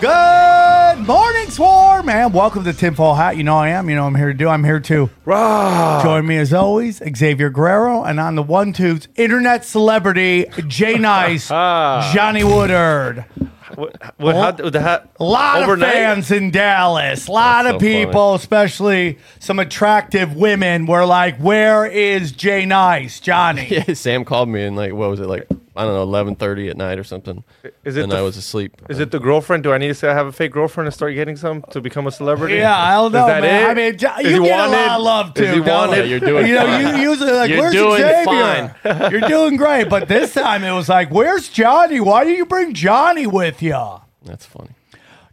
Good morning, Swarm, and welcome to Tinfoil Hat. You know I am. You know I'm here to do. I'm here to join me as always, Xavier Guerrero, and on the one twos, internet celebrity Jay Nice, Johnny Woodard. What, what, how, A lot overnight? of fans in Dallas. A lot That's of so funny. people, especially some attractive women, were like, "Where is Jay Nice, Johnny?" Yeah, Sam called me and like, what was it like? I don't know, eleven thirty at night or something. Is it and the I f- was asleep. Is it the girlfriend? Do I need to say I have a fake girlfriend and start getting some to become a celebrity? Yeah, I don't know, Is that man. it? I mean, Jo- Is you he get a lot of love too. Is he don't wanted? you? Yeah, you're doing You know, fine. you usually like, You're "Where's doing Xavier?" you're doing great, but this time it was like, "Where's Johnny? Why do you bring Johnny with you?" That's funny.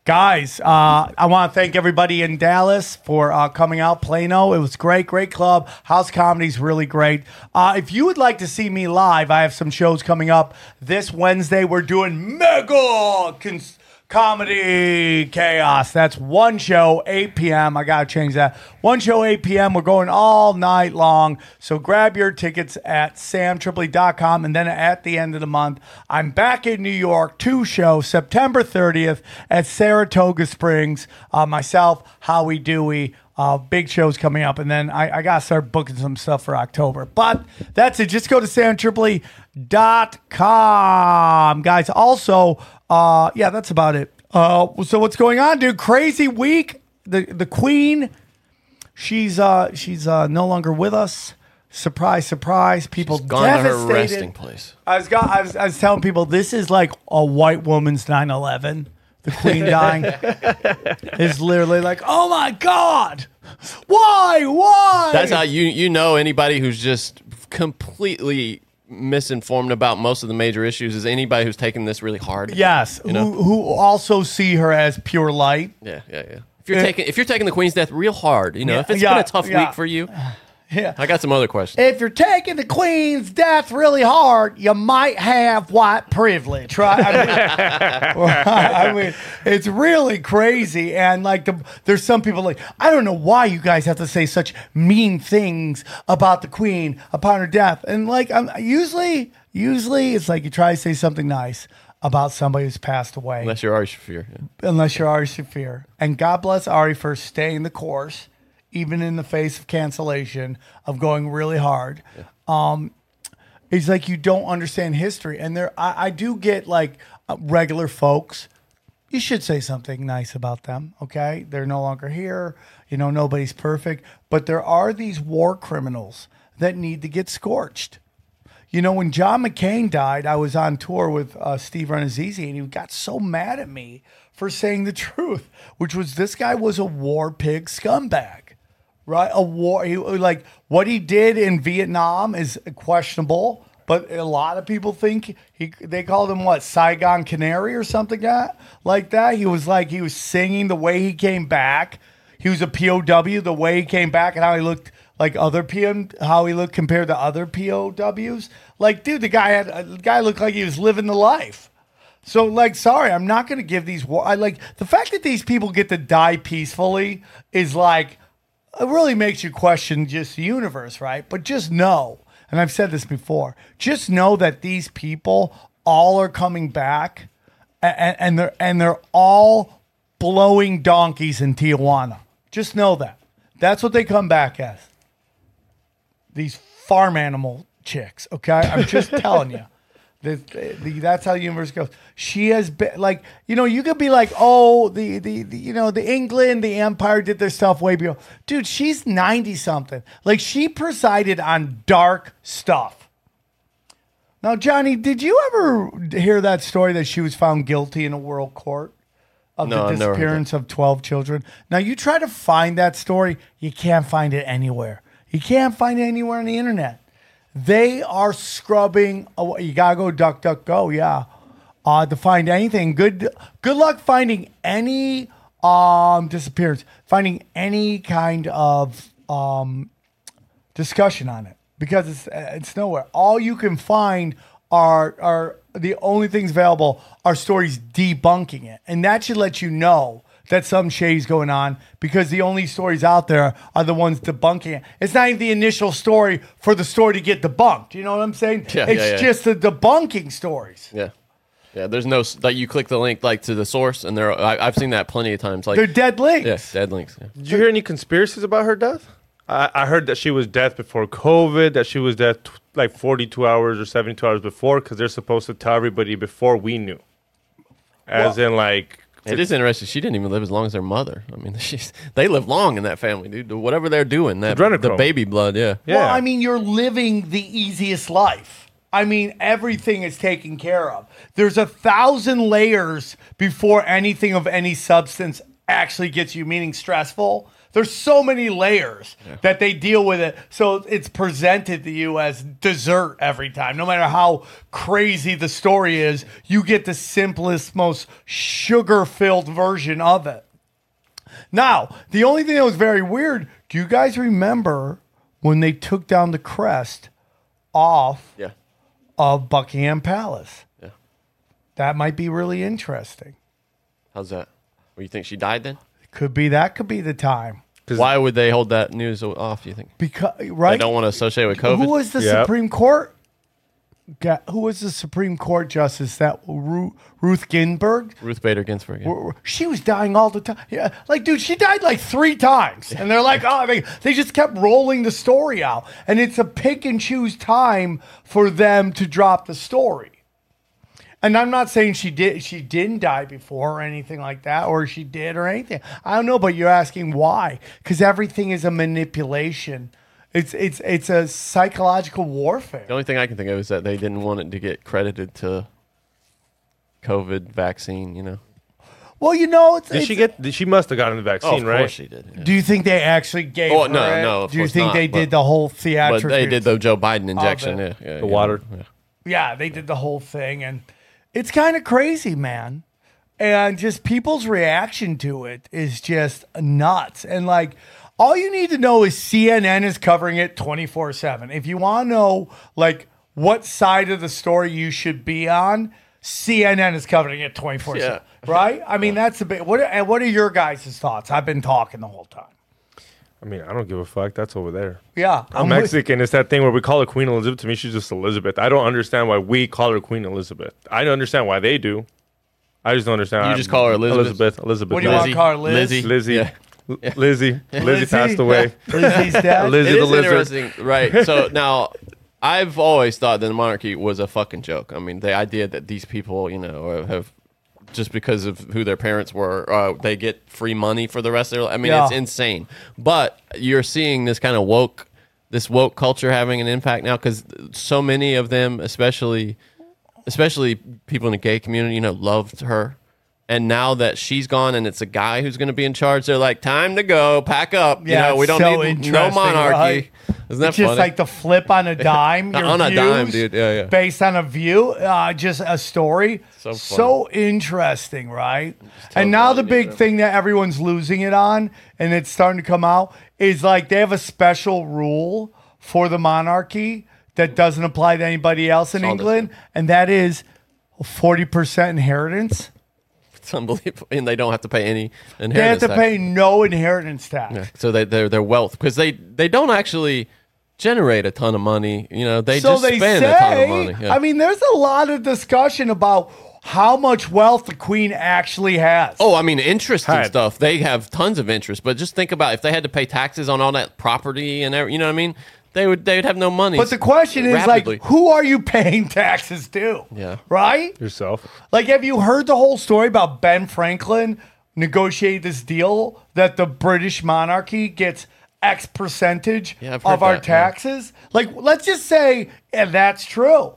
Guys, uh, I want to thank everybody in Dallas for uh, coming out. Plano, it was great, great club. House comedy's really great. Uh, if you would like to see me live, I have some shows coming up this Wednesday. We're doing mega cons- comedy chaos. That's one show, 8 p.m. I gotta change that. One show, 8 p.m. We're going all night long. So grab your tickets at samtripoli.com. And then at the end of the month, I'm back in New York. Two shows, September 30th at Saratoga Springs. Uh, myself, Howie Dewey. Uh, big shows coming up, and then I, I gotta start booking some stuff for October. But that's it. Just go to samtripoli.com, guys. Also, uh, yeah, that's about it. Uh, so what's going on, dude? Crazy week. The the Queen, she's uh she's uh no longer with us. Surprise, surprise! People Gone to her devastated. resting place. I was, got, I, was, I was telling people this is like a white woman's 9-11. The queen dying is literally like, oh my god, why, why? That's how you you know anybody who's just completely misinformed about most of the major issues is anybody who's taking this really hard. Yes, You know? who, who also see her as pure light. Yeah, yeah, yeah. If you're Uh, taking if you're taking the Queen's death real hard, you know, Yeah, if it's yeah, been a tough yeah. week for you, Yeah. I got some other questions. If you're taking the queen's death really hard, you might have white privilege, right? I mean, I mean, it's really crazy. And like, the, there's some people like, I don't know why you guys have to say such mean things about the queen upon her death. And like, I'm usually, usually it's like you try to say something nice about somebody who's passed away Unless you're Ari Shaffir. Yeah. unless you're Ari Shaffir. And God bless Ari for staying the course, even in the face of cancellation, of going really hard. Um, it's like you don't understand history. And there, I, I do get like uh, regular folks. You should say something nice about them, okay? They're no longer here. You know, nobody's perfect. But there are these war criminals that need to get scorched. You know, when John McCain died, I was on tour with uh, Steve Rannazzisi, and he got so mad at me for saying the truth, which was this guy was a war pig scumbag, right? A war, he, like what he did in Vietnam is questionable, but a lot of people think he they called him what Saigon Canary or something that like that. He was like he was singing the way he came back. He was a POW the way he came back and how he looked like other PM, how he looked compared to other POWs. Like, dude, the guy had uh, the guy looked like he was living the life. So, like, sorry, I'm not going to give these. I like the fact that these people get to die peacefully is like it really makes you question just the universe, right? But just know, and I've said this before, just know that these people all are coming back, and, and they're and they're all blowing donkeys in Tijuana. Just know that. That's what they come back as. These farm animal chicks, okay? I'm just telling you. The, the, that's how the universe goes. She has been like, you know, you could be like, oh, the, the, the you know, the England, the Empire did their stuff way before. Dude, she's 90 something. Like she presided on dark stuff. Now, Johnny, did you ever hear that story that she was found guilty in a world court? of No, the disappearance of 12 children. Now, you try to find that story, you can't find it anywhere. You can't find it anywhere on the internet. They are scrubbing. away- You gotta go duck, duck, go. Yeah, uh, to find anything. Good, good luck finding any um disappearance. Finding any kind of um discussion on it because it's it's nowhere. All you can find are are the only things available are stories debunking it, and that should let you know that some shade's going on because the only stories out there are the ones debunking it. It's not even the initial story for the story to get debunked. You know what I'm saying? Yeah, it's yeah, yeah. just the debunking stories. Yeah. Yeah, there's no s- like you click the link like to the source, and there I, I've seen that plenty of times. Like They're dead links. yeah, dead links. Yeah. Did you hear any conspiracies about her death? I, I heard that she was dead before COVID, that she was dead t- like 42 hours or 72 hours before, because they're supposed to tell everybody before we knew. As in, like, It is interesting. She didn't even live as long as her mother. I mean, she's they live long in that family, dude. Whatever they're doing, that the baby blood, yeah. yeah. Well, I mean, you're living the easiest life. I mean, everything is taken care of. There's a thousand layers before anything of any substance actually gets you, meaning stressful. There's so many layers that they deal with it. So it's presented to you as dessert every time. No matter how crazy the story is, you get the simplest, most sugar filled version of it. Now, the only thing that was very weird, do you guys remember when they took down the crest off Yeah. of Buckingham Palace? Yeah. That might be really interesting. How's that? Well, you think she died then? Could be that could be the time. Why would they hold that news o- off? You think Because they right? don't want to associate with COVID? Who was the Yep. Supreme Court? ga- Who was the Supreme Court justice? That Ru- Ruth Ginsburg. Ruth Bader Ginsburg. yeah. She was dying all the time. Yeah, like dude, she died like three times, and they're like, oh, they they just kept rolling the story out, and it's a pick and choose time for them to drop the story. And I'm not saying she did she didn't die before or anything like that, or she did or anything. I don't know, but you're asking why? Because everything is a manipulation. It's it's it's a psychological warfare. The only thing I can think of is that they didn't want it to get credited to COVID vaccine. You know. Well, you know, it's, did she get? Did, she must have gotten the Oh, vaccine, of right? course she did. yeah. Do you think they actually gave? Oh, her no, it? no, of Do you course think not, they but- did the whole But theatrical? they did the Joe Biden injection. Yeah, yeah, The yeah, water. yeah. Yeah, they did the whole thing, and it's kind of crazy, man. And just people's reaction to it is just nuts. And like, all you need to know is CNN is covering it 24 7. If you want to know, like, what side of the story you should be on, CNN is covering it 24 7. Right? I mean, that's a bit. What, and what are your guys' thoughts? I've been talking the whole time. I mean, I don't give a fuck. That's over there. Yeah. I'm with- Mexican. It's that thing where we call her Queen Elizabeth. To me, she's just Elizabeth. I don't understand why we call her Queen Elizabeth. I don't understand why they do. I just don't understand. You just call her Elizabeth? Elizabeth. Elizabeth. What do you no. want to call her, Liz? Lizzie. Lizzie. Yeah. L- Lizzie. Lizzie passed away. Lizzie's dead. Liz- It the is lizard. interesting, right? So now, I've always thought that the monarchy was a fucking joke. I mean, the idea that these people, you know, have just because of who their parents were, uh, they get free money for the rest of their. life. I mean, Yeah. it's insane. But you're seeing this kind of woke, this woke culture having an impact now because so many of them, especially, especially people in the gay community, you know, loved her. And now that she's gone and it's a guy who's going to be in charge, they're like, "Time to go, pack up." You Yeah, know, we don't so need no monarchy. right? Isn't that It's just funny? like the flip on a dime. your On a dime, dude. Yeah, yeah. Based on a view, uh, just a story. So So, interesting, right? And now the big thing that everyone's losing it on, and it's starting to come out, is like they have a special rule for the monarchy that doesn't apply to anybody else in England, and that is forty percent inheritance. It's unbelievable, and they don't have to pay any inheritance. They have to tax. pay no inheritance tax. Yeah. So they their their wealth because they they don't actually generate a ton of money. You know, they so just they spend say. a ton of money. Yeah. I mean, there's a lot of discussion about how much wealth the queen actually has. Oh, I mean, interest and Had. stuff. They have tons of interest, but just think about if they had to pay taxes on all that property and every, you know what I mean. They would they would have no money. but the question is rapidly. like, who are you paying taxes to? Yeah. Right? Yourself. Like, have you heard the whole story about Ben Franklin negotiated this deal that the British monarchy gets X percentage Yeah, I've heard of our that, yeah. taxes? Like, let's just say and that's true.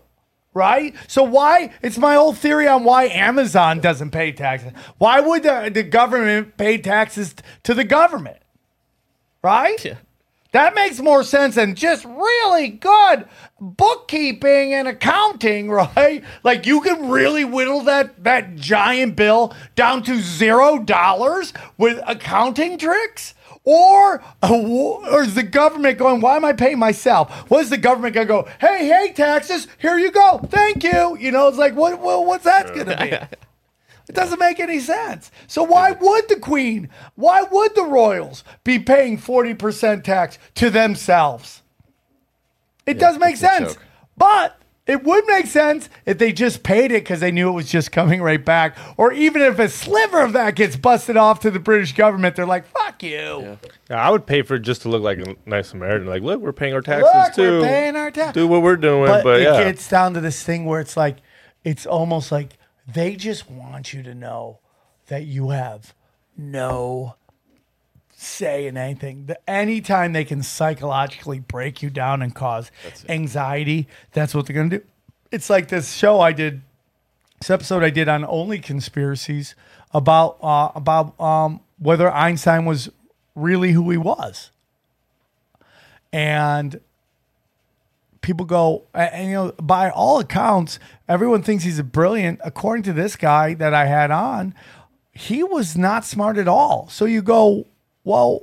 right? So why? It's my whole theory on why Amazon doesn't pay taxes. Why would the, the government pay taxes t- to the government? Right? Yeah. That makes more sense than just really good bookkeeping and accounting, right? Like you can really whittle that that giant bill down to zero dollars with accounting tricks. Or, or is the government going, why am I paying myself? What is the government going to go, hey, hey, taxes, here you go. Thank you. You know, it's like, what, what what's that going to be? It doesn't make any sense. So why would the queen, why would the royals be paying 40% tax to themselves? It doesn't make sense. But it would make sense if they just paid it because they knew it was just coming right back. Or even if a sliver of that gets busted off to the British government, they're like, fuck you. Yeah, I would pay for it just to look like a nice American. Like, look, we're paying our taxes Look, too. we're paying our taxes. Do what we're doing, But, but, it yeah. gets down to this thing where it's like, it's almost like they just want you to know that you have no say in anything. The, anytime they can psychologically break you down and cause anxiety, that's what they're going to do. It's like this show I did, this episode I did on only conspiracies about uh, about um, whether Einstein was really who he was, and people go and, you know by all accounts everyone thinks he's brilliant. According to this guy that i had on he was not smart at all. So you go well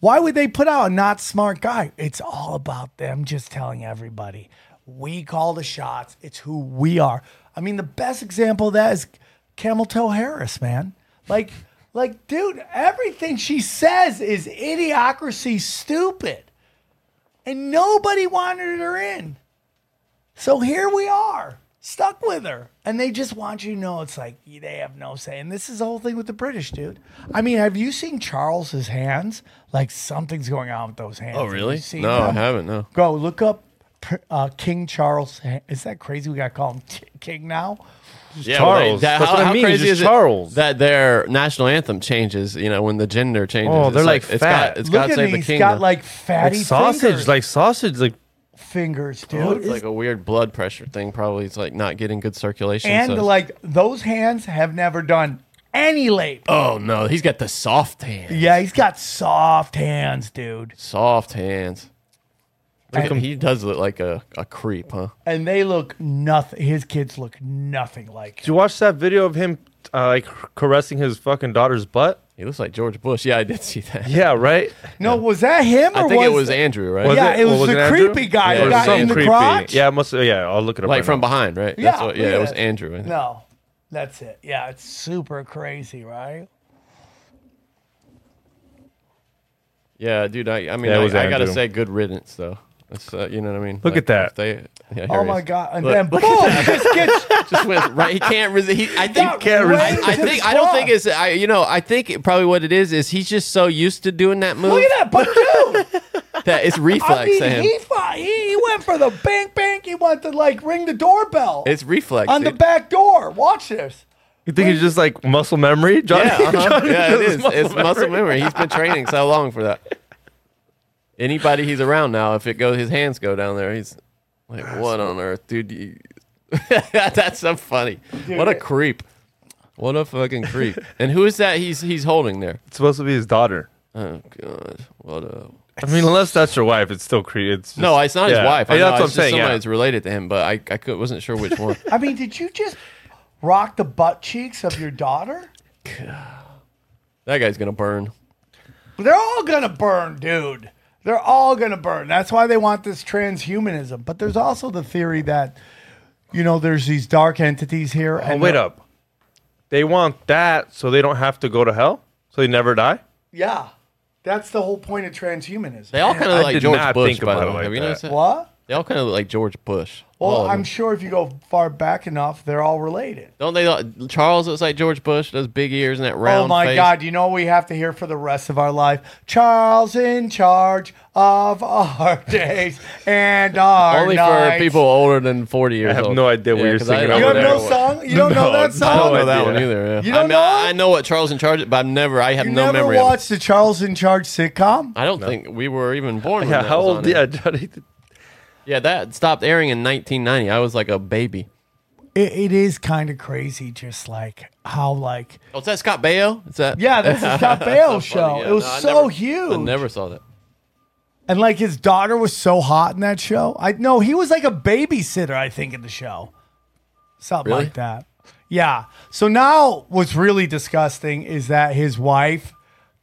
why would they put out a not smart guy? It's all about them just telling everybody. We call the shots. It's who we are. I mean the best example of that is camel toe harris man. Like like dude everything she says is idiocracy stupid and nobody wanted her in. So here we are, stuck with her. And they just want you to know it's like they have no say. And this is the whole thing with the British, dude. I mean, have you seen Charles's hands? Like something's going on with those hands. Oh, really? No, I haven't. No. Go look up uh, King Charles. Is that crazy? We got to call him King now? Yeah, Charles. that- That's how, what I mean, crazy is Charles. it that their national anthem changes? You know, when the gender changes. Oh, they're like it's fat. got it's Look got at say him. the He's king. got like fatty like sausage, fingers. like sausage, like fingers, dude. Oh, it's like a weird blood pressure thing. Probably it's like not getting good circulation. and so- like those hands have never done any labor. oh no, he's got the soft hands. Yeah, he's got soft hands, dude. Soft hands. And- he does look like a, a creep, huh? And they look nothing. His kids look nothing like Did you watch that video of him uh, like caressing his fucking daughter's butt? He looks like George Bush. Yeah, I did see that. Yeah, right. No, was that him? Or I think was it was Andrew, right? Was Yeah, it was What the Andrew? creepy guy who got in the creepy. crotch? Yeah, it must. Yeah, I'll look it up. like right from now. behind, right? Yeah, That's what, look yeah, it was. Andrew. No, that's it. Yeah, it's super crazy, right? Yeah, dude. I, I mean, Yeah, I, I gotta say, good riddance, though. That's, uh, you know what I mean? Look at that. They, yeah, here Oh my god! And Look, then look boom, at just gets just went right. He can't resist. He, I think. can't I, resist I his think. I don't think it's. I, you know. I think it- probably what it is is he's just so used to doing that move look at that, but dude, that it's I reflex mean, he, fought, he he went for the bang bang. He went to like ring the doorbell It's reflex. on the back door. Watch this. You think it's just like muscle memory, Johnny? Yeah, uh-huh. Johnny yeah, it does is. muscle It's muscle memory. He's been training so long for that. Anybody he's around now, if it goes, his hands go down there. He's like, "What on earth, dude?" You... That's so funny. what a creep. What a fucking creep. And who is that? He's he's holding there. It's supposed to be his daughter. Oh god, what a. I mean, unless that's your wife, it's still creepy. It's just- No, it's not yeah. his wife. I know, that's what I'm saying. Somebody Yeah. that's related to him, but I I could, wasn't sure which one. I mean, did you just rock the butt cheeks of your daughter? that guy's gonna burn. They're all gonna burn, dude. They're all gonna burn. That's why they want this transhumanism. But there's also the theory that, you know, there's these dark entities here. Oh, wait up. They want that so they don't have to go to hell, so they never die. Yeah, that's the whole point of transhumanism. They all kind I of like did George not Bush, think by about the it way. like Have you that. noticed that? what? They all kind of look like George Bush. Well, I'm sure if you go far back enough, they're all related. Don't they? look- Charles looks like George Bush. Those big ears and that round. oh my face. God! You know what we have to hear for the rest of our life? Charles in charge of our days and our Only nights. for people older than forty years. I have old. no idea what you're 'cause I singing don't You have over know no there. that song. You don't know No, that I I song. don't know No that idea. one either. Yeah. You I don't mean, I, know? I know what Charles in charge, but I've never. I have You no never memory watched the Charles in Charge sitcom? I don't think we were even born. when Yeah, that how was old? on there. Yeah, Johnny. Yeah, that stopped airing in 1990. I was like a baby. It, it is kind of crazy, just like how like Oh, is that Scott Baio? Is that? yeah, that's the Scott Baio show. Funny, yeah. it was No, I so never- huge. I never saw that. And like his daughter was so hot in that show. I no, he was like a babysitter, I think, in the show. Something Really? like that. Yeah. So now what's really disgusting is that his wife,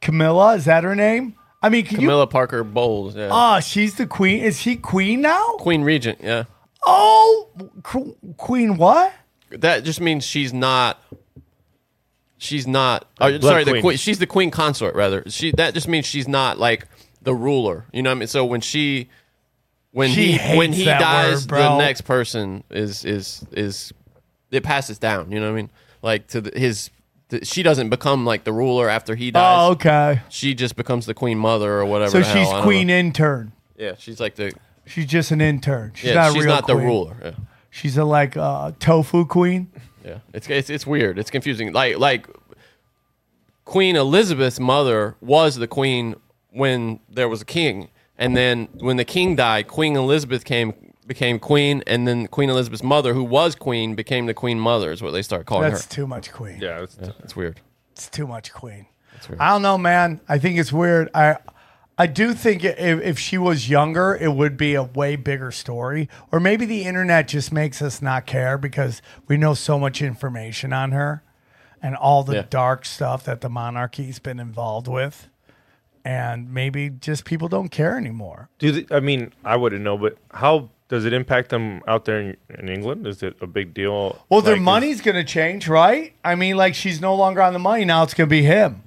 Camilla, is that her name? I mean, can Camilla Parker Bowles. Yeah. you Oh, she's the queen. Is she queen now? Queen Regent. Yeah. Oh, qu- queen what? That just means she's not. She's not. Oh, Blood sorry, the queen. queen. She's the queen consort, rather. She. That just means she's not like the ruler. You know what I mean? So when she, when She he, when he dies, word, the next person is is is it passes down. You know what I mean? Like to the, his. She doesn't become like the ruler after he dies. Oh, okay. She just becomes the queen mother or whatever. So the hell, she's I don't queen know. intern. Yeah, she's like the. She's just an intern. She's Yeah, not a she's real not the queen. ruler. Yeah. She's a like uh, tofu queen. Yeah, it's, it's it's weird. It's confusing. Like like Queen Elizabeth's mother was the queen when there was a king, and then when the king died, Queen Elizabeth came became queen, and then Queen Elizabeth's mother, who was queen, became the queen mother. Is what they start calling her. That's her. too much queen. Yeah, it's, It's weird. It's too much queen. weird. I don't know, man. I think it's weird. I I do think if, if she was younger, it would be a way bigger story. Or maybe the internet just makes us not care because we know so much information on her and all the Yeah. dark stuff that the monarchy's been involved with. And maybe just people don't care anymore. Do they, I mean I wouldn't know, but how does it impact them out there in, in England? Is it a big deal? Well, their Like, is- money's going to change, right? I mean, like she's no longer on the money. Now it's going to be him.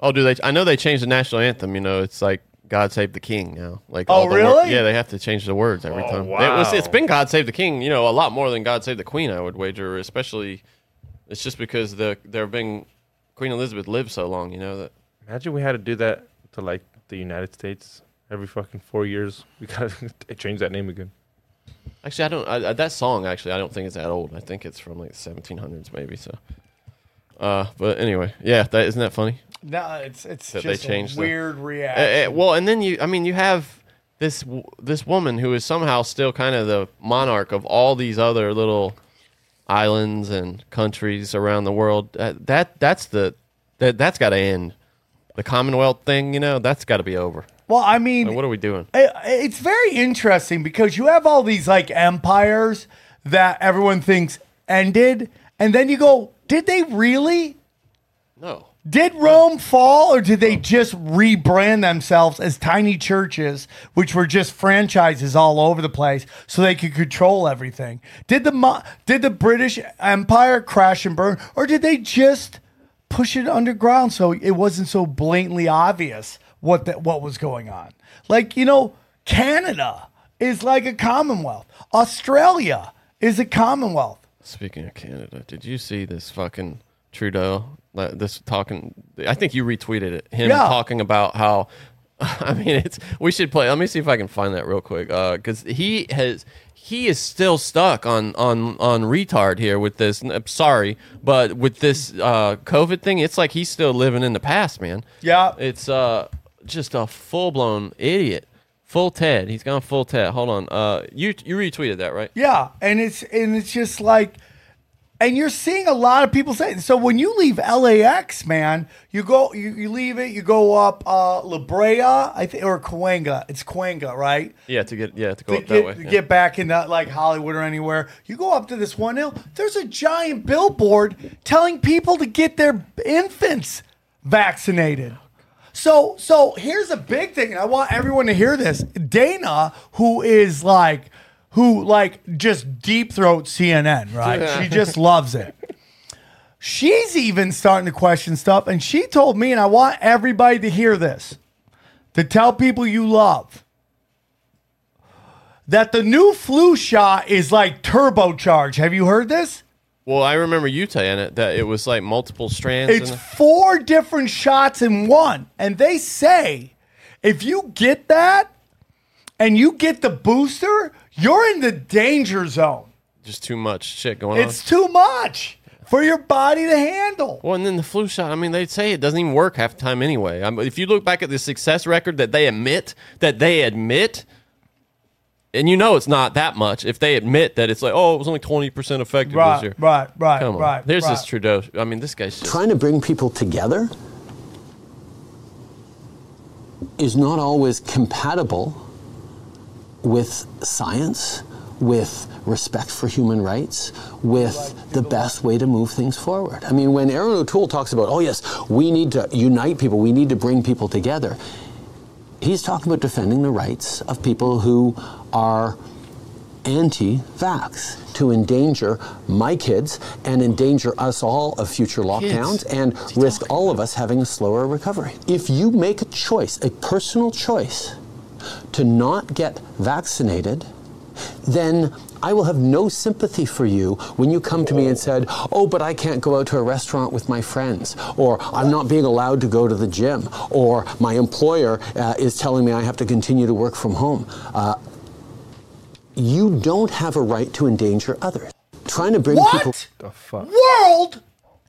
Oh, do they? I know they changed the national anthem. You know, it's like God Save the King now. Like, Oh, all the wor- really? yeah, they have to change the words every Oh, time. It was. It's wow. been God Save the King. You know, a lot more than God Save the Queen. I would wager, especially. It's just because the there have been Queen Elizabeth lived so long. You know that. Imagine we had to do that to like the United States every fucking four years. We gotta change that name again. Actually, I don't. I, that song actually, I don't think it's that old. I think it's from like the 1700s, maybe. So. Uh, but anyway, yeah, that isn't that funny? No, it's it's That they just changed a the- weird Uh, reaction. uh, well, and then you, I mean, you have this this woman who is somehow still kind of the monarch of all these other little islands and countries around the world. Uh, that that's the that that's got to end. The Commonwealth thing, you know, that's got to be over. Well, I mean, Like, what are we doing? it- it's very interesting because you have all these like empires that everyone thinks ended, and then you go, did they really? No. Did Rome fall, or did they just rebrand themselves as tiny churches, which were just franchises all over the place, so they could control everything? Did the Mo- did the British Empire crash and burn, or did they just push it underground so it wasn't so blatantly obvious what that what was going on? Like you know, Canada is like a Commonwealth. Australia is a Commonwealth. Speaking of Canada, did you see this fucking Trudeau? uh, This talking, I think you retweeted it. Him Yeah. talking about how, I mean, it's. We should play. Let me see if I can find that real quick, because he has. He is still stuck on on on retard here with this. n- Sorry, but with this uh, COVID thing, it's like he's still living in the past, man. Yeah. It's uh just a full blown idiot. Full Ted. He's gone full Ted. Hold on. Uh, you you retweeted that, right? Yeah, and it's and it's just like, and you're seeing a lot of people say. So when you leave LAX, man, you go, you, you leave it, you go up uh, La Brea, I think, or Cahuenga. It's Cahuenga, right? Yeah, to get yeah to go To up get, that way. to yeah. get back into like Hollywood or anywhere, you go up to this one hill. There's a giant billboard telling people to get their infants vaccinated. So, so here's a big thing. and I want everyone to hear this. Dana, who is like, who like just deep throat CNN, right? She just loves it. She's even starting to question stuff, and she told me, and I want everybody to hear this, to tell people you love that the new flu shot is like turbocharged. Have you heard this? Well, I remember you saying it that it was like multiple strands. It's and four different shots in one. And they say if you get that and you get the booster, you're in the danger zone. just too much shit going on. It's too much for your body to handle. Well, and then the flu shot. I mean, they say it doesn't even work half the time anyway. I mean, if you look back at the success record that they admit, that they admit, and you know it's not that much if they admit that it's like, oh, it was only twenty percent effective this Right, year. right, right, Come on, right. there's right. this Trudeau. I mean, this guy's just, trying to bring people together is not always compatible with science, with respect for human rights, with the best way to move things forward. I mean, when Erin O'Toole talks about, oh, yes, we need to unite people, we need to bring people together, he's talking about defending the rights of people who are anti vax to endanger my kids and endanger us all of future lockdowns and risk all of us having a slower recovery. If you make a choice, a personal choice, to not get vaccinated, then I will have no sympathy for you when you come to me and said, "Oh, but I can't go out to a restaurant with my friends," or "I'm not being allowed to go to the gym," or "My employer uh, is telling me I have to continue to work from home." Uh, you don't have a right to endanger others. Trying to bring people. What The fuck? world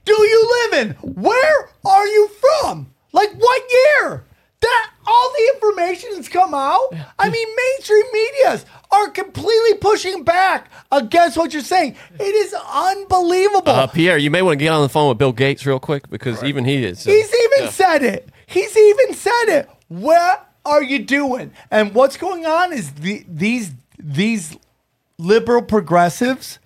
do you live in? Where are you from? Like what year? That all the information has come out. I mean, mainstream medias are completely pushing back against what you're saying. It is unbelievable. uh, Pierre, you may want to get on the phone with Bill Gates real quick because even he is. uh, He's even yeah. said it. He's even said it. What are you doing? And what's going on is the, these these liberal progressives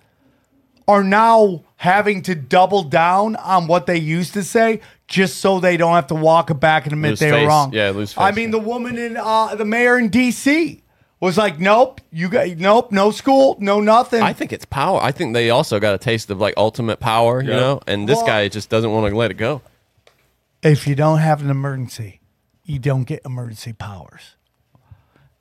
are now having to double down on what they used to say just so they don't have to walk it back and admit Lose they were wrong. Yeah, lose face. I mean, the woman in uh, the mayor in D.C. was like, "Nope, you got nope, no school, no nothing." I think it's power. I think they also got a taste of like ultimate power, you know. And this Well- guy just doesn't want to let it go. if you don't have an emergency, you don't get emergency powers.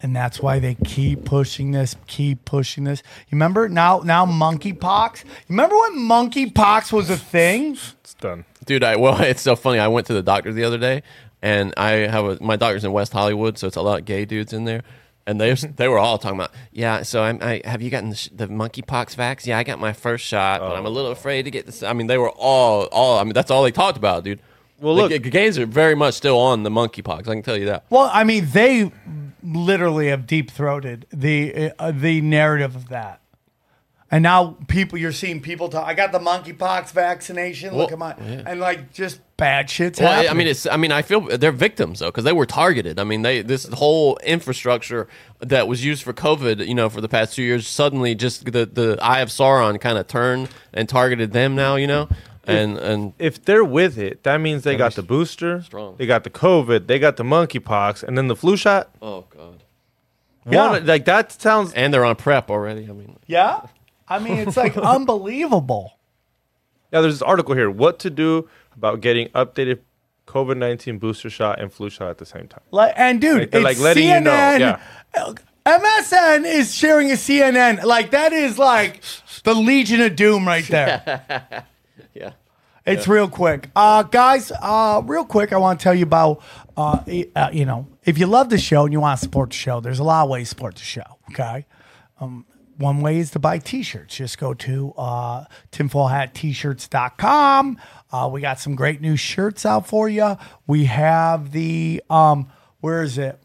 And that's why they keep pushing this, keep pushing this. You remember now now monkeypox? You remember when monkeypox was a thing? It's done. Dude, I well, it's so funny. I went to the doctor the other day, and I have a, my doctor's in West Hollywood, so it's a lot of gay dudes in there, and they they were all talking about, yeah. So I'm, I have you gotten the, sh- the monkeypox vax? Yeah, I got my first shot, but I'm a little afraid to get this. I mean, they were all all. I mean, that's all they talked about, dude. Well, The look- g- gays are very much still on the monkeypox. I can tell you that. Well, I mean, they literally have deep throated the uh, the narrative of that. And now people, you're seeing people talk. I got the monkeypox vaccination. Look at my and like just bad shit's Well, I- happening. I mean, it's. I mean, I feel they're victims though because they were targeted. I mean, they this whole infrastructure that was used for COVID, you know, for the past two years, suddenly just the the eye of Sauron kind of turned and targeted them now, you know, and and If they're with it, that means they got the booster, strong. they got the COVID, they got the monkeypox, and then the flu shot. oh god, Yeah. One- like that sounds. and they're on PrEP already. I mean, yeah. I mean, it's like unbelievable. Yeah, there's this article here. What to do about getting updated COVID nineteen booster shot and flu shot at the same time. Like, and dude, Like, they're, it's like, letting you know, CNN. yeah. MSN is sharing a CNN. Like that is like the Legion of Doom right there. yeah. It's real quick, uh, guys. Uh, real quick, I want to tell you about. Uh, uh, you know, if you love the show and you want to support the show, there's a lot of ways to support the show. Okay. Um, one way is to buy t-shirts. Just go to uh, tinfoilhatt-t-shirts.com. Uh, we got some great new shirts out for you. We have the um, where is it?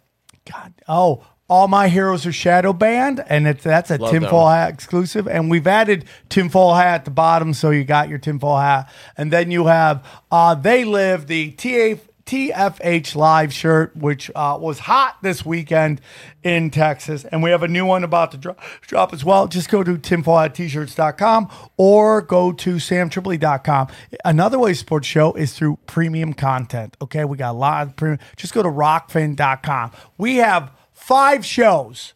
God, oh, all my heroes are shadow Band, and it's that's a Love tinfoil hat exclusive. And we've added tinfoil hat at the bottom, so you got your tinfoil hat. And then you have uh, they live the TA. TFH live shirt, which uh, was hot this weekend in Texas. And we have a new one about to drop, drop as well. Just go to tinfoilat-shirts.com or go to samtripoli.com. Another way to support the show is through premium content. Okay, we got a lot of premium. Just go to rokfin.com. We have five shows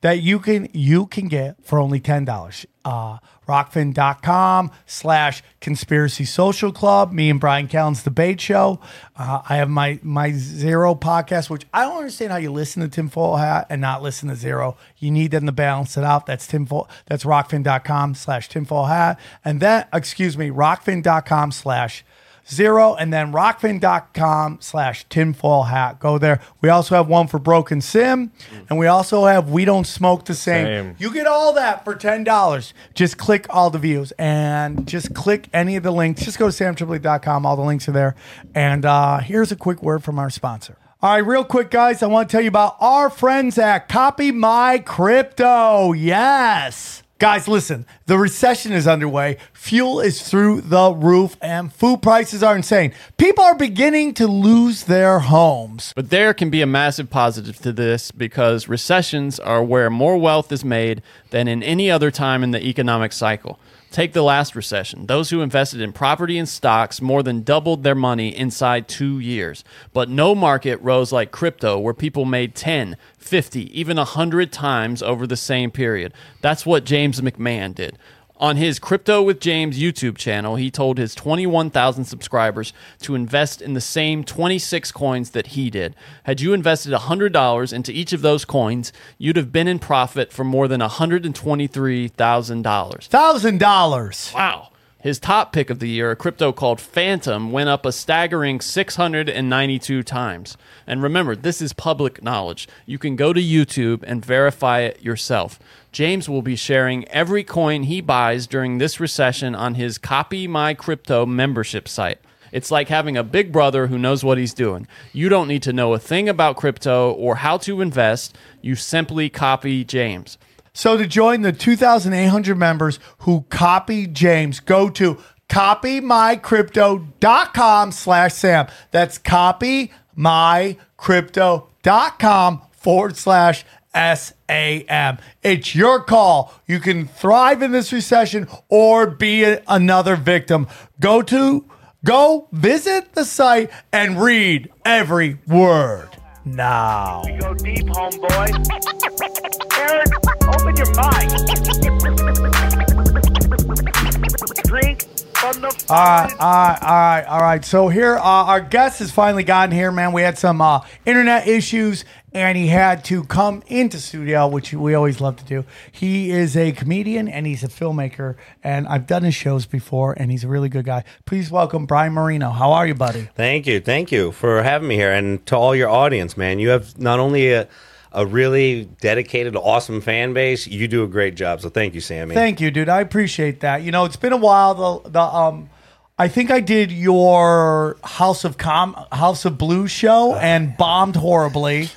that you can you can get for only ten dollars. Uh, rokfin.com slash conspiracy social club. Me and Bryan Callen's debate show. Uh, I have my my zero podcast, which I don't understand how you listen to Tinfoil Hat and not listen to zero. You need them to balance it out. That's tinfoil that's rokfin.com slash tinfoil hat. And then excuse me, rokfin.com slash zero and then rokfin.com slash tinfoil hat go there. We also have one for broken sim and we also have we don't smoke the same, Same. you get all that for $10 just click all the views and just click any of the links. Just go to samtripoli.com all the links are there. And uh, here's a quick word from our sponsor. All right, real quick, guys, I want to tell you about our friends at Copy My Crypto. Yes. Guys, listen, the recession is underway. Fuel is through the roof, and food prices are insane. People are beginning to lose their homes. But there can be a massive positive to this because recessions are where more wealth is made than in any other time in the economic cycle. Take the last recession. Those who invested in property and stocks more than doubled their money inside two years. But no market rose like crypto, where people made 10, 50, even 100 times over the same period. That's what James McMahon did. On his Crypto with James YouTube channel, he told his 21,000 subscribers to invest in the same 26 coins that he did. Had you invested $100 into each of those coins, you'd have been in profit for more than $123,000. Thousand dollars. Wow. His top pick of the year, a crypto called Fantom, went up a staggering 692 times. And remember, this is public knowledge. You can go to YouTube and verify it yourself. James will be sharing every coin he buys during this recession on his Copy My Crypto membership site. It's like having a big brother who knows what he's doing. You don't need to know a thing about crypto or how to invest. You simply copy James. So to join the 2,800 members who copy James, go to copymycrypto.com slash Sam. That's copymycrypto.com forward slash S-A-M. It's your call. You can thrive in this recession or be another victim. Go to, go visit the site and read every word now. We go deep, homeboy. Aaron, open your mind. Drink All right, all right, all right, all right. So here, uh, our guest has finally gotten here, man. We had some uh, internet issues, and he had to come into studio, which we always love to do. He is a comedian and he's a filmmaker, and I've done his shows before, and he's a really good guy. Please welcome Brian Marino. How are you, buddy? Thank you. Thank you for having me here. And to all your audience, man, you have not only a, a really dedicated, awesome fan base, you do a great job. So thank you, Sammy. Thank you, dude. I appreciate that. You know, it's been a while. The the um, I think I did your House of Com House of Blues show and bombed horribly.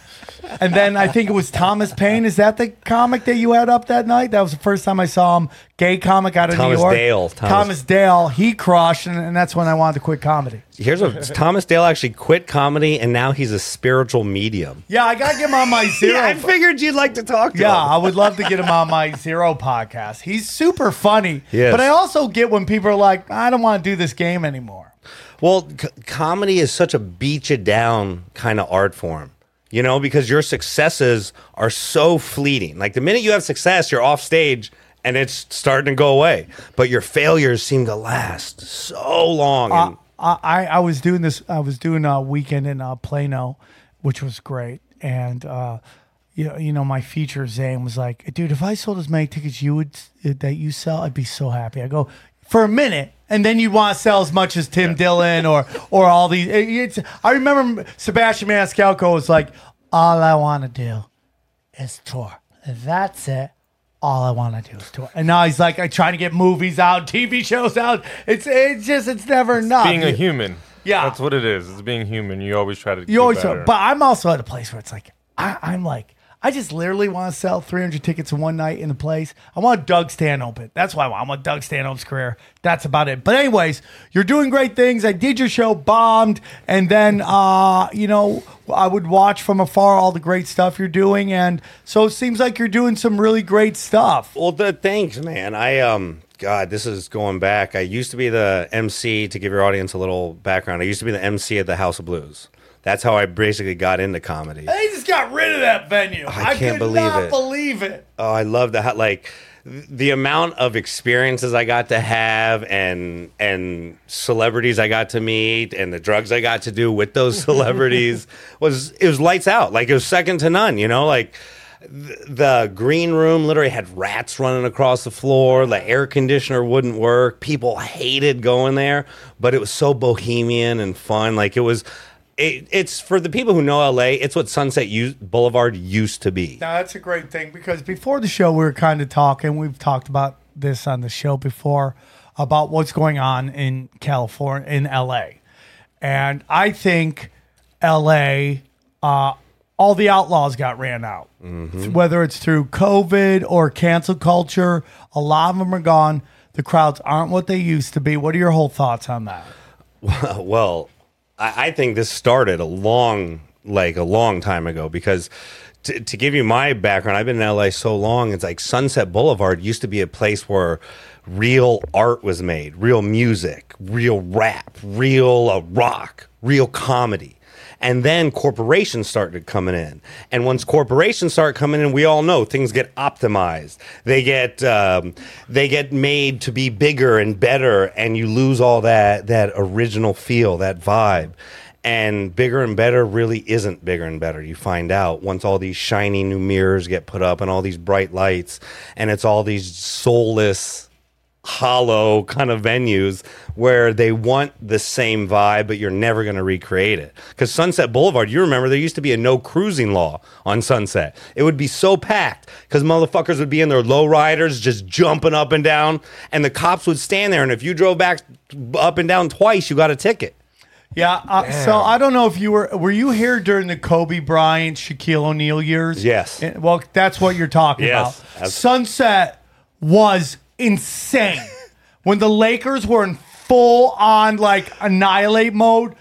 And then I think it was Thomas Paine. Is that the comic that you had up that night? That was the first time I saw him. Gay comic out of Thomas New York. Thomas Dale. Thomas, Thomas- Dale. He crushed, and, and that's when I wanted to quit comedy. Here's what Thomas Dale actually quit comedy and now he's a spiritual medium. Yeah, I gotta get him on my zero. Yeah, I figured you'd like to talk to Yeah, him. I would love to get him on my Zero podcast. He's super funny. Yes. But I also get when people are like, I don't want to do this game anymore. Well, c- comedy is such a beat you down kind of art form, you know, because your successes are so fleeting. Like the minute you have success, you're off stage and it's starting to go away. But your failures seem to last so long. and- I, I, I was doing this. I was doing a weekend in uh, Plano, which was great. And uh, you know, you know, my feature Zane was like, "Dude, if I sold as many tickets you would that you sell, I'd be so happy." I go for a minute, and then you want to sell as much as Tim Dillon or or all these. it- It's, I remember Sebastian Maniscalco was like, "All I want to do is tour. That's it." All I want to do is tour, and now he's like, I'm trying to get movies out, TV shows out. It's it's just it's never enough. Being a human. Yeah. That's what it is. It's being human. You always try to You always, better. but I'm also at a place where it's like I, I'm like I just literally want to sell 300 tickets in one night in the place. I want Doug Stanhope. That's why I want. I want Doug Stanhope's career. That's about it. But anyways, you're doing great things. I did your show, bombed, and then uh, you know I would watch from afar all the great stuff you're doing, and so it seems like you're doing some really great stuff. Well, the, thanks, man. I um, God, this is going back. I used to be the MC. To give your audience a little background, I used to be the MC at the House of Blues. That's how I basically got into comedy. They just got rid of that venue. I, can't believe it. believe it. Oh, I love that. Like the amount of experiences I got to have, and and celebrities I got to meet, and the drugs I got to do with those celebrities was it was lights out. Like it was second to none. You know, like. The green room literally had rats running across the floor. The air conditioner wouldn't work. People hated going there, but it was so bohemian and fun. Like it was, it, it's for the people who know LA. It's what Sunset U- Boulevard used to be. Now that's a great thing because before the show we were kind of talking. We've talked about this on the show before about what's going on in California in LA, and I think LA uh, all the outlaws got ran out. Whether it's through COVID or cancel culture, a lot of them are gone. The crowds aren't what they used to be. What are your whole thoughts on that? well, I, I think this started a long, like a long time ago because. To, to give you my background, I've been in LA so long. It's like Sunset Boulevard used to be a place where real art was made, real music, real rap, real uh, rock, real comedy. And then corporations started coming in. And once corporations start coming in, we all know things get optimized. They get um, they get made to be bigger and better, and you lose all that that original feel, that vibe. And bigger and better really isn't bigger and better. You find out once all these shiny new mirrors get put up and all these bright lights, and it's all these soulless hollow kind of venues where they want the same vibe, but you're never going to recreate it. Because Sunset Boulevard, you remember there used to be a no cruising law on Sunset. It would be so packed because motherfuckers would be in their low riders just jumping up and down, and the cops would stand there. And if you drove back up and down twice, you got a ticket. Yeah. Uh, so I don't know if you were were you here during the Kobe Bryant, Shaquille O'Neal years? Yes. Eh, Well, that's what you're talking Yes. about. That's- Sunset was insane when the Lakers were in full on like annihilate mode.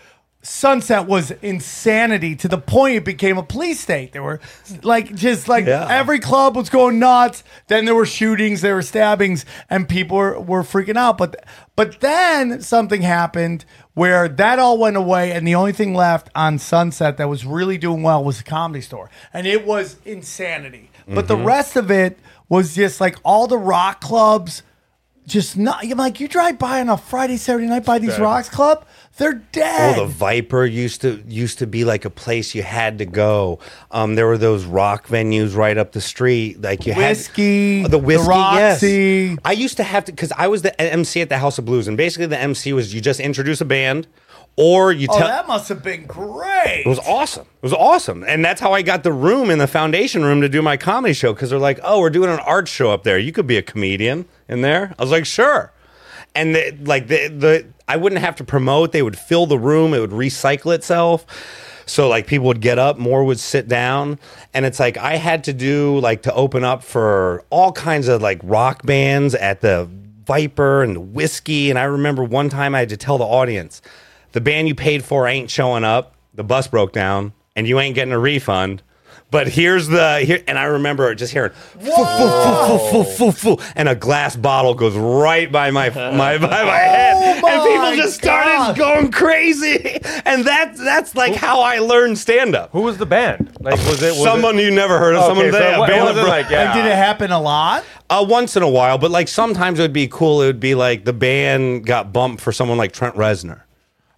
Sunset was insanity to the point it became a police state. There were like just like Yeah. every club was going nuts. Then there were shootings, there were stabbings, and people were, were freaking out. But but then something happened where that all went away, and the only thing left on Sunset that was really doing well was the comedy store, and it was insanity. But the mm-hmm. rest of it was just like all the rock clubs just not you're like you drive by on a Friday, Saturday night by these Dead. rocks club, they're dead. Oh, the Viper used to used to be like a place you had to go. Um, there were those rock venues right up the street, like you Whiskey, had the whiskey. the Roxy. Yes, I used to have to because I was the MC at the House of Blues, and basically the MC was you just introduce a band, or you oh, tell. that must have been great. It was awesome. It was awesome. And that's how I got the room in the foundation room to do my comedy show because they're like, oh, we're doing an art show up there. You could be a comedian in there. I was like, sure. And the, like the, the, I wouldn't have to promote. They would fill the room. It would recycle itself. So like people would get up, more would sit down. And it's like I had to do like to open up for all kinds of like rock bands at the Viper and the Whiskey. And I remember one time I had to tell the audience, the band you paid for ain't showing up. The bus broke down and you ain't getting a refund. But here's the here, and I remember just hearing, "Foo, foo, foo, foo, foo, foo," and a glass bottle goes right by my my by my head, and my people just started God. going crazy. And that's that's like how I learned stand up. Who was the band? Like, was it was Someone you never heard of, Okay, someone so that what- band was that it like? Yeah. And did it happen a lot? uh, once in a while, but like sometimes it would be cool. It would be like the band got bumped for someone like Trent Reznor.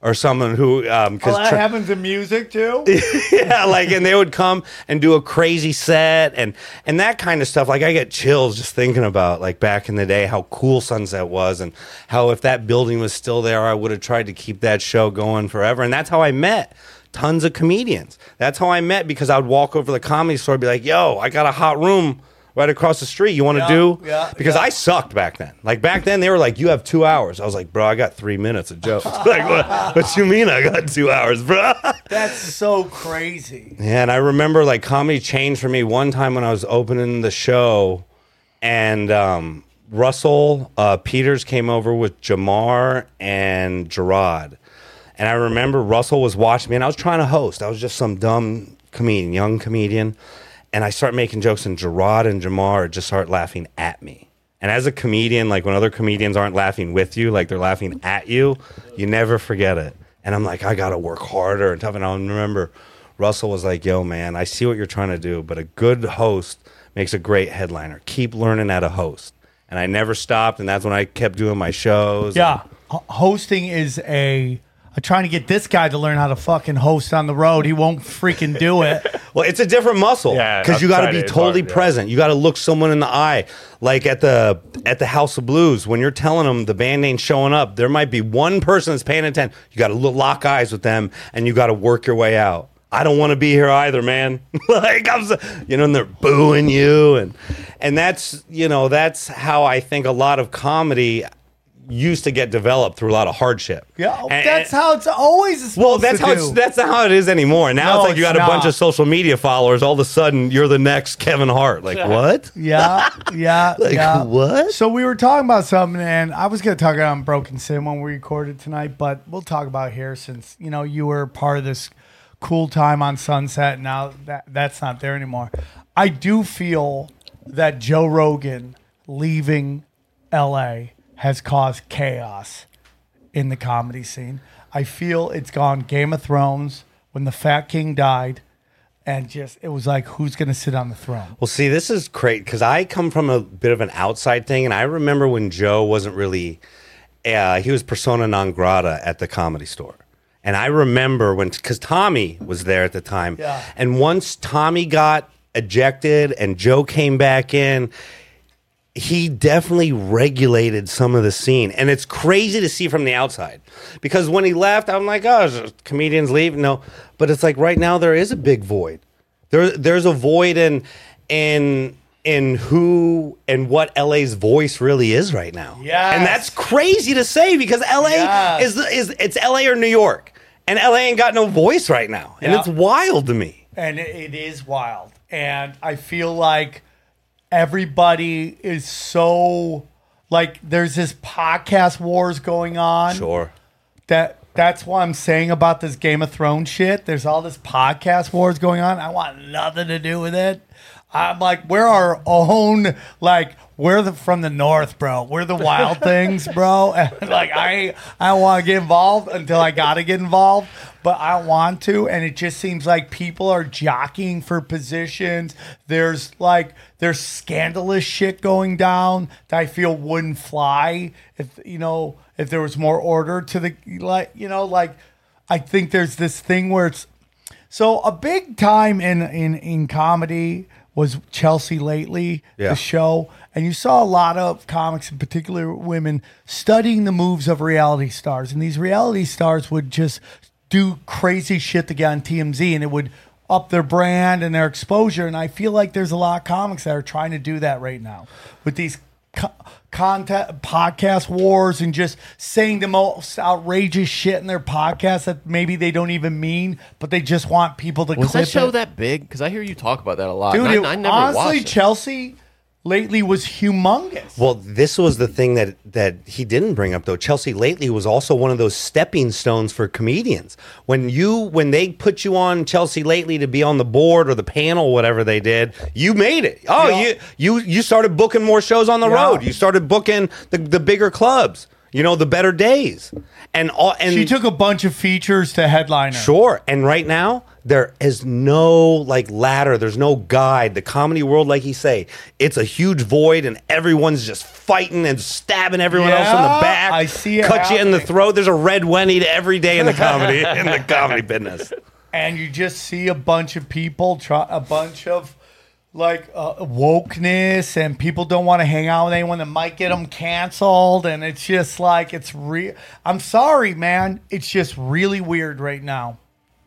Or someone who, um, Oh, because that happens in music too. yeah, like, and they would come and do a crazy set and and that kind of stuff. Like, I get chills just thinking about like back in the day how cool Sunset was and how if that building was still there, I would have tried to keep that show going forever. And that's how I met tons of comedians. That's how I met because I would walk over the comedy store, and be like, "Yo, I got a hot room." Right across the street, you want to Yeah, do? yeah, Because yeah. I sucked back then. Like back then, they were like, "You have two hours." I was like, "Bro, I got three minutes of jokes." like, what? What you mean? I got two hours, bro? That's so crazy. Yeah, and I remember like comedy changed for me one time when I was opening the show, and um, Russell uh, Peters came over with Jamar and Gerard, and I remember Russell was watching me, and I was trying to host. I was just some dumb comedian, young comedian, and I start making jokes, and Gerard and Jamar just start laughing at me. And as a comedian, like when other comedians aren't laughing with you, like they're laughing at you, you never forget it. And I'm like, I gotta work harder and tough. And I'll remember Russell was like, Yo, man, I see what you're trying to do, but a good host makes a great headliner. Keep learning how to host. And I never stopped, and that's when I kept doing my shows. Yeah, hosting is a. I'm trying to get this guy to learn how to fucking host on the road. He won't freaking do it. Well, it's a different muscle Yeah, because you got to be totally hard, yeah. present. You got to look someone in the eye, like at the at the House of Blues when you're telling them the band ain't showing up. There might be one person that's paying attention. You got to lock eyes with them, and you got to work your way out. I don't want to be here either, man. like I'm, so, you know, and they're booing you, and and that's you know that's how I think a lot of comedy used to get developed through a lot of hardship. Yeah, And- that's how it's always supposed well, that's to how do. it's, that's not how it is anymore. Now No, it's like you it's got a bunch of social media followers. All of a sudden, you're the next Kevin Hart. Like what? Yeah, yeah, Like, yeah. what? So we were talking about something, and I was going to talk about Broken Sin when we recorded tonight, but we'll talk about it here since you know you were part of this cool time on Sunset. Now that that's not there anymore. I do feel that Joe Rogan leaving L.A. has caused chaos in the comedy scene. I feel it's gone Game of Thrones when the Fat King died, and just it was like who's going to sit on the throne. Well, see, this is great because I come from a bit of an outside thing, and I remember when Joe wasn't really, uh, he was persona non grata at the comedy store. And I remember when, because Tommy was there at the time. Yeah. And once Tommy got ejected and Joe came back in, he definitely regulated some of the scene. And it's crazy to see from the outside because when he left, I'm like, oh, comedians leave. No, but it's like right now there is a big void. There, there's a void in, in, in who and what LA's voice really is right now. Yeah. And that's crazy to say because LA Yes. is, is, it's LA or New York. And LA ain't got no voice right now. And Yeah. it's wild to me. and it, it is wild and i feel like everybody is so like there's this podcast wars going on. Sure. that that's what i'm saying about this game of thrones shit. There's all this podcast wars going on. I want nothing to do with it. I'm like we're our own like we're the from the north bro. We're the wild things bro. And like i i don't want to get involved until i gotta get involved but i want to and it just seems like people are jockeying for positions. There's like there's scandalous shit going down that i feel wouldn't fly if you know if there was more order to the like you know like i think there's this thing where it's so a big time in in in comedy was Chelsea lately, Yeah. the show, and you saw a lot of comics, in particular women, studying the moves of reality stars, and these reality stars would just do crazy shit to get on TMZ, and it would up their brand and their exposure. And I feel like there's a lot of comics that are trying to do that right now with these co- content podcast wars and just saying the most outrageous shit in their podcast that maybe they don't even mean, but they just want people to Was clip that show it. that big? Because I hear you talk about that a lot. Dude, and it- I, I never honestly. Chelsea lately was humongous. Well, this was the thing that that he didn't bring up though. Chelsea lately was also one of those stepping stones for comedians. When you when they put you on Chelsea lately to be on the board or the panel, whatever they did, you made it. Oh, Yeah. you you you started booking more shows on the Yeah. road. You started booking the the bigger clubs. You know, the better days. And all and she took a bunch of features to headliner. Sure. And right now, there is no like ladder. There's no guide. The comedy world, like you say, it's a huge void, and everyone's just fighting and stabbing everyone else in the back. I see it Cut you in the throat. There's a Red Wedding to every day in the comedy in the comedy business. and you just see a bunch of people try a bunch of like uh, wokeness and people don't want to hang out with anyone that might get them canceled and it's just like it's real i'm sorry man. It's just really weird right now.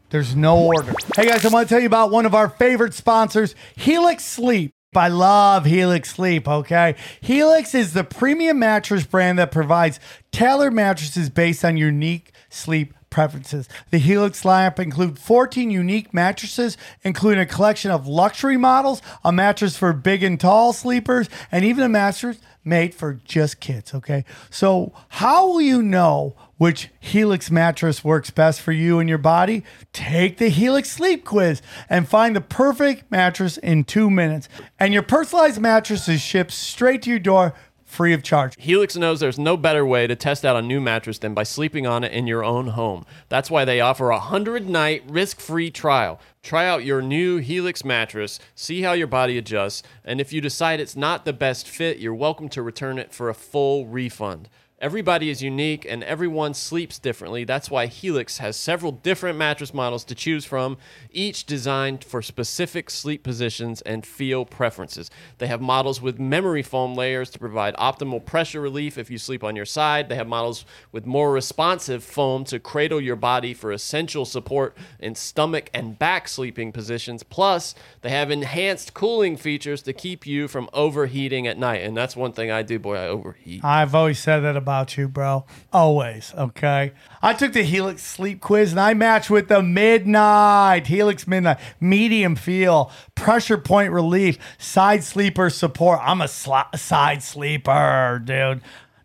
There's no order. Hey guys i want to tell you about one of our favorite sponsors helix sleep. I love Helix Sleep, okay? Helix is the premium mattress brand that provides tailored mattresses based on unique sleep preferences. The Helix lineup include 14 unique mattresses, including a collection of luxury models, a mattress for big and tall sleepers, and even a mattress made for just kids, okay? So, how will you know which Helix mattress works best for you and your body? Take the Helix Sleep Quiz and find the perfect mattress in two minutes. And your personalized mattress is shipped straight to your door free of charge. Helix knows there's no better way to test out a new mattress than by sleeping on it in your own home. That's why they offer a 100 night risk free trial. Try out your new Helix mattress, see how your body adjusts, and if you decide it's not the best fit, you're welcome to return it for a full refund. Everybody is unique and everyone sleeps differently. That's why Helix has several different mattress models to choose from, each designed for specific sleep positions and feel preferences. They have models with memory foam layers to provide optimal pressure relief if you sleep on your side. They have models with more responsive foam to cradle your body for essential support in stomach and back sleeping positions. Plus, they have enhanced cooling features to keep you from overheating at night. And that's one thing I do, boy, I overheat. I've always said that about about you, bro. Always. Okay. I took the Helix sleep quiz and I matched with the Midnight. Helix Midnight. Medium feel, pressure point relief, side sleeper support. I'm a side sleeper, dude.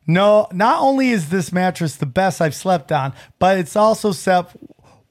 No, not only is this mattress the best I've slept on, but it's also set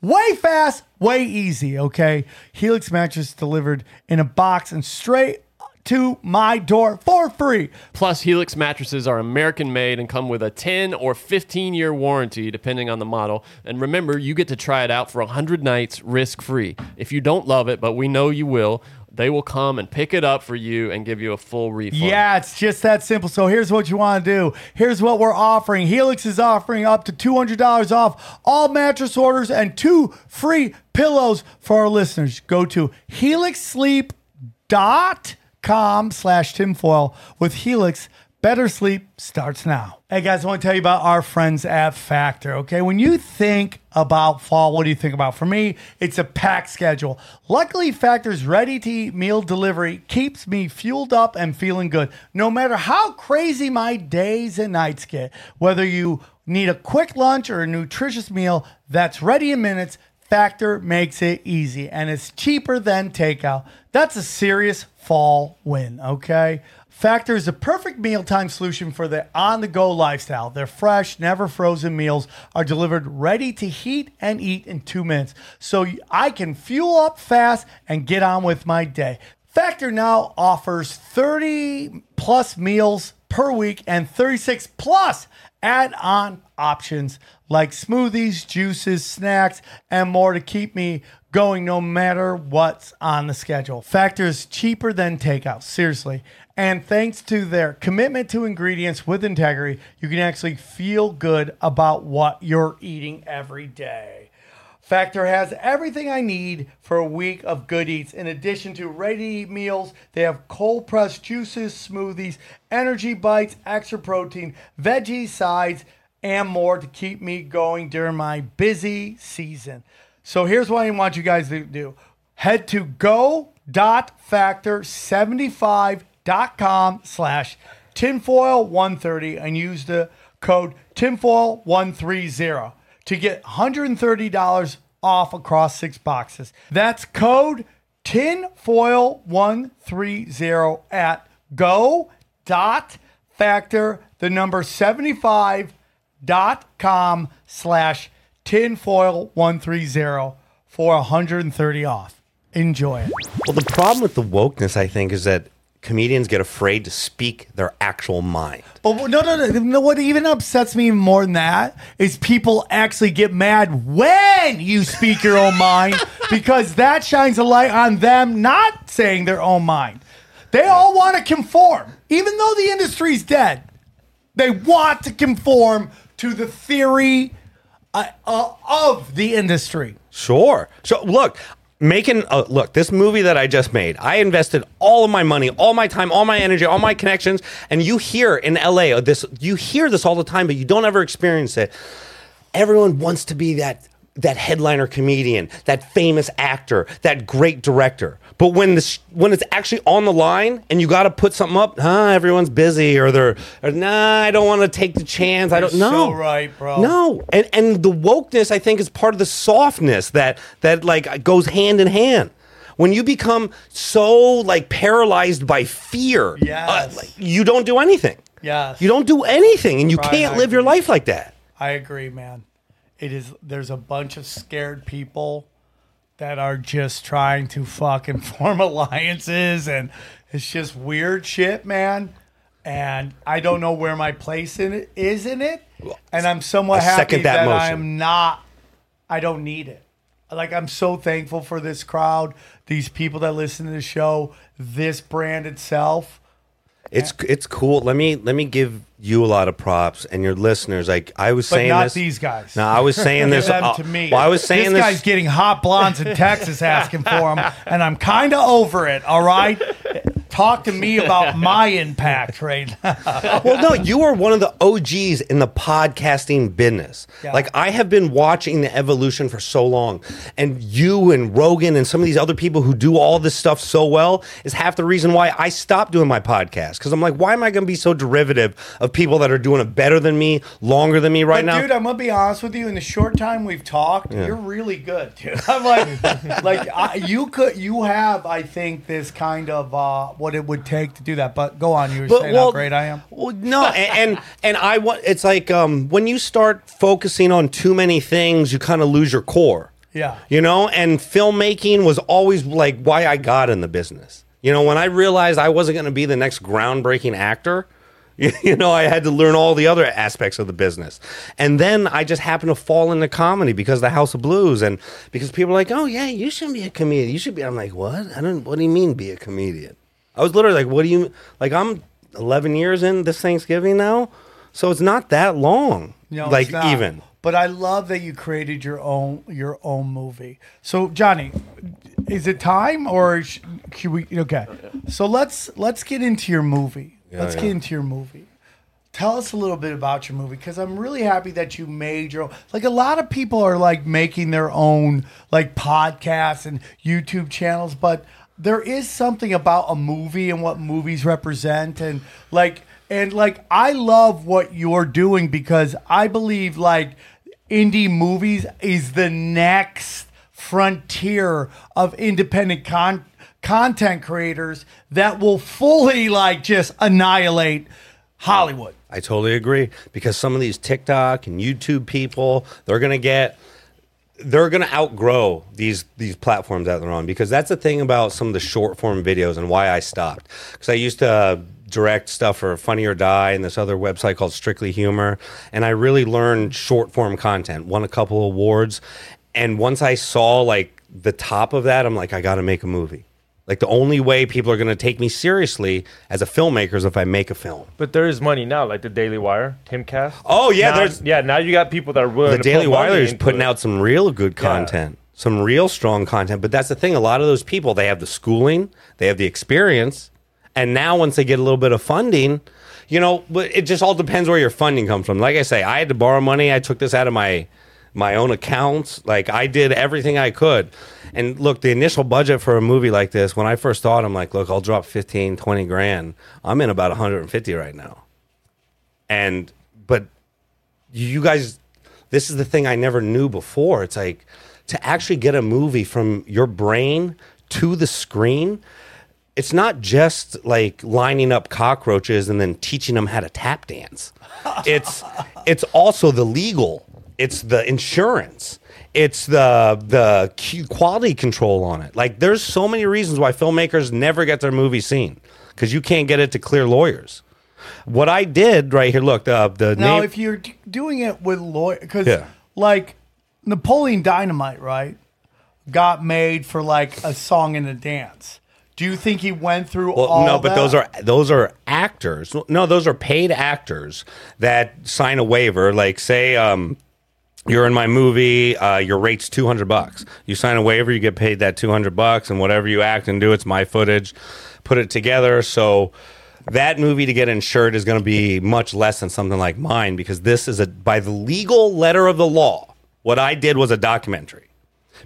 way fast, way easy. Okay. Helix mattress delivered in a box and straight to my door for free. Plus, Helix mattresses are American made and come with a 10 or 15 year warranty, depending on the model. And remember, you get to try it out for 100 nights risk free. If you don't love it, but we know you will, they will come and pick it up for you and give you a full refund. Yeah, it's just that simple. So here's what you want to do. Here's what we're offering. Helix is offering up to $200 off all mattress orders and two free pillows for our listeners. Go to helixsleep.com slash tinfoil with Helix. Better sleep starts now. Hey guys, I want to tell you about our friends at Factor. Okay, when you think about fall, what do you think about? For me, it's a packed schedule. Luckily, Factor's ready to eat meal delivery keeps me fueled up and feeling good. No matter how crazy my days and nights get, whether you need a quick lunch or a nutritious meal that's ready in minutes, Factor makes it easy and it's cheaper than takeout. That's a serious fall win, okay? Factor is a perfect mealtime solution for the on the go lifestyle. Their fresh, never frozen meals are delivered ready to heat and eat in two minutes. So I can fuel up fast and get on with my day. Factor now offers 30 plus meals per week and 36 plus add on options like smoothies, juices, snacks, and more to keep me going no matter what's on the schedule. Factor is cheaper than takeout, seriously. And thanks to their commitment to ingredients with integrity, you can actually feel good about what you're eating every day. Factor has everything I need for a week of good eats. In addition to ready meals, they have cold pressed juices, smoothies, energy bites, extra protein, veggie sides, and more to keep me going during my busy season. So here's what I want you guys to do head to go.factor75.com slash tinfoil130 and use the code tinfoil130 to get $130 off across six boxes. That's code tinfoil130 at go.factor, the number 75.com slash tinfoil130 for 130 off. Enjoy it. Well, the problem with the wokeness, I think, is that comedians get afraid to speak their actual mind. But no, no, no, no. What even upsets me more than that is people actually get mad when you speak your own mind because that shines a light on them not saying their own mind. They all want to conform, even though the industry's dead. They want to conform to the theory uh, uh, of the industry. Sure. So look, making uh, look this movie that I just made. I invested all of my money, all my time, all my energy, all my connections, and you hear in LA uh, this. You hear this all the time, but you don't ever experience it. Everyone wants to be that that headliner comedian, that famous actor, that great director. But when this when it's actually on the line and you got to put something up, huh? Everyone's busy, or they're or, nah. I don't want to take the chance. I don't know. so right, bro. No, and and the wokeness I think is part of the softness that that like goes hand in hand. When you become so like paralyzed by fear, Yes. uh, like, you don't do anything. Yes. You don't do anything, and you Brian, can't I live your life like that. I agree, man. It is. There's a bunch of scared people that are just trying to fucking form alliances, and it's just weird shit, man. And I don't know where my place in it is in it, and I'm somewhat I happy second that that, motion. I'm not. I don't need it. Like I'm so thankful for this crowd, these people that listen to the show, this brand itself. It's it's cool. Let me let me give you a lot of props and your listeners. Like I was But saying not this. these guys. No, I was saying Give this. them uh, to me. Well, I was saying this this. guy's getting hot blondes in Texas asking for them, and I'm kind of over it. All right, talk to me about my impact right now. well, no, you are one of the OGs in the podcasting business. Yeah. Like I have been watching the evolution for so long, and you and Rogan and some of these other people who do all this stuff so well is half the reason why I stopped doing my podcast. Because I'm like, why am I going to be so derivative of people that are doing it better than me, longer than me right but now? dude, I'm gonna be honest with you. In the short time we've talked, you're really good, dude. I'm like, like I, you could, you have, I think, this kind of uh, what it would take to do that. But go on, you were saying how great I am. Well, no, and, and and I want it's like um, when you start focusing on too many things, you kind of lose your core. Yeah. You know, and filmmaking was always like why I got in the business. You know, when I realized I wasn't going to be the next groundbreaking actor, you, you know, I had to learn all the other aspects of the business. And then I just happened to fall into comedy because of the House of Blues and because people are like, "Oh, yeah, you shouldn't be a comedian. You should be." I'm like, "What? I don't what do you mean be a comedian?" I was literally like, "What do you like I'm 11 years in this Thanksgiving now?" So it's not that long. No, it's like not. even. But I love that you created your own your own movie. So Johnny, is it time or sh- should we? Okay, so let's let's get into your movie. Yeah, let's yeah. get into your movie. Tell us a little bit about your movie because I'm really happy that you made your own. Like a lot of people are like making their own like podcasts and YouTube channels, but there is something about a movie and what movies represent and like and like I love what you're doing because I believe like indie movies is the next frontier of independent con- content creators that will fully like just annihilate Hollywood. I totally agree because some of these TikTok and YouTube people, they're gonna get, they're gonna outgrow these these platforms that they're on because that's the thing about some of the short form videos and why I stopped because I used to. Uh, direct stuff for Funny or Die and this other website called Strictly Humor and I really learned short form content won a couple awards and once I saw like the top of that I'm like I got to make a movie like the only way people are going to take me seriously as a filmmaker is if I make a film But there is money now, like the Daily Wire, Timcast. Oh, yeah, Now- there's- yeah. Now you got people that are willing. the Daily Wire is putting it. out some real good content, some real strong content. But that's the thing: a lot of those people they have the schooling, they have the experience, and now once they get a little bit of funding, you know, but it just all depends where your funding comes from. Like I say, I had to borrow money. I took this out of my my own accounts. Like I did everything I could. And look, the initial budget for a movie like this, when I first thought, I'm like, look, I'll drop 15, 20 grand. I'm in about 150 right now. And, but you guys this is the thing I never knew before. It's like to actually get a movie from your brain to the screen. It's not just like lining up cockroaches and then teaching them how to tap dance. It's it's also the legal. It's the insurance. It's the the quality control on it. Like there's so many reasons why filmmakers never get their movie seen because you can't get it to clear lawyers. What I did right here, look, the the Now, name. if you're d- doing it with lawyer, because Yeah. like Napoleon Dynamite, right, got made for like a song and a dance. Do you think he went through Well, all no, but that? those are those are actors. No, those are paid actors that sign a waiver. Like, say, um, you're in my movie. Uh, your rate's two hundred bucks. You sign a waiver, you get paid that two hundred bucks, and whatever you act and do, it's my footage. Put it together. So that movie to get insured is going to be much less than something like mine because this is a by the legal letter of the law. What I did was a documentary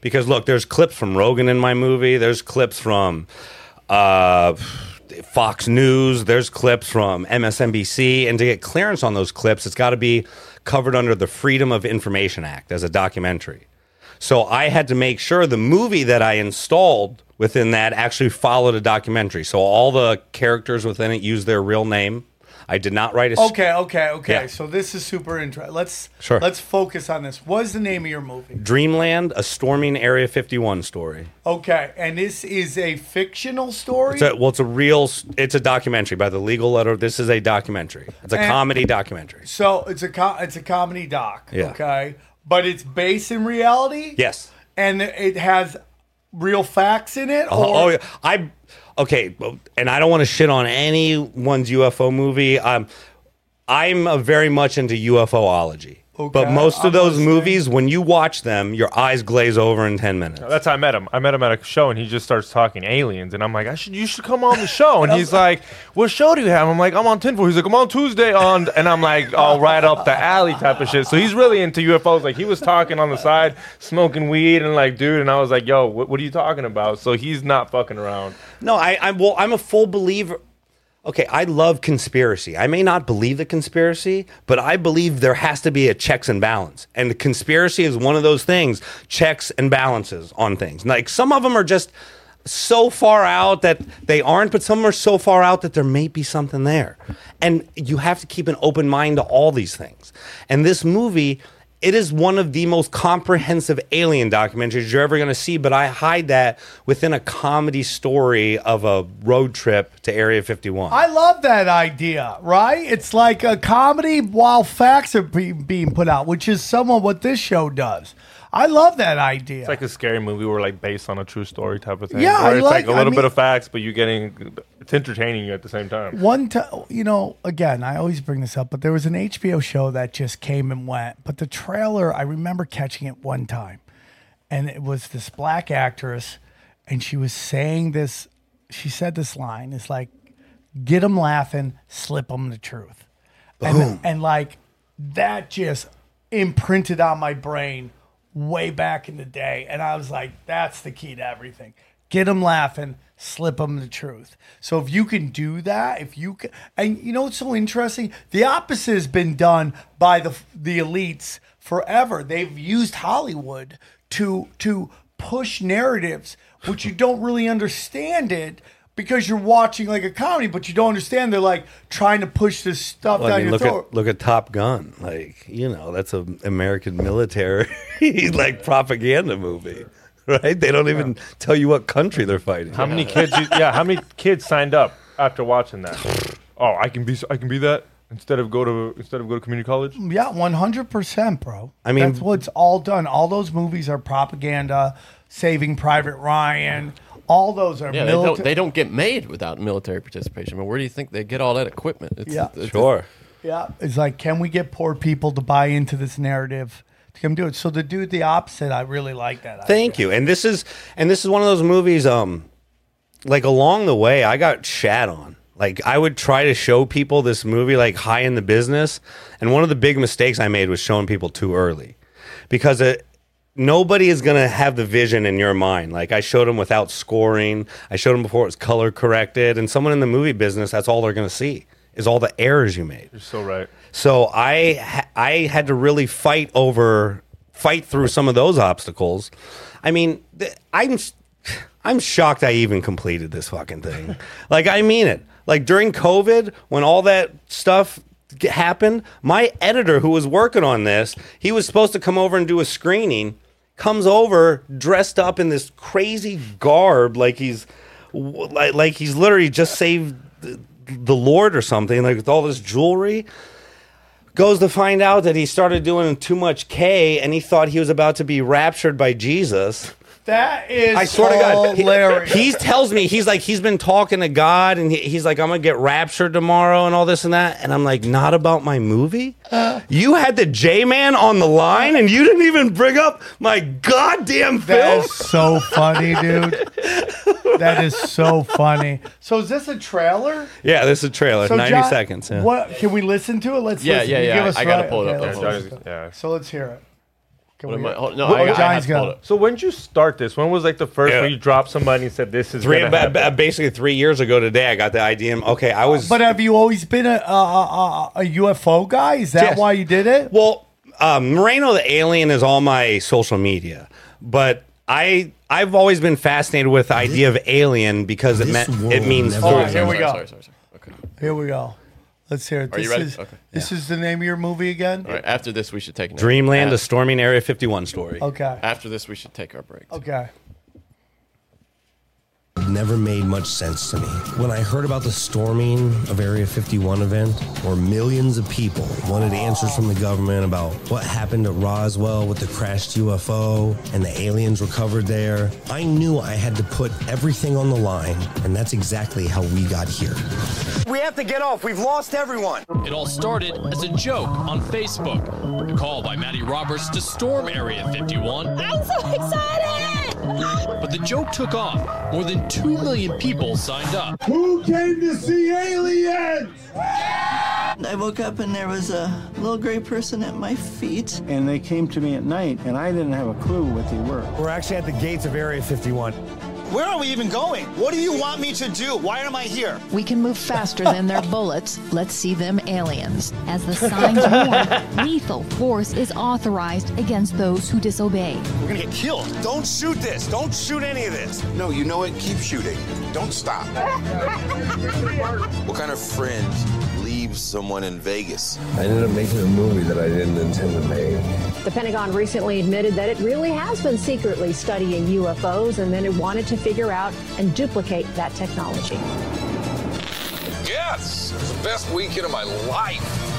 because look, there's clips from Rogan in my movie. There's clips from uh, Fox News. There's clips from MSNBC, and to get clearance on those clips, it's got to be covered under the Freedom of Information Act as a documentary. So I had to make sure the movie that I installed within that actually followed a documentary. So all the characters within it use their real name. I did not write a Okay, okay, okay. Yeah. So this is super interesting. Let's Sure. let's focus on this. What is the name of your movie? Dreamland, a storming Area 51 story. Okay, and this is a fictional story. It's a, well, it's a real, it's a documentary by the legal letter. This is a documentary. It's a And- comedy documentary. so it's a co- it's a comedy doc. Yeah. Okay, but it's based in reality. Yes. and it has real facts in it. Oh, or- oh, yeah. I okay, and I don't want to shit on anyone's UFO movie. Um, I'm very much into UFOlogy. But most of those movies, when you watch them, your eyes glaze over in ten minutes. That's how I met him. I met him at a show, and he just starts talking aliens, and I'm like, I should, you should come on the show. And he's like, What show do you have? I'm like, I'm on tinfoil. He's like, I'm on Tuesday on, and I'm like, oh, right up the alley type of shit. So he's really into UFOs. Like he was talking on the side, smoking weed, and like, dude, and I was like, Yo, what, what are you talking about? So he's not fucking around. No, I, I'm well. I'm a full believer. Okay, I love conspiracy. I may not believe the conspiracy, but I believe there has to be a checks and balance. And the conspiracy is one of those things, checks and balances on things. Like some of them are just so far out that they aren't, but some are so far out that there may be something there. And you have to keep an open mind to all these things. And this movie, it is one of the most comprehensive alien documentaries you're ever going to see, but I hide that within a comedy story of a road trip to Area 51. I love that idea, right? It's like a comedy while facts are be- being put out, which is somewhat what this show does. I love that idea. It's like a scary movie where like based on a true story type of thing. Yeah, where I it's like- like, a I little mean- bit of facts, but you're getting it's entertaining you at the same time. One time, you know, again, I always bring this up, but there was an HBO show that just came and went. But the trailer, I remember catching it one time, and it was this black actress, and she was saying this. She said this line: "It's like, get them laughing, slip them the truth," and and like that just imprinted on my brain way back in the day, and I was like, that's the key to everything. Get them laughing, slip them the truth. So if you can do that, if you can, and you know what's so interesting? The opposite has been done by the the elites forever. They've used Hollywood to to push narratives which you don't really understand it because you're watching like a comedy, but you don't understand. They're like trying to push this stuff Well, down I mean, your look throat. at look at Top Gun. Like you know, that's an American military like propaganda movie, right? They don't even tell you what country they're fighting. How many kids? You, yeah, how many kids signed up after watching that? Oh, I can be I can be that instead of go to instead of go to community college. Mm, yeah, one hundred percent, bro. I mean- that's what's all done. All those movies are propaganda. Saving Private Ryan. All those are Yeah, they don't, military. they don't get made without military participation. But where do you think they get all that equipment? It's, Yeah. it's- Sure. Yeah, it's like, can we get poor people to buy into this narrative to come do it? So to do the opposite, I really like that. Thank you. And this is and this is one of those movies. Um, like along the way, I got shat on. Like I would try to show people this movie like high in the business, and one of the big mistakes I made was showing people too early, because it. Nobody is gonna have the vision in your mind. Like I showed them without scoring. I showed them before it was color corrected. And someone in the movie business, that's all they're gonna see is all the errors you made. You're so right. So I I had to really fight over fight through some of those obstacles. I mean, I'm I'm shocked I even completed this fucking thing. like I mean it. Like during COVID when all that stuff happened, my editor who was working on this, he was supposed to come over and do a screening, comes over dressed up in this crazy garb like he's like, like he's literally just saved the, the Lord or something, like with all this jewelry goes to find out that he started doing too much K and he thought he was about to be raptured by Jesus. That is I swear to God, he, hilarious. he tells me he's like he's been talking to God and he, he's like I'm gonna get raptured tomorrow and all this and that and I'm like not about my movie. You had the J man on the line and you didn't even bring up my goddamn That film. is so funny, dude. that is so funny. So is this a trailer? Yeah, this is a trailer, So 90 John, seconds. Yeah. What can we listen to it? Let's Yeah, listen. yeah, You yeah. give I gotta right- pull it okay, up. let's Yeah, yeah. So let's hear it. Can What we am I- hear- hold- no, What- I- I have to pull got- it. So when did you start this? When was like the first Yeah. where you dropped somebody and said this is Three, gonna ba- happen? ba- basically three years ago today, I got the idea. Okay, I was. But have you always been a, a, a, a UFO guy? Is that Yes. why you did it? Well, um, Moreno the alien is all my social media, but I I've always been fascinated with the idea of alien because it meant it means Oh, food. here we sorry, go. Sorry, sorry, sorry. Okay. Here we go. Let's hear it. Are you this ready? is Okay. this is the name of your movie again. All right. After this, we should take a Dreamland, a After, storming Area 51 story. Okay. after this, we should take our break. Okay. Had never made much sense to me. When I heard about the storming of Area 51 event, where millions of people wanted answers from the government about what happened at Roswell with the crashed UFO and the aliens recovered there, I knew I had to put everything on the line, and that's exactly how we got here. We have to get off. We've lost everyone. It all started as a joke on Facebook. A call by Matty Roberts to storm Area 51. I'm so excited! But the joke took off. More than 2 million people signed up. Who came to see aliens? I woke up and there was a little gray person at my feet. And they came to me at night, and I didn't have a clue what they were. We're actually at the gates of Area 51. Where are we even going? What do you want me to do? Why am I here? We can move faster than their bullets. Let's see them aliens. As the signs warn, lethal force is authorized against those who disobey. We're gonna get killed. Don't shoot this. Don't shoot any of this. No, you know it. Keep shooting. Don't stop. what kind of friend leaves someone in Vegas? I ended up making a movie that I didn't intend to make. The Pentagon recently admitted that it really has been secretly studying UFOs and then it wanted to figure out and duplicate that technology. Yes, it was the best weekend of my life.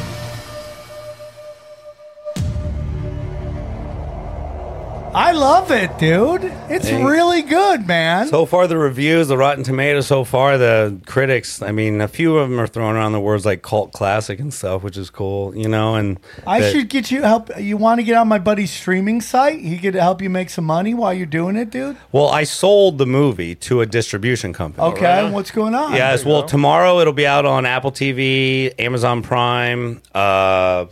I love it, dude. It's Thanks. really good, man. So far, the reviews, the Rotten Tomatoes, so far, the critics, I mean, a few of them are throwing around the words like cult classic and stuff, which is cool, you know, and I that- should get you help. You want to get on my buddy's streaming site? He could help you make some money while you're doing it, dude. Well, I sold the movie to a distribution company. Okay, what's going on? Yes, well, tomorrow it'll be out on Apple TV, Amazon Prime. Uh,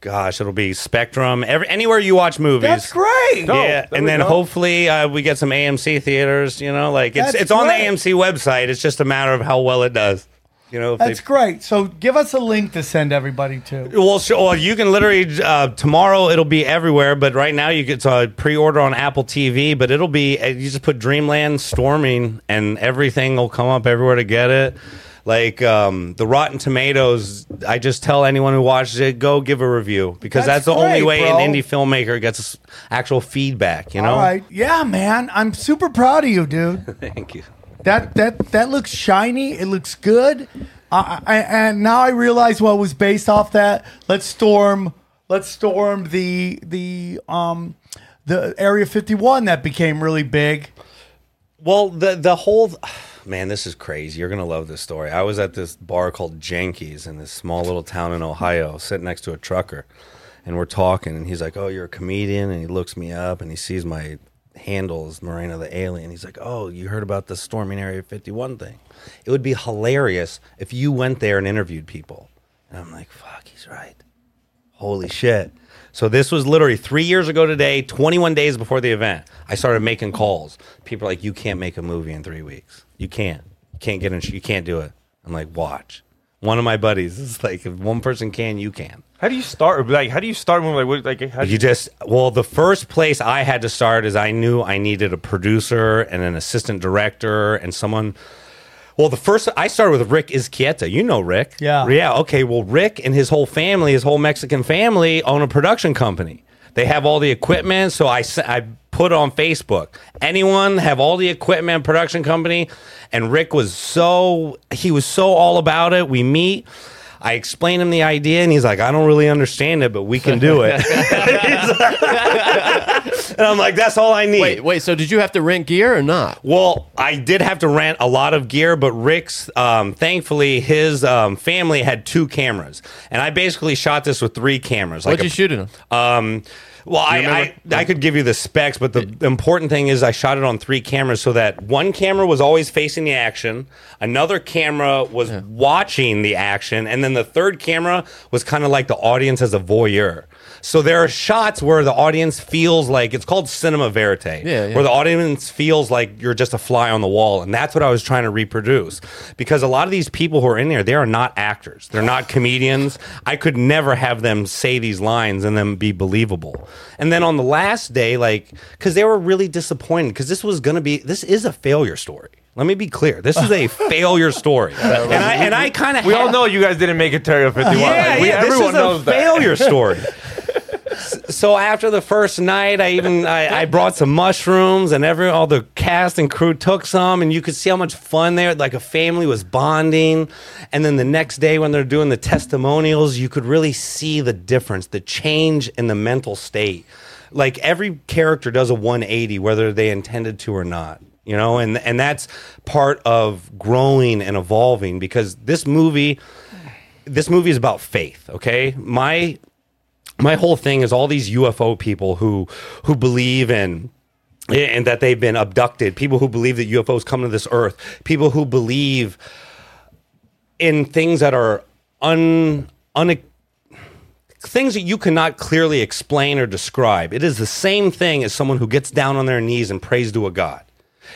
gosh, it'll be Spectrum. Every, anywhere you watch movies. That's great. Yeah, and then hopefully uh, we get some AMC theaters. You know, like it's That's it's on the. AMC website. It's just a matter of how well it does. You know, if That's they, great. So give us a link to send everybody to. well, sure, well, you can literally uh, tomorrow. It'll be everywhere, but right now you get to pre-order on Apple TV. But it'll be uh, you just put Dreamland storming, and everything will come up everywhere to get it. Like um, the Rotten Tomatoes, I just tell anyone who watches it, go give a review because That's that's, the only great, way bro. an indie filmmaker gets actual feedback. You know. All right. Yeah, man. I'm super proud of you, dude. Thank you. That that that looks shiny. It looks good. I, and now I realize what was based off that. Let's storm. Let's storm the the um the Area 51 that became really big. Well, the the whole man, this is crazy. You're gonna love this story. I was at this bar called Jenkies in this small little town in Ohio, sitting next to a trucker, and we're talking, and he's like, "Oh, you're a comedian," and he looks me up, and he sees my handles, Moreno the Alien. He's like, "Oh, you heard about the storming Area 51 thing? It would be hilarious if you went there and interviewed people." And I'm like, "Fuck, he's right." Holy shit. So this was literally three years ago today, 21 days before the event. I started making calls. People are like, you can't make a movie in three weeks. You can't. You can't get in. You can't do it. I'm like, watch. One of my buddies is like, if one person can, you can. How do you start? Like, how do you start when like, what, like, how do You just well, the first place I had to start is I knew I needed a producer and an assistant director and someone. Well, the first I started with Rick Izquieta. You know Rick. Yeah. Yeah. Okay. Well, Rick and his whole family, his whole Mexican family, own a production company. They have all the equipment. So I, I put on Facebook. Anyone have all the equipment, production company, and Rick was so he was so all about it. We meet. I explain him the idea, and he's like, "I don't really understand it, but we can do it." and I'm like, "That's all I need." Wait, wait. So did you have to rent gear or not? Well, I did have to rent a lot of gear, but Rick's, um, thankfully, his um, family had two cameras, and I basically shot this with three cameras. What'd a- you shoot it on? Um, well, I, I I could give you the specs, but the important thing is I shot it on three cameras so that one camera was always facing the action, another camera was watching the action, and then the third camera was kind of like the audience as a voyeur. So there are shots where the audience feels like it's called cinema verite, Yeah, yeah. where the audience feels like you're just a fly on the wall, and that's what I was trying to reproduce. Because a lot of these people who are in there, they are not actors, they're not comedians. I could never have them say these lines and then be believable. And then on the last day, like, because they were really disappointed, because this was going to be, this is a failure story. Let me be clear. This is a failure story, and I and I kind of We all know you guys didn't make it to Area 51. yeah, Like, we, yeah, this everyone is a knows failure story. so after the first night, I even I, I brought some mushrooms, and every all the cast and crew took some, and you could see how much fun they were. Like a family was bonding, and then the next day when they're doing the testimonials, you could really see the difference, the change in the mental state. Like every character does a 180, whether they intended to or not. You know, and and that's part of growing and evolving because this movie, this movie is about faith. Okay, my my whole thing is all these UFO people who who believe in and that they've been abducted, people who believe that UFOs come to this earth, people who believe in things that are un un things that you cannot clearly explain or describe. It is the same thing as someone who gets down on their knees and prays to a god.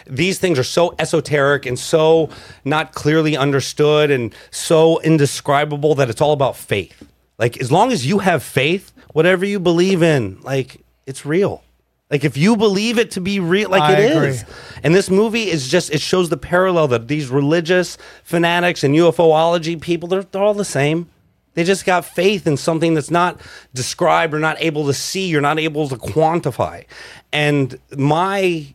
These things are so esoteric and so not clearly understood and so indescribable that it's all about faith. Like as long as you have faith, whatever you believe in, like it's real. Like if you believe it to be real, like I it agree. is. And this movie is just it shows the parallel that these religious fanatics and UFOlogy people, they're, they're all the same. They just got faith in something that's not described or not able to see, you're not able to quantify. And my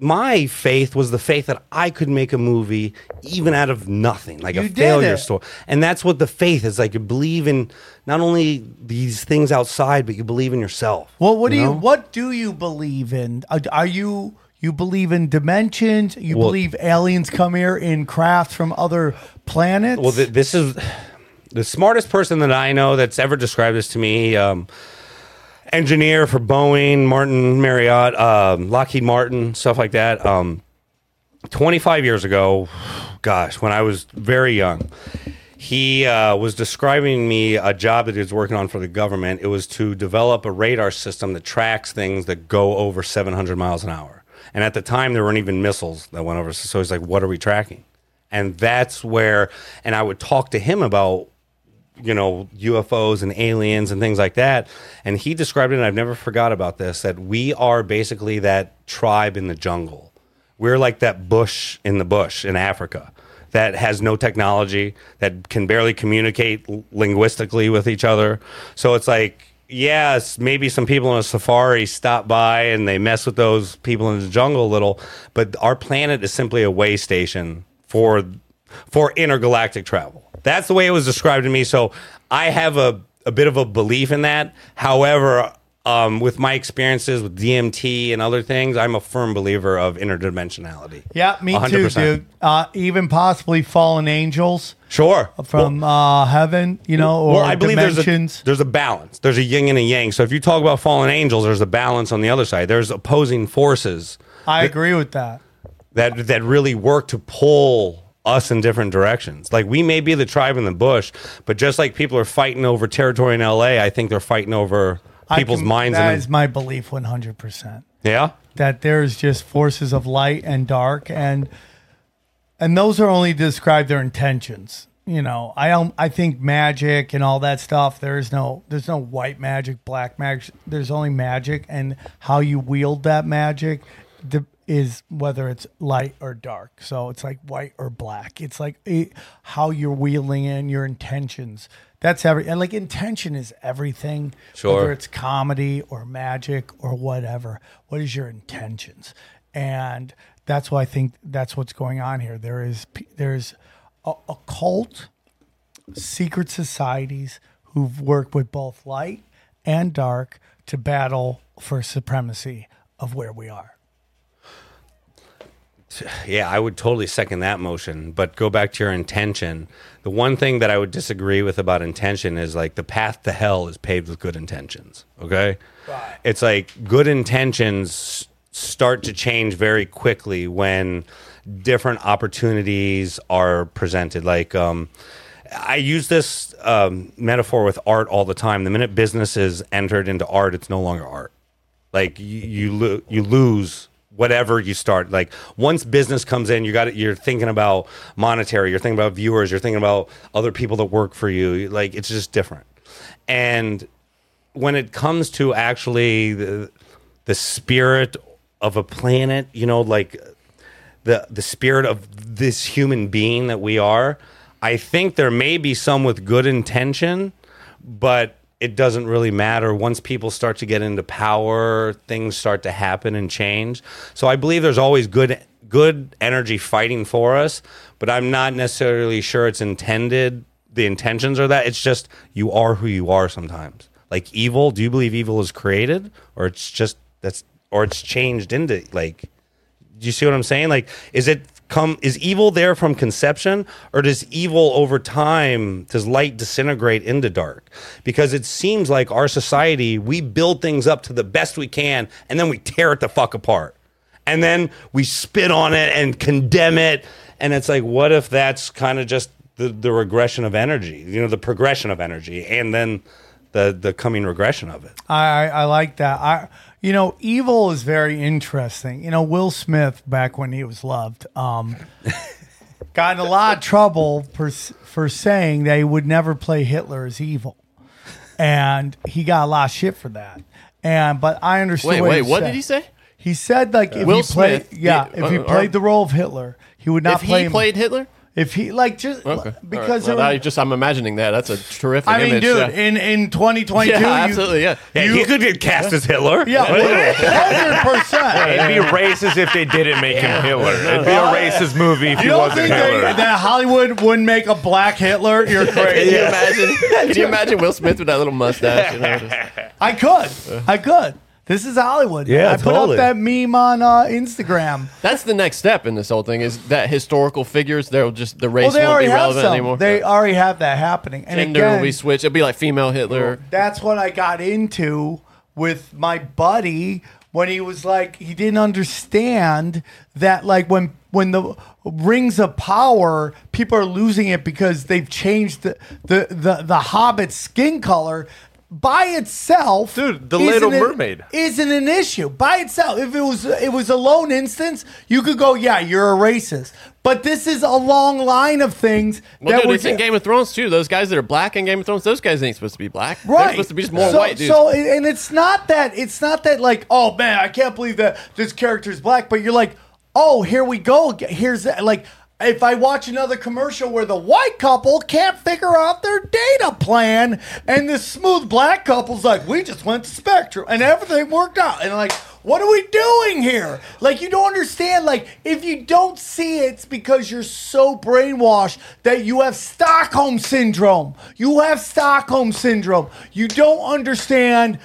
my faith was the faith that I could make a movie even out of nothing, like You a failure it. story. And that's what the faith is like. You believe in not only these things outside, but you believe in yourself. Well, what do you what do you believe in? Are, are you you believe in dimensions? You Well- believe aliens come here in crafts from other planets? Well, th- this is the smartest person that I know that's ever described this to me. Um, engineer for Boeing, Martin Marietta, um, Lockheed Martin, stuff like that. Um, 25 years ago, gosh, when I was very young, he uh, was describing me a job that he was working on for the government. It was to develop a radar system that tracks things that go over 700 miles an hour. And at the time, there weren't even missiles that went over. So he's like, "What are we tracking?" And that's where, and I would talk to him about you know UFOs and aliens and things like that. And he described it, and I've never forgot about this. That we are basically that tribe in the jungle. We're like that bush in the bush in Africa that has no technology, that can barely communicate linguistically with each other. So it's like, yes, maybe some people on a safari stop by and they mess with those people in the jungle a little, but our planet is simply a way station for for intergalactic travel. That's the way it was described to me. So I have a, a bit of a belief in that. However, um, with my experiences with DMT and other things, I'm a firm believer of interdimensionality. yeah, me too, 100%. dude. Uh, even possibly fallen angels. Sure. From uh, heaven, you know, or well, I believe there's a, there's a balance. There's a yin and a yang. So if you talk about fallen angels, there's a balance on the other side. There's opposing forces I agree with that. that that really work to pull us in different directions. Like we may be the tribe in the bush, but just like people are fighting over territory in LA, I think they're fighting over I people's can- minds. That is my belief, one hundred percent. yeah. That there's just forces of light and dark, and and those are only to describe their intentions. You know, I don't. I think magic and all that stuff. There is no. There's no white magic, black magic. There's only magic, and how you wield that magic de- is whether it's light or dark. So it's like white or black. It's like it, how you're wheeling in your intentions. That's every and like intention is everything. Sure. Whether it's comedy or magic or whatever. What is your intentions? And that's why I think that's what's going on here. There is there's a, a cult, secret societies who've worked with both light and dark to battle for supremacy of where we are. Yeah, I would totally second that motion. But go back to your intention. The one thing that I would disagree with about intention is like the path to hell is paved with good intentions. Okay? It's like good intentions start to change very quickly when different opportunities are presented. Like, um, I use this um, metaphor with art all the time. The minute business is entered into art, it's no longer art. Like you you, lo- you lose whatever you start. Like once business comes in, you got it. you're thinking about monetary. You're thinking about viewers. You're thinking about other people that work for you. Like it's just different. And when it comes to actually the the spirit of a planet, you know, like the the spirit of this human being that we are, I think there may be some with good intention, but it doesn't really matter. Once people start to get into power things start to happen and change. So i believe there's always good good energy fighting for us but i'm not necessarily sure it's intended the intentions are that it's just you are who you are sometimes. Like evil do you believe evil is created or it's just that's or it's changed into like do you see what I'm saying? Like, is it come? Is evil there from conception, or does evil over time does light disintegrate into dark? Because it seems like our society we build things up to the best we can, and then we tear it the fuck apart, and then we spit on it and condemn it, and it's like, what if that's kind of just the the regression of energy? You know, the progression of energy, and then the the coming regression of it. I, I, like that. I you know, evil is very interesting. You know, Will Smith back when he was loved, um, got in a lot of trouble for for saying that he would never play Hitler as evil, and he got a lot of shit for that. And but I understood. Wait, what wait, what said. did he say? He said like if Will he played, Smith, yeah, the- if he uh, played the role of Hitler, he would not if play. he him- played Hitler? If he like just Okay. because All it right. Well, was- I just I'm imagining that. That's a terrific I mean, image. dude, yeah. in in 2022, Yeah, you- absolutely, yeah. Yeah, he could get cast as Hitler. Yeah, hundred percent. It'd be racist if they didn't make him Hitler. It'd be a racist movie if You he don't wasn't think they, Hitler. that Hollywood wouldn't make a black Hitler? You're crazy. Can crazy. you imagine? Can you imagine Will Smith with that little mustache? You know, just- I could. I could. This is Hollywood. Yeah, I put up that meme on uh, Instagram. That's the next step in this whole thing. Is that historical figures? They'll just the race Well, they won't already be have relevant some. anymore. They already have that happening. And Gender again, will be switched. It'll be like female Hitler. that's what I got into with my buddy when he was like he didn't understand that like when when the rings of power people are losing it because they've changed the the the, the hobbit's skin color by itself dude The Little Mermaid. isn't an issue by itself if it was it was a lone instance you could go yeah you're a racist but this is a long line of things Well, that dude, it's in Game of Thrones too. Those guys that are black in Game of Thrones, those guys ain't supposed to be black. They're supposed to be just more so, white dudes. So, and it's not that it's not that like, oh man, I can't believe that this character is black. But you're like, oh, here we go. Here's. Like, if I watch another commercial where the white couple can't figure out their data plan, and this smooth black couple's like, we just went to Spectrum and everything worked out, and like. What are we doing here? Like, you don't understand. Like, if you don't see it, it's because you're so brainwashed that you have Stockholm syndrome. You have Stockholm syndrome. You don't understand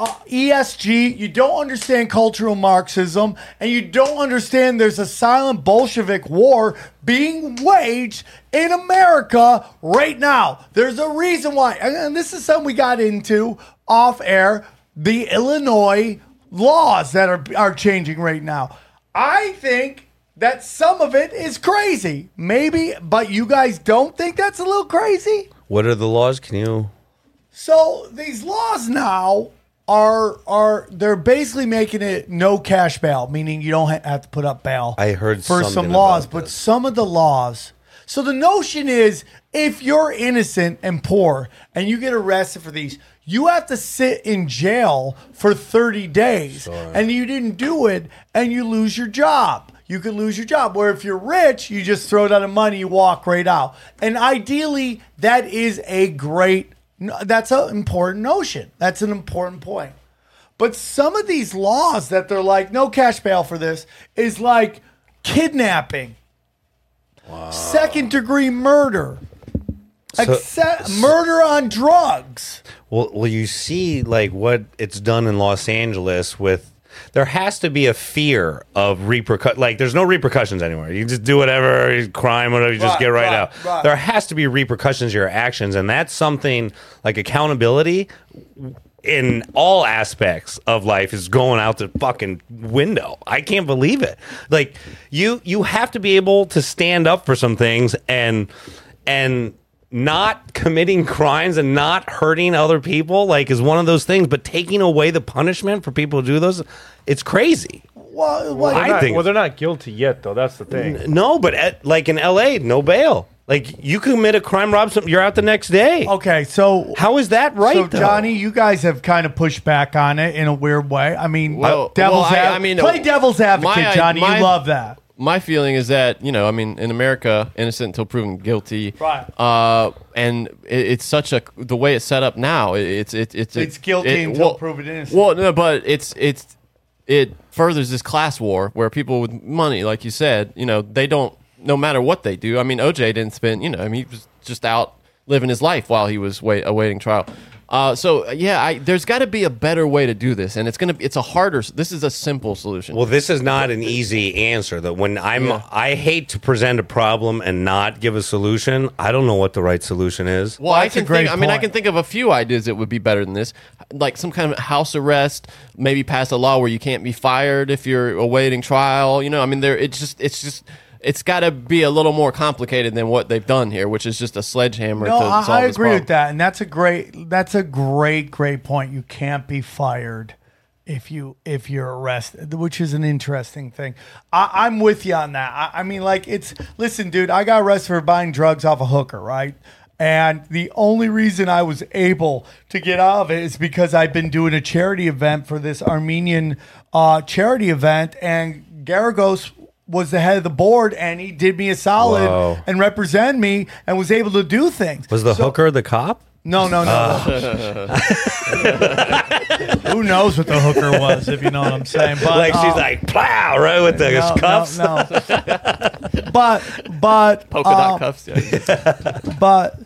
uh, ESG. You don't understand cultural Marxism. And you don't understand there's a silent Bolshevik war being waged in America right now. There's a reason why. And, and this is something we got into off air the Illinois laws that are, are changing right now. I think that some of it is crazy. Maybe, but you guys don't think that's a little crazy? What are the laws? Can you? So these laws now are are they're basically making it no cash bail, meaning you don't ha- have to put up bail. I heard for something some laws, about but some of the laws. So the notion is, if you're innocent and poor and you get arrested for these, you have to sit in jail for 30 days, and you didn't do it, and you lose your job. You could lose your job. Where if you're rich, you just throw down the money, you walk right out. And ideally, that is a great. No, That's an important notion. That's an important point. But some of these laws that they're like, no cash bail for this, is like kidnapping, second degree murder, So- acce- murder on drugs. Well, well, you see, like what it's done in Los Angeles with. There has to be a fear of repercussion. Like, there's no repercussions anywhere. You just do whatever, crime, whatever, you just Right, get right, right, out. right. There has to be repercussions to your actions, and that's something like accountability in all aspects of life is going out the fucking window. I can't believe it. Like you you have to be able to stand up for some things and and not committing crimes and not hurting other people like is one of those things but taking away the punishment for people who do those it's crazy. Well, Well, they're I not, think well, they're not guilty yet, though. That's the thing. N- No, but at, like in LA, no bail. Like you commit a crime, rob something, you're out the next day. Okay, so how is that right? So though? Johnny, you guys have kind of pushed back on it in a weird way. I mean, Well- devil's well, I- ad- I mean, play uh, devil's advocate, my- Johnny. my- you love that. My feeling is that you know, I mean, in America, innocent until proven guilty. Right. Uh, and it, it's such a the way it's set up now. it- It's it, it's It's guilty it- until well- proven innocent. Well, no, but it's it's it furthers this class war where people with money, like you said, you know, they don't no matter what they do. I mean, OJ didn't spend, you know, I mean, he was just out living his life while he was wait, awaiting trial. Uh, so yeah, I, there's got to be a better way to do this, and it's gonna. It's a harder. This is a simple solution. Well, this is not an easy answer. That when I'm, I hate to present a problem and not give a solution. I don't know what the right solution is. Well, I can think. I mean, I can think of a few ideas that would be better than this, like some kind of house arrest. Maybe pass a law where you can't be fired if you're awaiting trial. You know, I mean, there. It's just. It's just. It's got to be a little more complicated than what they've done here, which is just a sledgehammer No, to I, I agree with that, and that's a great that's a great great point. You can't be fired if you if you're arrested, which is an interesting thing. I, I'm with you on that. I, I mean, like it's listen, dude. I got arrested for buying drugs off a hooker, right? And the only reason I was able to get out of it is because I've been doing a charity event for this Armenian uh, charity event, and Geragos was the head of the board, and he did me a solid Whoa. and represent me, and was able to do things. Was the So- hooker the cop? No, no, no. Who knows what the hooker was, if you know what I'm saying? But like she's um, like plow right with the no, cuffs. No, no. but but Polka dot um, cuffs. Yeah. but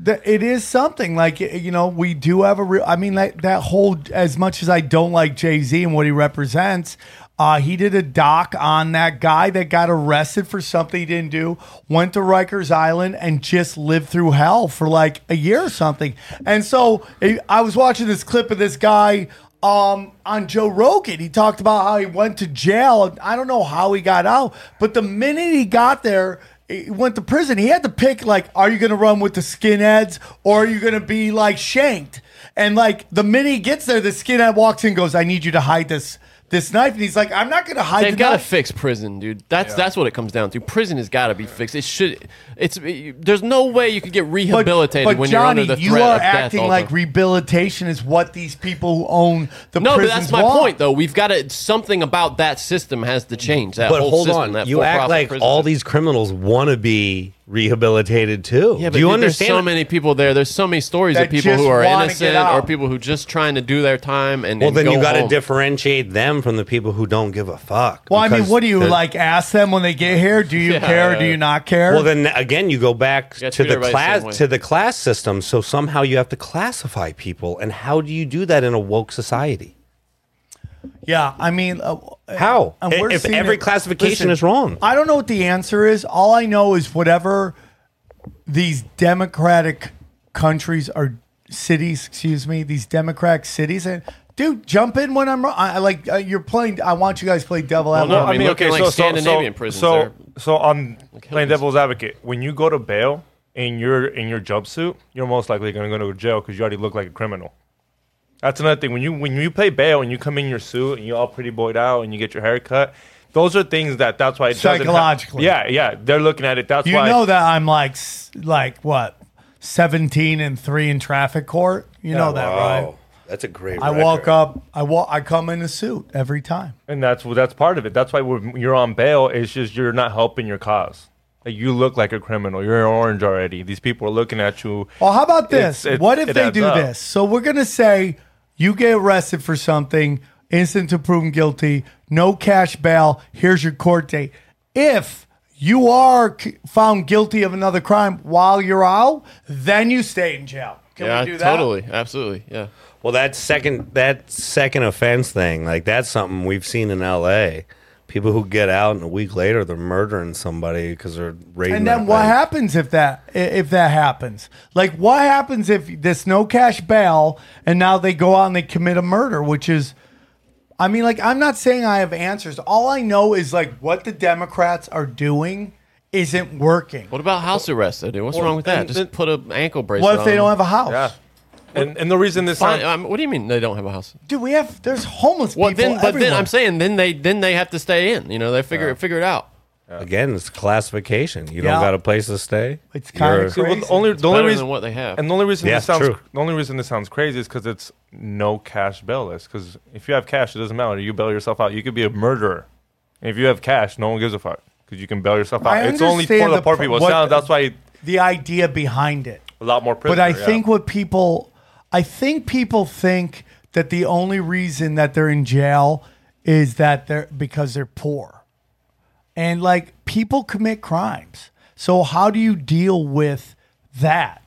the, it is something like you know we do have a real. I mean like that whole as much as I don't like Jay Z and what he represents. Uh, he did a doc on that guy that got arrested for something he didn't do, went to Rikers Island and just lived through hell for like a year or something. And so I was watching this clip of this guy um, on Joe Rogan. He talked about how he went to jail. I don't know how he got out, but the minute he got there, he went to prison. He had to pick like, are you going to run with the skinheads or are you going to be like shanked? And like the minute he gets there, the skinhead walks in, goes, "I need you to hide this this knife," and he's like, "I'm not going to hide They've the got to knife." fix prison, dude. That's that's what it comes down to. Prison has got to be fixed. It should. It's. It, there's no way you could get rehabilitated but when Johnny, you're under the you threat are of death. acting all the like rehabilitation is what these people who own the no, but prisons that's my want. point, though. We've got to something about that system has to change. That but whole hold system, on, that you act for-profit like prison all system. these criminals want to be rehabilitated too. Yeah, but Do you dude, understand? There's so many people there. There's so many stories That of people just who are wanna innocent out. or people who just trying to do their time and well, and then go you got to home. differentiate them from the people who don't give a fuck. Well, I mean, because what do you they're- like? Ask them when they get here. Do you Yeah, care? yeah, do you not care? Well, then again, you go back gotta to treat the everybody the same class to the class system. So somehow you have to classify people, and how do you do that in a woke society? Yeah, I mean, uh, How? and we're if seeing every it- classification is wrong. I don't know what the answer is. All I know is whatever these democratic countries or cities, excuse me, these democratic cities, and dude, jump in when I'm wrong. I, I like uh, you're playing. I want you guys to play devil Well, advocate. no, I mean, okay, so, so, so, so, so on playing devil's advocate, when you go to bail in your in your jumpsuit, you're most likely going to go to jail because you already look like a criminal. That's another thing. When you when you play bail and you come in your suit and you're all pretty boyed out and you get your hair cut, those are things that that's why it doesn't ha- Psychologically. yeah, yeah, they're looking at it. That's you why know that I'm like s- like what seventeen and three in traffic court. You know that, right? That's a great. I walk up. I walk. I come in a suit every time. And that's that's part of it. That's why when you're on bail, it's just you're not helping your cause. Like you look like a criminal. You're orange already. These people are looking at you. Well, how about this? It's- it- what if it they adds do up. this? So we're gonna say you get arrested for something, instant to proven guilty, no cash bail. Here's your court date. If you are c- found guilty of another crime while you're out, then you stay in jail. Can yeah, we do that? totally, absolutely, yeah. Well, that second that second offense thing, like that's something we've seen in L.A. People who get out and a week later they're murdering somebody because they're raiding. And then what bank. happens if that if that happens? Like what happens if there's no cash bail and now they go out and they commit a murder, which is I mean like I'm not saying I have answers. All I know is like what the Democrats are doing isn't working. What about house arrest, dude? What's Well, wrong with that? Just put an ankle bracelet. What if they don't have a house? Yeah. And and the reason this Fine, sound- um, what do you mean they don't have a house? Dude, we have there's homeless Well, people then, but then. I'm saying then they then they have to stay in. You know, they figure figure it out. Again, it's classification. You Yeah. don't got a place to stay. It's You're- See, well, the only It's the only better reason than what they have. and the only reason Yeah, this sounds true. the only reason this sounds crazy is because it's no cash bailless. Because if you have cash, it doesn't matter. You bail yourself out. You could be a murderer. And if you have cash, no one gives a fuck. because you can bail yourself out. I It's only for understand the the poor pro- people. It what- sounds- that's why the idea behind it. a lot more But I yeah. think what people, I think people think that the only reason that they're in jail is that they're because they're poor, and like people commit crimes. So how do you deal with that?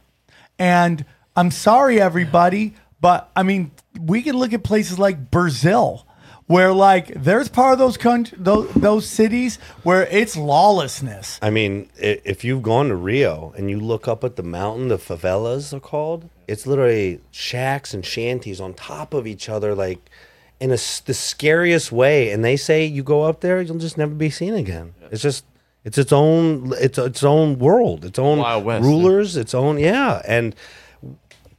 And I'm sorry, everybody, but I mean, we can look at places like Brazil, where like there's part of those country, those, those cities where it's lawlessness. I mean, i- if you've gone to Rio and you look up at the mountain, the favelas are called. It's literally shacks and shanties on top of each other, like in a s the scariest way. And they say you go up there, you'll just never be seen again. It's just, it's its own, it's its own world, its own Wild West, rulers, its own, yeah. And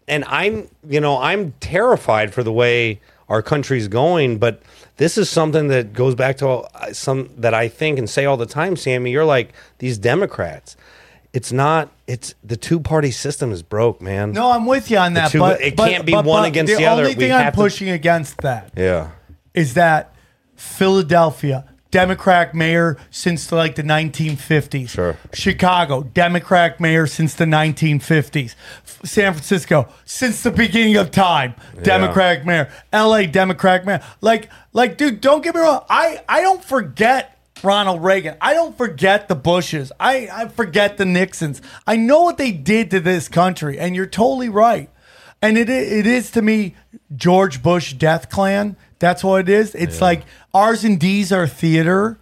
and I'm, you know, I'm terrified for the way our country's going. But this is something that goes back to some that I think and say all the time, Sammy. You're like these Democrats. It's not. It's the two party system is broke, man. No, I'm with you on that. two- but it but- can't be but- one but against the, the other. only We thing I'm have to- pushing against that Yeah. is that Philadelphia Democrat mayor since like the 1950s. Sure. Chicago Democrat mayor since the 1950s. F- San Francisco since the beginning of time. Democratic mayor. L.A. Democratic mayor. Like like dude, don't get me wrong. I I don't forget Ronald Reagan. I don't forget the Bushes. I, I forget the Nixons. I know what they did to this country, and you're totally right. And it it is to me George Bush death clan. That's what it is. It's like ours and D's are theater,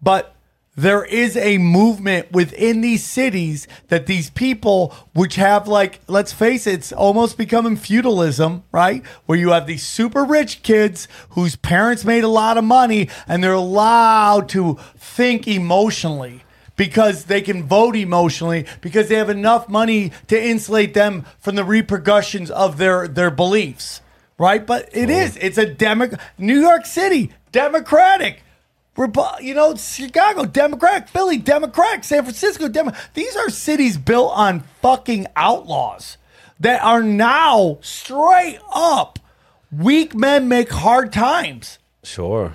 but there is a movement within these cities that these people, which have like, let's face it, it's almost becoming feudalism, right? Where you have these super rich kids whose parents made a lot of money and they're allowed to think emotionally because they can vote emotionally because they have enough money to insulate them from the repercussions of their their beliefs right but it oh. is it's a demo new york city democratic Repu- you know chicago democratic philly democratic san francisco Demo- these are cities built on fucking outlaws that are now straight up weak men make hard times Sure.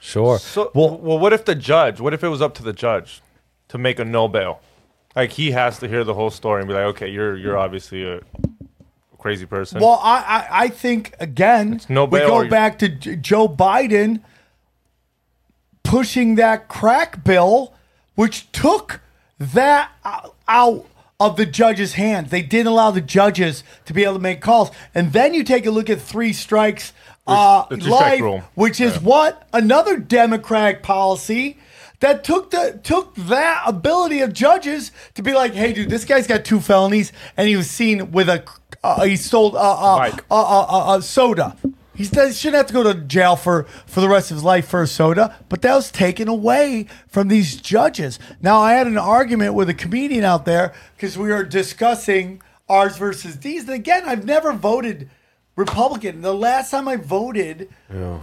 Sure. So, well, well, what if the judge? What if it was up to the judge to make a no bail? Like he has to hear the whole story and be like, okay, you're you're mm. obviously a crazy person. Well, I, I, I think again no we go back to J- Joe Biden pushing that crack bill, which took that out of the judges' hands. They didn't allow the judges to be able to make calls. And then you take a look at three strikes uh, life, which is what another Democratic policy that took the took that ability of judges to be like, hey, dude, this guy's got two felonies, and he was seen with a uh, he sold uh, uh, uh, uh, uh, uh, soda. He shouldn't have to go to jail for, for the rest of his life for a soda, but that was taken away from these judges. Now, I had an argument with a comedian out there because we were discussing ours versus these. And again, I've never voted Republican. The last time I voted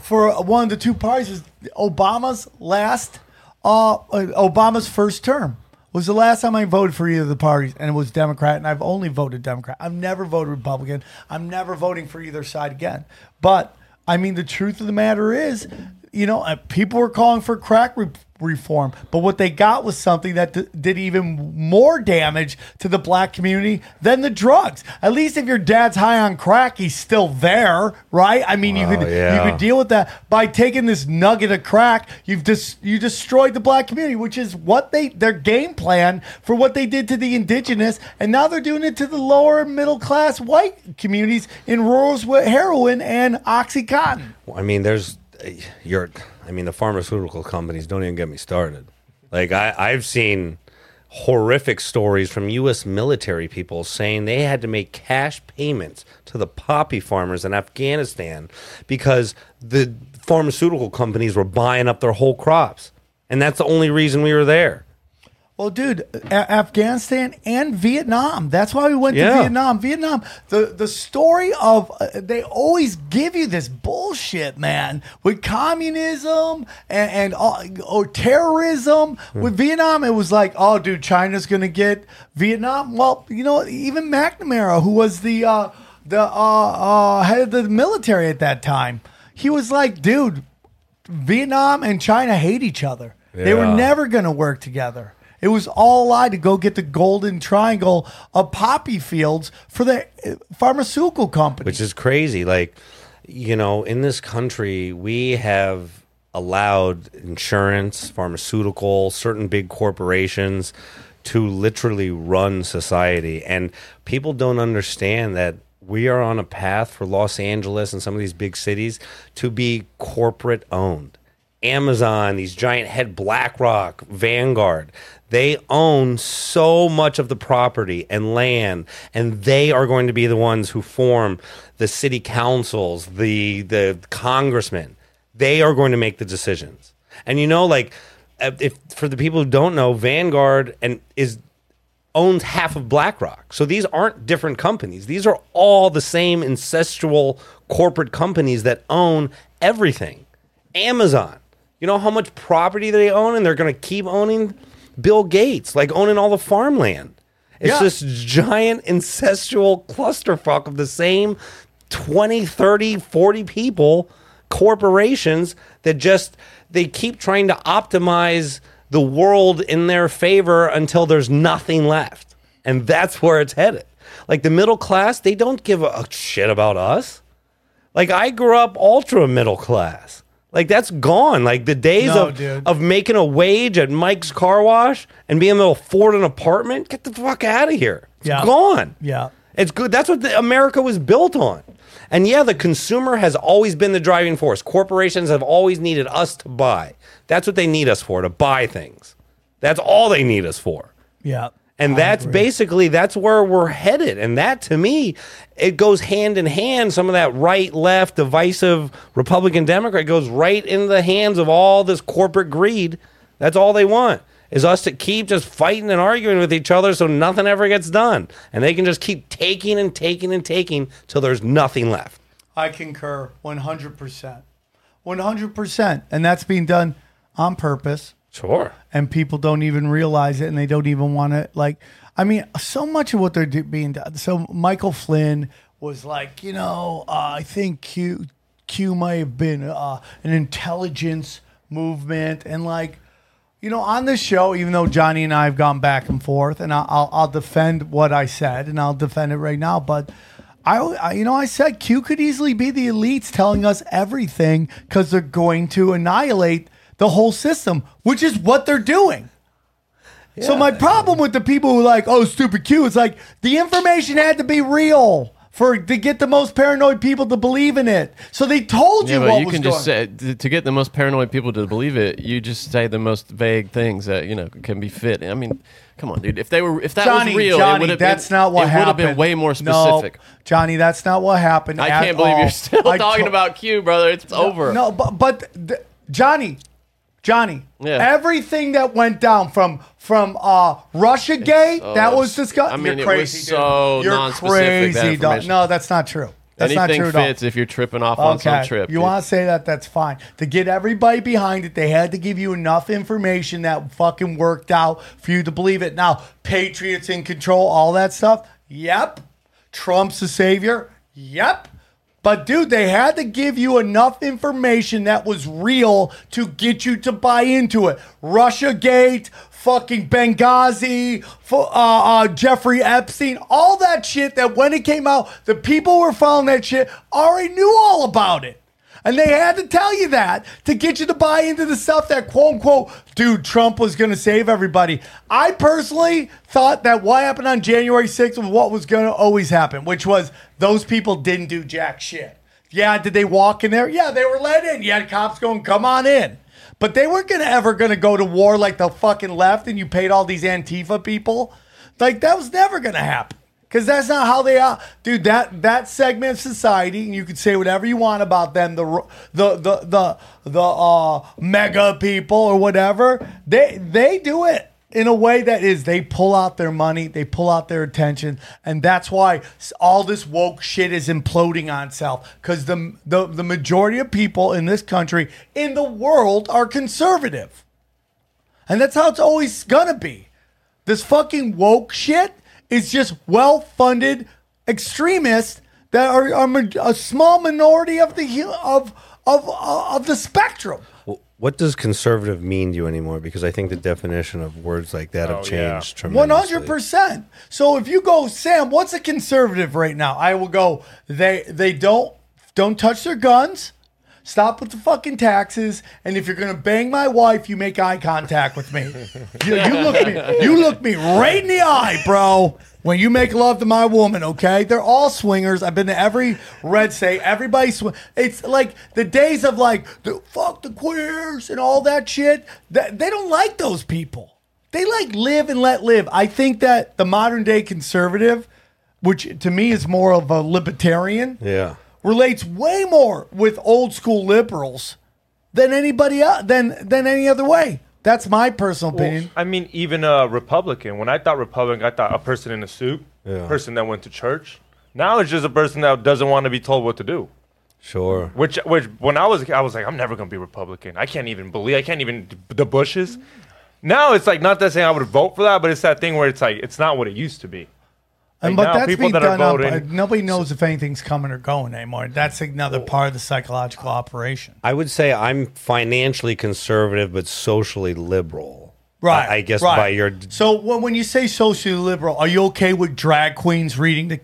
for one of the two parties was Obama's last, uh, uh, Obama's first term was the last time I voted for either of the parties, and it was Democrat, and I've only voted Democrat. I've never voted Republican. I'm never voting for either side again. But I mean, the truth of the matter is, you know, uh, people were calling for crack re- reform, but what they got was something that d- did even more damage to the black community than the drugs. At least if your dad's high on crack, he's still there, right? I mean, you Wow, could yeah. you could deal with that by taking this nugget of crack. You've just you destroyed the black community, which is what they their game plan for what they did to the indigenous, and now they're doing it to the lower middle class white communities in rurals with heroin and oxycontin. I mean, there's you're. I mean, the pharmaceutical companies don't even get me started. Like I, I've seen horrific stories from U.S. military people saying they had to make cash payments to the poppy farmers in Afghanistan because the pharmaceutical companies were buying up their whole crops, and that's the only reason we were there. Well, dude, A- Afghanistan and Vietnam. That's why we went Yeah. to Vietnam. Vietnam. The the story of uh, they always give you this bullshit, man, with communism and, and all, or terrorism. With Vietnam, it was like, oh, dude, China's gonna get Vietnam. Well, you know, even McNamara, who was the uh, the uh, uh, head of the military at that time, he was like, dude, Vietnam and China hate each other. They were Yeah. never going to work together. It was all a lie to go get the golden triangle of poppy fields for the uh, pharmaceutical company. which is crazy. Like, you know, in this country, we have allowed insurance, pharmaceutical, certain big corporations to literally run society. And people don't understand that we are on a path for Los Angeles and some of these big cities to be corporate owned. Amazon, these giant head BlackRock, Vanguard, they own so much of the property and land, and they are going to be the ones who form the city councils, the the congressmen. They are going to make the decisions. And you know, like if for the people who don't know, Vanguard and is owns half of BlackRock. So these aren't different companies. These are all the same incestual corporate companies that own everything. Amazon. You know how much property they own and they're going to keep owning Bill Gates, like owning all the farmland. It's Yeah. this giant incestual clusterfuck of the same 20, 30, 40 people, corporations that just they keep trying to optimize the world in their favor until there's nothing left. And that's where it's headed. Like the middle class, they don't give a shit about us. Like I grew up ultra middle class. Like that's gone. Like the days No, of dude. of making a wage at Mike's car wash and being able to afford an apartment, get the fuck out of here. It's Yeah. gone. Yeah. It's good. That's what the, America was built on. And yeah, the consumer has always been the driving force. Corporations have always needed us to buy. That's what they need us for, to buy things. That's all they need us for. Yeah. And that's basically that's where we're headed. And that to me, it goes hand in hand. Some of that right, left, divisive Republican Democrat goes right in the hands of all this corporate greed. That's all they want. Is us to keep just fighting and arguing with each other so nothing ever gets done. And they can just keep taking and taking and taking till there's nothing left. I concur 100%. 100%. And that's being done on purpose. Sure. And people don't even realize it and they don't even want to, like, I mean, so much of what they're do- being done. So Michael Flynn was like, you know, uh, I think Q, Q might have been uh, an intelligence movement. And like, you know, on this show, even though Johnny and I have gone back and forth, and I'll, I'll, I'll defend what I said, and I'll defend it right now, but I, I, you know, I said Q could easily be the elites telling us everything because they're going to annihilate the whole system, which is what they're doing. So my problem with the people who are like, oh, stupid Q, is like the information had to be real for to get the most paranoid people to believe in it. So they told you Yeah, what you was can going. just say to get the most paranoid people to believe it. You just say the most vague things that you know can be fit. I mean, come on, dude. If they were, if that Johnny, was real, it Johnny, would have. that's been, not what it happened. would have been way more specific. No. Johnny, that's not what happened. I can't believe all. you're still I talking to- about Q, brother. It's over. No, but but th- Johnny, Johnny, Yeah. everything that went down from from uh Russia Gate so that was discussed. I mean, You're crazy, so dude. You're that crazy, dog. No, that's not true. That's not Anything true at all. fits if you're tripping off on some trip. You want to say that? That's fine. To get everybody behind it, they had to give you enough information that fucking worked out for you to believe it. Now, Patriots in control, all that stuff. Yep. Trump's the savior. Yep. But dude, they had to give you enough information that was real to get you to buy into it. Russia Gate, fucking Benghazi, uh, uh, Jeffrey Epstein, all that shit that when it came out, the people who were following that shit already knew all about it. And they had to tell you that to get you to buy into the stuff that quote unquote, dude, Trump was going to save everybody. I personally thought that what happened on January 6th was what was going to always happen, which was those people didn't do jack shit. Yeah, did they walk in there? Yeah, they were let in. You had cops going, come on in. But they weren't gonna ever gonna go to war like the fucking left and you paid all these Antifa people. Like that was never gonna happen. Cause that's not how they are, dude. That that segment of society, and you can say whatever you want about them, the the the the the uh, MAGA people or whatever. They they do it in a way that is they pull out their money, they pull out their attention, and that's why all this woke shit is imploding on itself. Because the, the the majority of people in this country, in the world, are conservative, and that's how it's always gonna be. This fucking woke shit is just well-funded extremists that are, are a small minority of the of of uh, of the spectrum. what does conservative mean to you anymore? Because I think the definition of words like that Oh, have yeah. changed tremendously. One hundred percent. So if you go, Sam, what's a conservative right now? I will go. They they don't don't touch their guns. Stop with the fucking taxes. And if you're gonna bang my wife, you make eye contact with me. you, you look me. You look me right in the eye, bro. When you make love to my woman, okay? They're all swingers. I've been to every red state. Everybody swing. It's like the days of like the fuck the queers and all that shit. That they don't like those people. They like live and let live. I think that the modern day conservative, which to me is more of a libertarian, Yeah. Relates way more with old school liberals than anybody else than than any other way. That's my personal Well, opinion. I mean, even a Republican. When I thought Republican, I thought a person in a suit, Yeah. person that went to church. Now it's just a person that doesn't want to be told what to do. Sure. Which, which, when I was, I was like, I'm never gonna be Republican. I can't even believe. I can't even the Bushes. Now it's like not that saying I would vote for that, but it's that thing where it's like it's not what it used to be. And but now, that's people being that are done up. voting- Nobody knows if anything's coming or going anymore. That's another part of the psychological operation. I would say I'm financially conservative, but socially liberal. Right. I, I guess right. by your So when, when you say socially liberal, are you okay with drag queens reading to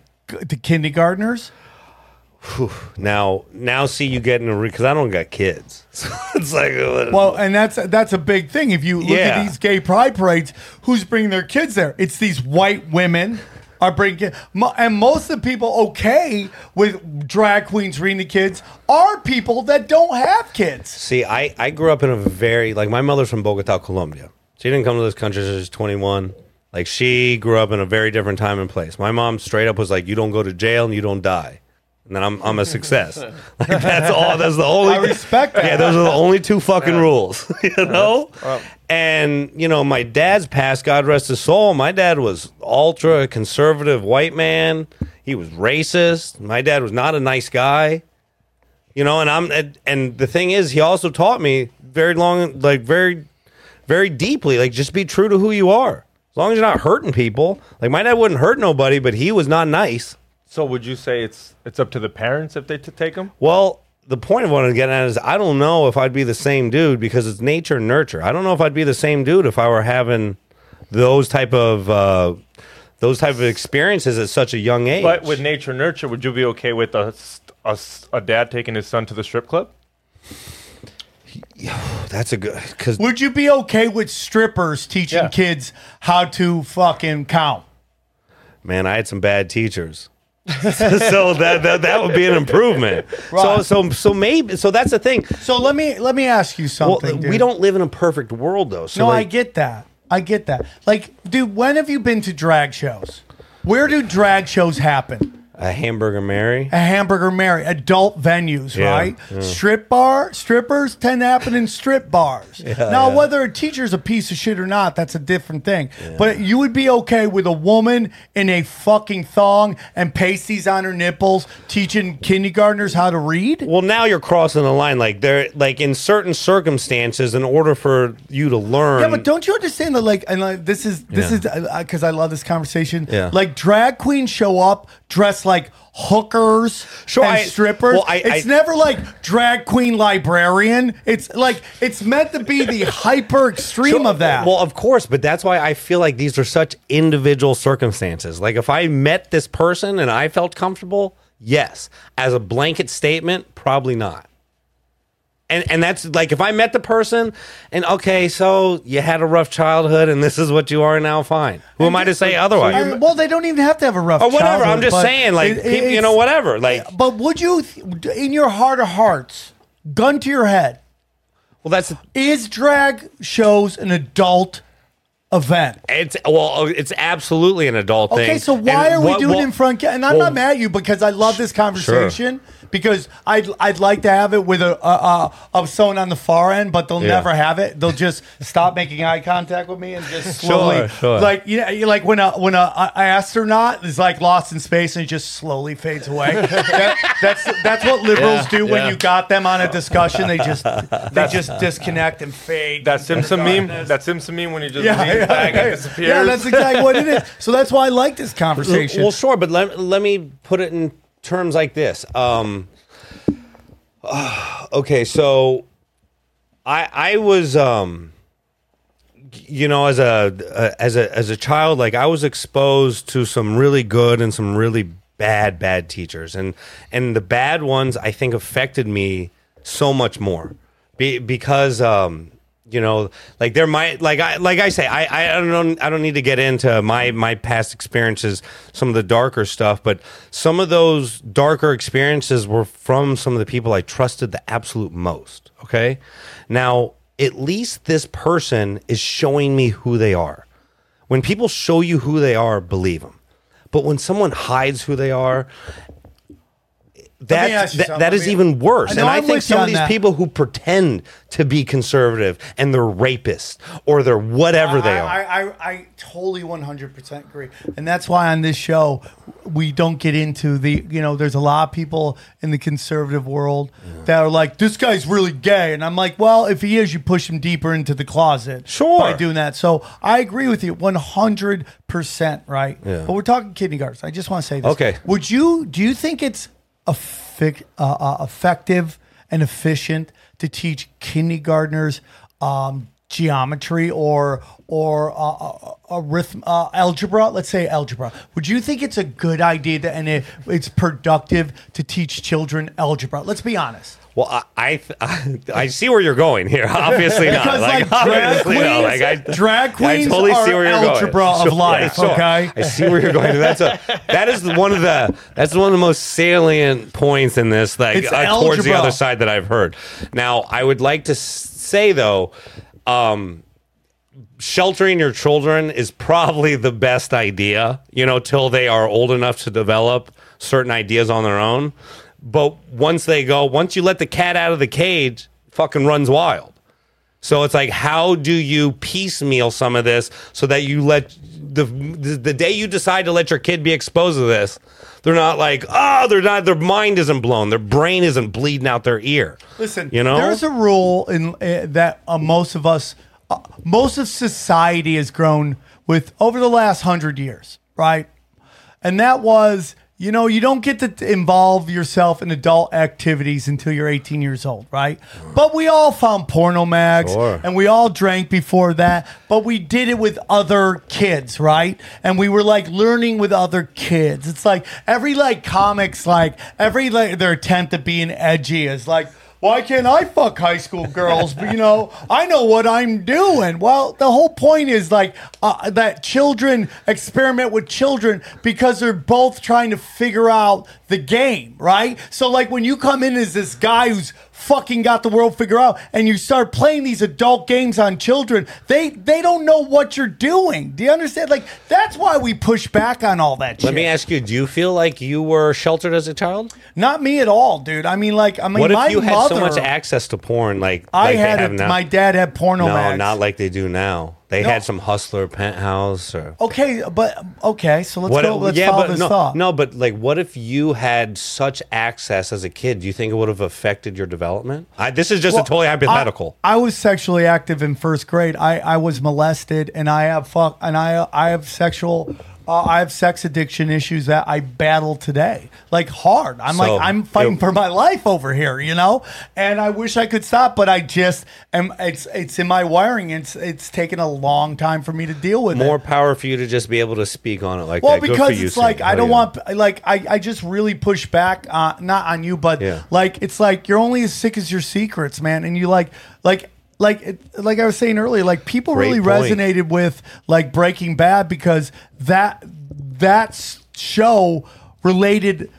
to kindergartners? now, now see you getting a because I don't got kids. So it's like uh, Well, and that's that's a big thing. If you look Yeah. at these gay pride parades, who's bringing their kids there? It's these white women are bringing, and most of the people okay with drag queens reading the kids are people that don't have kids. See, I, I grew up in a very like my mother's from Bogota, Colombia. She didn't come to this country until she was 21. Like she grew up in a very different time and place. My mom straight up was like, "You don't go to jail and you don't die." And then I'm I'm a success. like that's all. That's the only. I respect that. Yeah, those are the only two fucking rules. You know. And you know, my dad's past, God rest his soul. My dad was ultra conservative white man. He was racist. My dad was not a nice guy. You know, and I'm and the thing is, he also taught me very long, like very, very deeply, like just be true to who you are. As long as you're not hurting people. Like my dad wouldn't hurt nobody, but he was not nice. So would you say it's it's up to the parents if they to take them? Well, the point of what I'm getting at is I don't know if I'd be the same dude because it's nature and nurture. I don't know if I'd be the same dude if I were having those type of uh, those type of experiences at such a young age. But with nature and nurture, would you be okay with a a dad taking his son to the strip club? That's a good because Would you be okay with strippers teaching Yeah. kids how to fucking count? man, I had some bad teachers. so that, that that would be an improvement. So Right. so so maybe so that's the thing. So let me let me ask you Well, something. we don't live in a perfect world though. So no, I get that. I get that. Like, dude, when have you been to drag shows? Where do drag shows happen? A hamburger Mary. A hamburger Mary, adult venues, Yeah, right? yeah. Strip bar, strippers tend to happen in strip bars. Yeah, now, whether a teacher's a piece of shit or not, that's a different thing. But you would be okay with a woman in a fucking thong and pasties on her nipples teaching kindergartners how to read? Well, now you're crossing the line. Like there, like in certain circumstances, in order for you to learn. Yeah, but don't you understand that? Like, and like, this is this is uh, uh, because I love this conversation. Yeah. like drag queens show up dressed like hookers, Sure, and I- strippers. well, I- it's I- never like drag queen librarian. It's like it's meant to be the hyper extreme Sure, of that. Well, of course, but that's why I feel like these are such individual circumstances. Like if I met this person and I felt comfortable, yes. As a blanket statement, probably not. And and that's like if I met the person and okay, so you had a rough childhood and this is what you are now, fine. Who am I to say otherwise? I- well, they don't even have to have a rough or whatever. I'm just saying, like it- people, you know, whatever. Like But would you, in your heart of hearts, gun to your head? Well, that's is drag shows an adult event? it's well, it's absolutely an adult thing. Okay, so why And are we what- doing what- it in front? And I'm well, not mad at you because I love this conversation. Because I'd I'd like to have it with a, a, a of someone on the far end, but they'll Yeah. never have it. They'll just stop making eye contact with me and just slowly, sure. like you know, you like when a when a, a astronaut is like lost in space and it just slowly fades away. That- that's that's what liberals Yeah, do when yeah. you got them on a discussion. They just they just disconnect and fade. That Simpson meme. That Simpson meme when he just Yeah, leans yeah, back yeah. and disappears. Yeah, that's exactly what it is. So that's why I like this conversation. Well, sure, but let, let me put it in terms like this. Um, okay, so I I was um you know as a uh, as a as a child like I was exposed to some really good and some really bad bad teachers and and the bad ones I think affected me so much more Be, because um you know like there might like I like I say I I don't I don't need to get into my my past experiences some of the darker stuff but some of those darker experiences were from some of the people I trusted the absolute most okay? Now at least this person is showing me who they are. When people show you who they are believe them but when someone hides who they are that, that, that I mean- even worse. I and I I'm think some of these that. people who pretend to be conservative and they're rapists or they're whatever they are. I, I, I totally 100% agree. And that's why on this show, we don't get into the, you know, there's a lot of people in the conservative world that are like, this guy's really gay. And I'm like, well, if he is, you push him deeper into the closet. Sure. By doing that. So I agree with you 100%, right? Yeah. But we're talking kindergartens. I just want to say this. Okay. Would you, do you think it's uh, uh, effective and efficient to teach kindergartners um, geometry or or uh, uh, uh, algebra? Let's say algebra. Would you think it's a good idea to, and it, it's productive to teach children algebra? Let's be honest. Well, I I, th- I see where you're going here. Obviously not. Because, Like, like, drag obviously no. Like, I, queens- drag I queens totally are see where you're algebra going. of life, okay? I see where you're going. That's a that is one of the that's one of the most salient points in this. Like uh, towards the other side that I've heard. Now, I would like to say though. Um, sheltering your children is probably the best idea, you know, till they are old enough to develop certain ideas on their own. But once they go, once you let the cat out of the cage, fucking runs wild. So it's like, how do you piecemeal some of this so that you let the the, day you decide to let your kid be exposed to this, they're not like, oh, they're not, their mind isn't blown, their brain isn't bleeding out their ear. Listen, you know, there's a rule in uh, that uh, most of us, uh, most of society has grown with over the last hundred years, right? And that was, you know, you don't get to involve yourself in adult activities until you're 18 years old, right? But we all found porno mags Sure. and we all drank before that, but we did it with other kids, right? And we were like learning with other kids. It's like every like comics, like every like their attempt at being edgy is like, why can't I fuck high school girls? But you know, I know what I'm doing. Well, the whole point is like uh, that children experiment with children because they're both trying to figure out the game, right? So, like when you come in as this guy who's fucking got the world figured out and you start playing these adult games on children, they they don't know what you're doing. Do you understand? Like that's why we push back on all that shit. Let me ask you: Do you feel like you were sheltered as a child? Not me at all, dude. I mean, like, I mean, what my if you had mother, so much access to porn, like I like had they have it. now? My dad had porno no, mags. not like they do now. They No. had some hustler penthouse or Okay, but okay, so let's what? go. Let's follow but this no, thought. no, but like, what if you had such access as a kid? Do you think it would have affected your development? I, this is just a totally hypothetical. I, I was sexually active in first grade. I, I was molested, and I have fuck, and I I have sexual. Uh, I have sex addiction issues that I battle today, like hard. I'm So, like I'm fighting it- for my life over here, you know. And I wish I could stop, but I just am. It's it's in my wiring. It's it's taken a long time for me to deal with it. More power for you to just be able to speak on it like Well, that. Good for because you, it's like I don't want like I, I just really push back uh, not on you, but Yeah. like it's like you're only as sick as your secrets, man. And you like like like it, like I was saying earlier, like people Great really point. resonated with like Breaking Bad because that that show related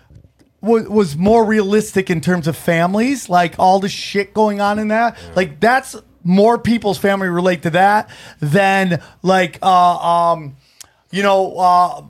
was, was more realistic in terms of families, like all the shit going on in that. Like that's more people's family relate to that than like uh um you know uh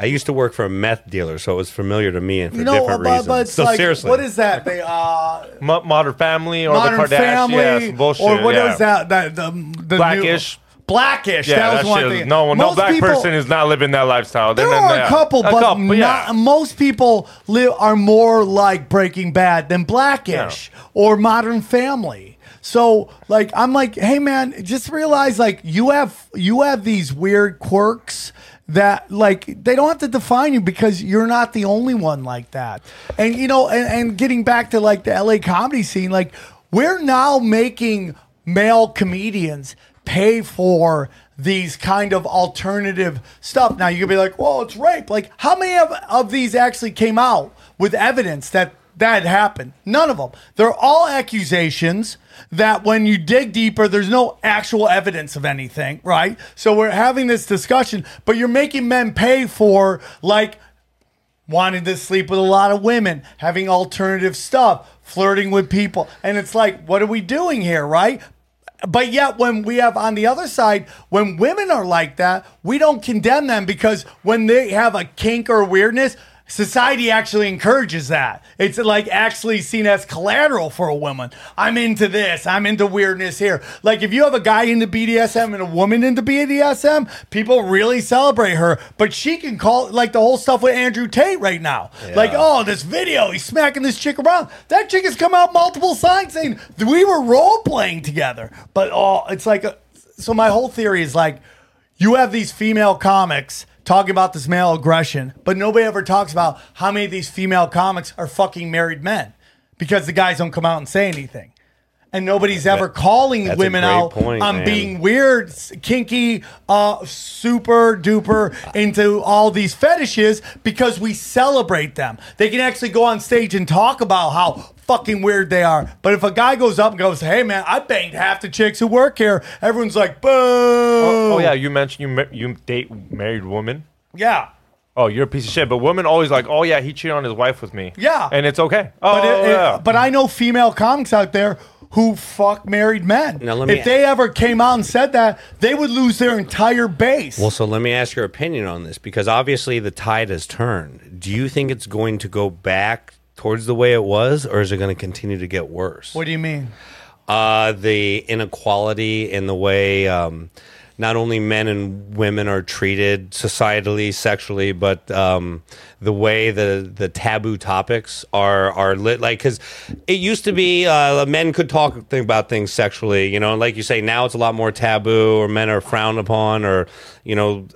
I used to work for a meth dealer, so it was familiar to me and for you know different but, reasons. but it's so like seriously, what is that they uh Mo- Modern Family or Modern the Kardashians, Family bullshit. or what yeah. was that that the, the Blackish. new, Blackish Yeah, that was one shit is- thing No, no black people- person is not living that lifestyle. There Then- are yeah. a couple, but couple, yeah. not, most people live are more like Breaking Bad than Blackish or Modern Family. So, like, I'm like, hey man, just realize like you have you have these weird quirks that like they don't have to define you because you're not the only one like that. And you know, and, and getting back to like the LA comedy scene, like we're now making male comedians pay for these kind of alternative stuff. Now you could be like, well, it's rape. Like, how many of, of these actually came out with evidence that that happened? None of them. They're all accusations that when you dig deeper, there's no actual evidence of anything, right? So we're having this discussion, but you're making men pay for like wanting to sleep with a lot of women, having alternative stuff, flirting with people. And it's like, what are we doing here, right? But yet, when we have on the other side, when women are like that, we don't condemn them because when they have a kink or weirdness, society actually encourages that. It's like actually seen as collateral for a woman. I'm into this. I'm into weirdness here. Like if you have a guy into BDSM and a woman into BDSM, people really celebrate her. But she can call like the whole stuff with Andrew Tate right now. Like, oh, this video, he's smacking this chick around. That chick has come out multiple times saying we were role playing together. But oh, it's like, a, so my whole theory is like, you have these female comics talking about this male aggression, but nobody ever talks about how many of these female comics are fucking married men because the guys don't come out and say anything. And nobody's ever calling that's women out point, on man. being weird, kinky, uh, super duper into all these fetishes because we celebrate them. They can actually go on stage and talk about how fucking weird they are. But if a guy goes up and goes, "Hey man, I banged half the chicks who work here," everyone's like, "Boo!" Oh, oh, yeah, you mentioned you you date married women. Yeah. Oh, you're a piece of shit. But women always like, oh yeah, he cheated on his wife with me. Yeah. and it's okay. Oh but, it- it- yeah. but I know female comics out there who fuck married men. Now, let me- if they ever came out and said that, they would lose their entire base. Well, so let me ask your opinion on this because obviously the tide has turned. Do you think it's going to go back towards the way it was, or is it going to continue to get worse? what do you mean? Uh, the inequality in the way um, not only men and women are treated societally, sexually, but um, the way the the taboo topics are are lit. Like, because it used to be uh, men could talk th- about things sexually, you know, and like you say, now it's a lot more taboo, or men are frowned upon, or you know,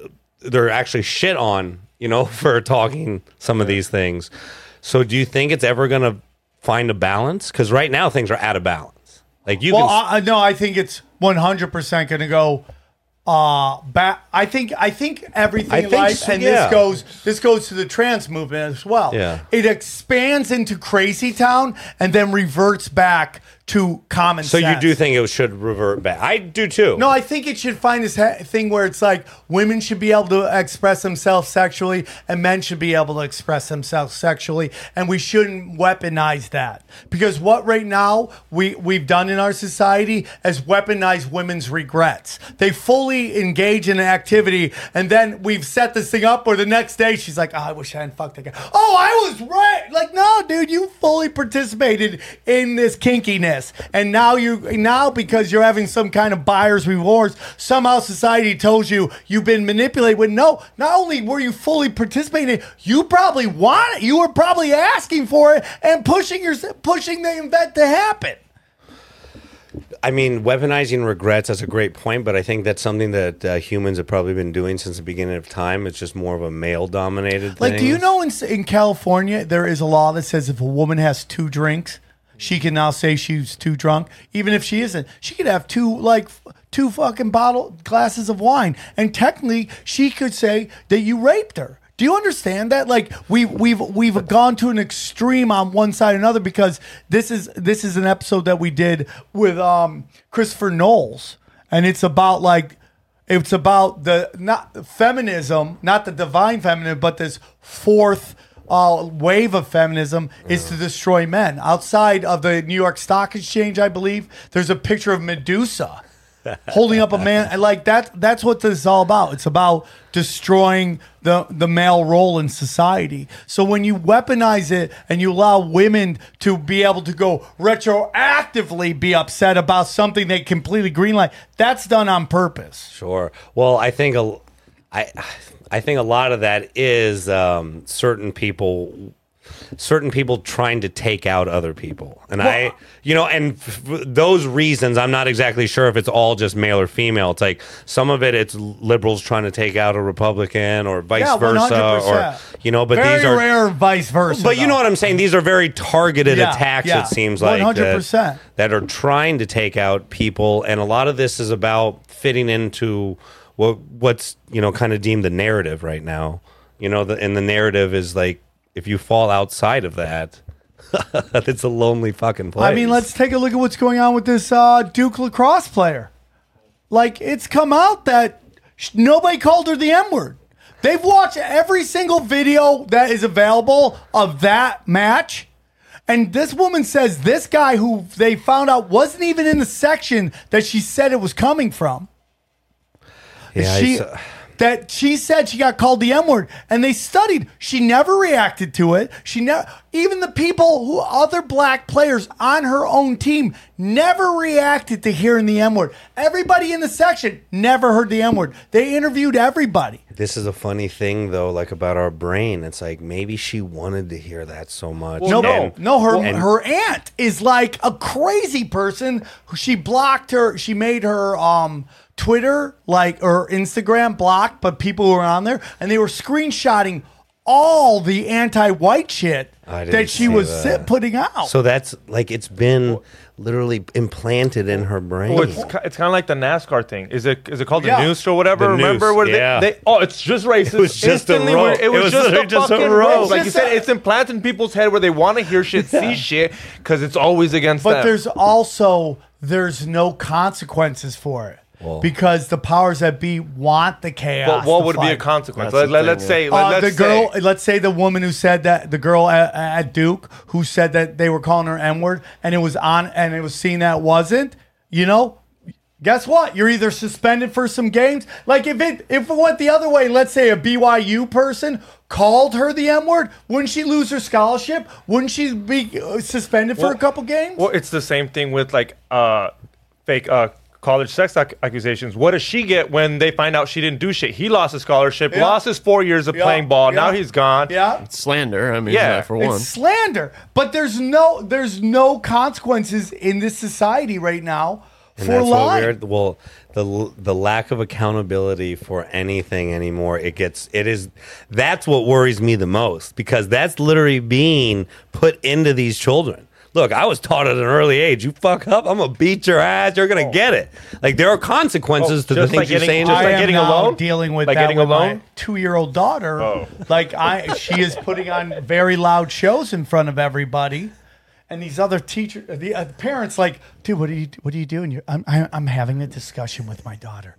they're actually shit on, you know, for talking some of these things. So, do you think it's ever going to find a balance? Because right now things are out of balance. Like you well, can I, I- no, I think it's one hundred percent going to go uh back. I think I think everything I think life, so, and yeah. this goes this goes to the trans movement as well. Yeah. it expands into crazy town and then reverts back to common sense. So sense. you do think it should revert back? I do too. No, I think it should find this ha- thing where it's like women should be able to express themselves sexually and men should be able to express themselves sexually, and we shouldn't weaponize that because what right now we we've done in our society is weaponize women's regrets. They fully engage in an activity, and then we've set this thing up where the next day she's like, oh, "I wish I hadn't fucked that guy." Oh, I was right. Like, no, dude, you fully participated in this kinkiness, and now you now because you're having some kind of buyer's rewards, somehow society tells you you've been manipulated. When no, not only were you fully participating, you probably want it. You were probably asking for it and pushing your pushing the event to happen. I mean, weaponizing regrets, that's a great point, but I think that's something that uh, humans have probably been doing since the beginning of time. It's just more of a male dominated thing. Like, do you know in in California there is a law that says if a woman has two drinks, she can now say she's too drunk, even if she isn't. She could have two like two fucking bottle glasses of wine, and technically she could say that you raped her. Do you understand that? Like we we've we've gone to an extreme on one side or another because this is this is an episode that we did with um Christopher Knowles, and it's about like it's about the not feminism, not the divine feminine, but this fourth uh, wave of feminism is to destroy men. Outside of the New York Stock Exchange, I believe there's a picture of Medusa holding up a man. Like that. That's what this is all about. It's about destroying the the male role in society. So when you weaponize it and you allow women to be able to go retroactively be upset about something they completely greenlight, that's done on purpose. Sure. Well, I think a, I, I think a lot of that is um, certain people certain people trying to take out other people. And I, you know, and f- those reasons, I'm not exactly sure if it's all just male or female. It's like some of it, it's liberals trying to take out a Republican or vice Yeah, versa, 100%. or you know. But Very these are rare vice versa. But you know what I'm saying? These are very targeted Yeah, attacks. yeah. It seems like 100%. that are trying to take out people, and a lot of this is about fitting into what what's you know kind of deemed the narrative right now. You know, the, and the narrative is like if you fall outside of that, it's a lonely fucking place. I mean, let's take a look at what's going on with this uh, Duke lacrosse player. Like, it's come out that sh- nobody called her the M word. They've watched every single video that is available of that match. And this woman says this guy who they found out wasn't even in the section that she said it was coming from. Yeah, she, it's- that she said she got called the M word, and they studied. She never reacted to it. She never, even the people who other black players on her own team never reacted to hearing the M word. Everybody in the section never heard the M word. They interviewed everybody. This is a funny thing though, like about our brain. It's like maybe she wanted to hear that so much. no, and- no, her and- her aunt is like a crazy person. She blocked her. She made her um Twitter like or Instagram blocked, but people were on there and they were screenshotting all the anti-white shit I didn't that she see was that. sit- putting out. So that's like it's been literally implanted in her brain. Well, it's, ki- it's kind of like the NASCAR thing. Is it is it called Yeah. the noose or whatever? The Remember noose, where yeah. they, they oh it's just racist. It was just a Instantly, rope. we're- It was, It was just, literally a just a fucking rope. rope. Like you Just said, a- it's implanted in people's head where they want to hear shit, see shit, because it's always against but them. there's also there's no consequences for it. Because the powers that be want the chaos. What- what to would be a consequence? That's Let- the let- let's say- let- Uh, let's the girl. say- let's say the woman who said that the girl at, at Duke who said that they were calling her N word and it was on and it was seen that wasn't. You know, guess what? You're either suspended for some games. Like if it if it went the other way, let's say a BYU person called her the M word, wouldn't she lose her scholarship? Wouldn't she be uh, suspended for Well- a couple games? Well, it's the same thing with like uh, fake uh, college sex ac- accusations. What does she get when they find out she didn't do shit? He lost his scholarship, Yeah. lost his four years of Yeah, playing ball. Now he's gone. Yeah. slander. I mean, Yeah. yeah, for one. It's slander. But there's no there's no consequences in this society right now And for that's lying. we're well the the lack of accountability for anything anymore. It gets it is that's what worries me the most because that's literally being put into these children. Look, I was taught at an early age. You fuck up, I'm gonna beat your ass. You're gonna get it. Like there are consequences to the things like you're getting- saying. just I like getting now alone? dealing with Like that getting with my alone? two-year-old daughter. Oh. Like I, she is putting on very loud shows in front of everybody, and these other teachers, the uh, parents, like, dude, what are you, what are you doing? You're, I'm, I- I'm having a discussion with my daughter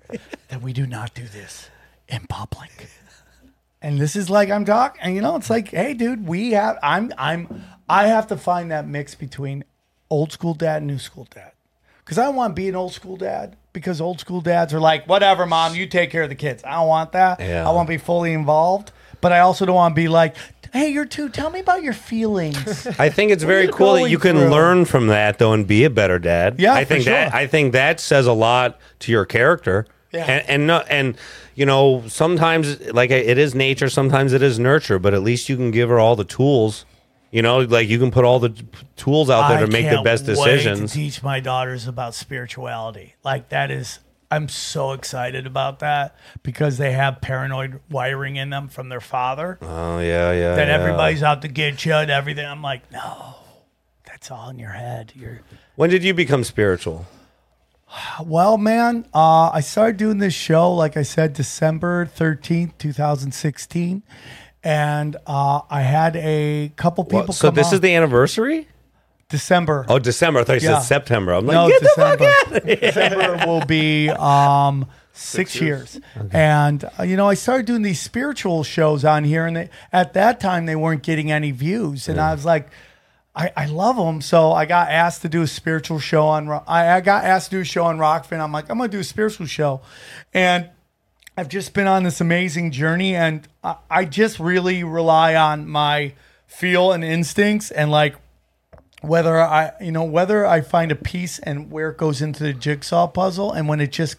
that we do not do this in public. And this is like I'm talking, and you know, it's like, hey, dude, we have, I'm, I'm, I have to find that mix between old school dad and new school dad. Because I want to be an old school dad. Because old school dads are like, whatever, mom, you take care of the kids. I don't want that. Yeah. I want to be fully involved. But I also don't want to be like, hey, you're two, tell me about your feelings. I think it's very cool that you can through? learn from that though and be a better dad. Yeah, I think that. I think that says a lot to your character. Yeah. And and no, and you know, sometimes like it is nature, sometimes it is nurture, but at least you can give her all the tools. You know, like you can put all the t- tools out there I to make the can't best wait decisions. to teach my daughters about spirituality. Like that is, I'm so excited about that because they have paranoid wiring in them from their father. Oh yeah, yeah. that yeah. everybody's out to get you and everything. I'm like, no, that's all in your head. You're When did you become spiritual? well, man. Uh, I started doing this show, like I said, December thirteenth, two thousand sixteen, and uh, I had a couple people. What, so come this on. is the anniversary? December. Oh, December. I thought you Yeah. said September. I'm like, no, get the fuck December. out. December will be um, six, years. And, uh, you know, I started doing these spiritual shows on here, and they, at that time, they weren't getting any views. And I was like, I, I love them. So I got asked to do a spiritual show on, Ro- I, I got asked to do a show on Rokfin. I'm like, I'm going to do a spiritual show. And I've just been on this amazing journey, and I, I just really rely on my feel and instincts and like whether I, you know, whether I find a piece and where it goes into the jigsaw puzzle, and when it just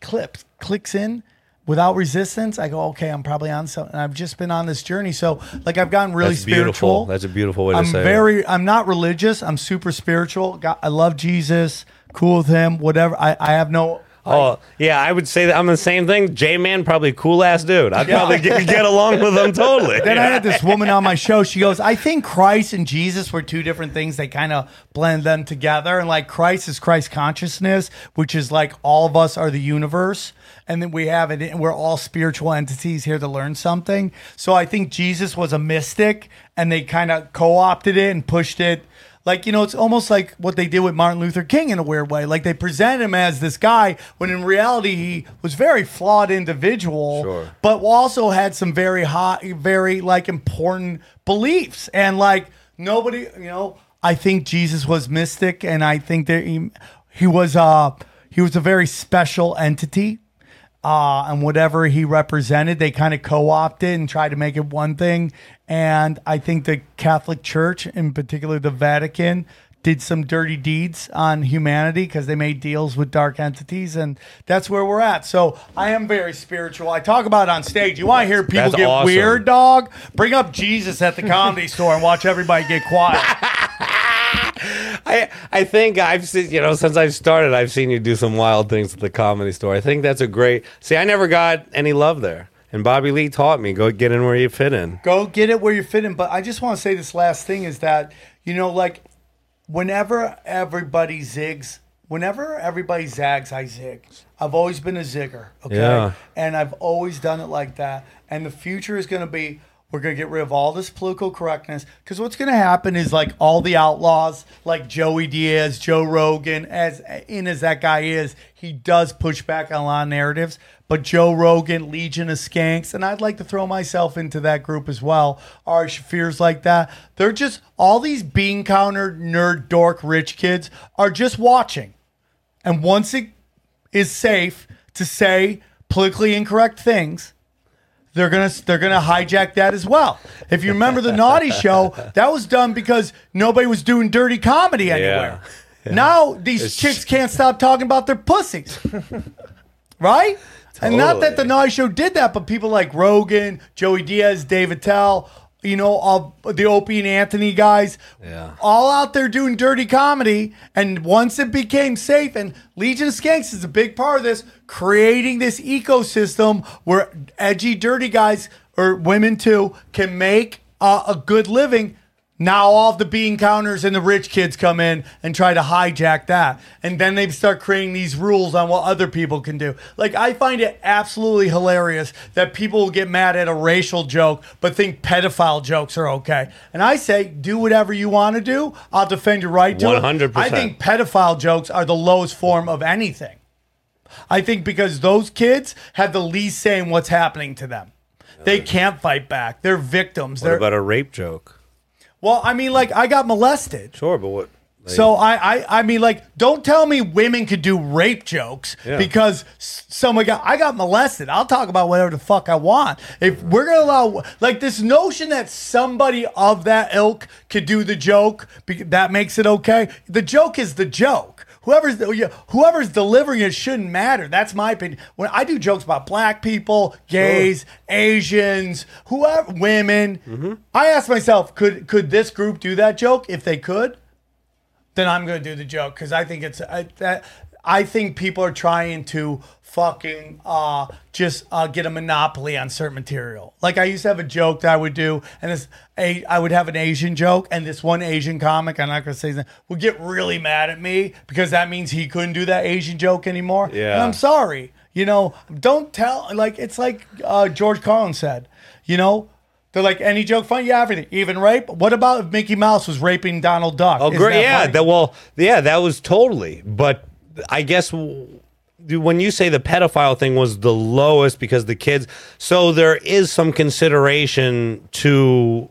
clips, clicks in without resistance, I go, okay, I'm probably on something. I've just been on this journey. So, like, I've gotten really That's beautiful. spiritual. That's a beautiful way to I'm say it. very, I'm not religious. I'm super spiritual. Got, I love Jesus, cool with him, whatever. I, I have no, Oh yeah, I would say that I'm the same thing. J Man, probably cool ass dude. I'd probably get, get along with him totally. Then I had this woman on my show. She goes, I think Christ and Jesus were two different things. They kind of blend them together. And like Christ is Christ consciousness, which is like all of us are the universe. And then we have it, and we're all spiritual entities here to learn something. So I think Jesus was a mystic, and they kind of co opted it and pushed it. Like, you know, it's almost like what they did with Martin Luther King in a weird way. Like, they present him as this guy when in reality he was very flawed individual, Sure. but also had some very high, very like important beliefs. And like nobody, you know, I think Jesus was mystic, and I think that he, he was uh he was a very special entity. Uh, and whatever he represented, they kind of co-opted and tried to make it one thing. And I think the Catholic Church, in particular the Vatican, did some dirty deeds on humanity because they made deals with dark entities, and that's where we're at. So I am very spiritual. I talk about it on stage. You want to hear people That's get awesome. weird, dog? Bring up Jesus at the comedy store and watch everybody get quiet. I I think I've seen you know since I've started, I've seen you do some wild things at the comedy store. I think that's a great. See, I never got any love there, and Bobby Lee taught me go get in where you fit in. Go get it where you fit in. But I just want to say this last thing is that, you know, like whenever everybody zigs, whenever everybody zags, I zig. I've always been a zigger. Okay. Yeah. And I've always done it like that. And the future is going to be we're going to get rid of all this political correctness because what's going to happen is like all the outlaws, like Joey Diaz, Joe Rogan, as in as that guy is, he does push back on a lot of narratives. But Joe Rogan, Legion of Skanks, and I'd like to throw myself into that group as well. Ari Shaffir's like that. They're just all these bean counter nerd dork rich kids are just watching. And once it is safe to say politically incorrect things, they're gonna they're gonna hijack that as well. If you remember the Naughty Show, that was done because nobody was doing dirty comedy anywhere. Now these chicks can't stop talking about their pussies, right? And not that the Naughty Show did that, but people like Rogan, Joey Diaz, Dave Attell, you know, all the Opie and Anthony guys, Yeah. all out there doing dirty comedy. And once it became safe, and Legion of Skanks is a big part of this, creating this ecosystem where edgy, dirty guys or women too can make uh, a good living. Now all of the bean counters and the rich kids come in and try to hijack that. And then they start creating these rules on what other people can do. Like I find it absolutely hilarious that people will get mad at a racial joke but think pedophile jokes are okay. And I say do whatever you want to do. I'll defend your right to 100%. I think pedophile jokes are the lowest form of anything. I think because those kids have the least say in what's happening to them. They can't fight back. They're victims. What They're about a rape joke? Well, I mean, like I got molested. Sure, but what? like- So I, I, I mean, like, don't tell me women could do rape jokes Yeah. because s- someone got, I got molested. I'll talk about whatever the fuck I want. If we're gonna allow, like, this notion that somebody of that ilk could do the joke, be- that makes it okay. The joke is the joke. Whoever's oh, whoever's delivering it shouldn't matter. That's my opinion. When I do jokes about black people, gays, Asians, whoever, women, I ask myself, could could this group do that joke if they could? then I'm going to do the joke because I think it's I, that I think people are trying to fucking uh, just uh, get a monopoly on certain material. Like I used to have a joke that I would do, and this a I would have an Asian joke, and this one Asian comic, I'm not going to say his name, would get really mad at me because that means he couldn't do that Asian joke anymore. And Yeah. I'm sorry. You know, don't tell. Like it's like uh, George Carlin said. You know. They're like any joke funny, yeah, everything, even rape. What about if Mickey Mouse was raping Donald Duck? Oh, Isn't great! Yeah, funny? that well, yeah, that was totally. But I guess when you say the pedophile thing was the lowest because the kids, so there is some consideration to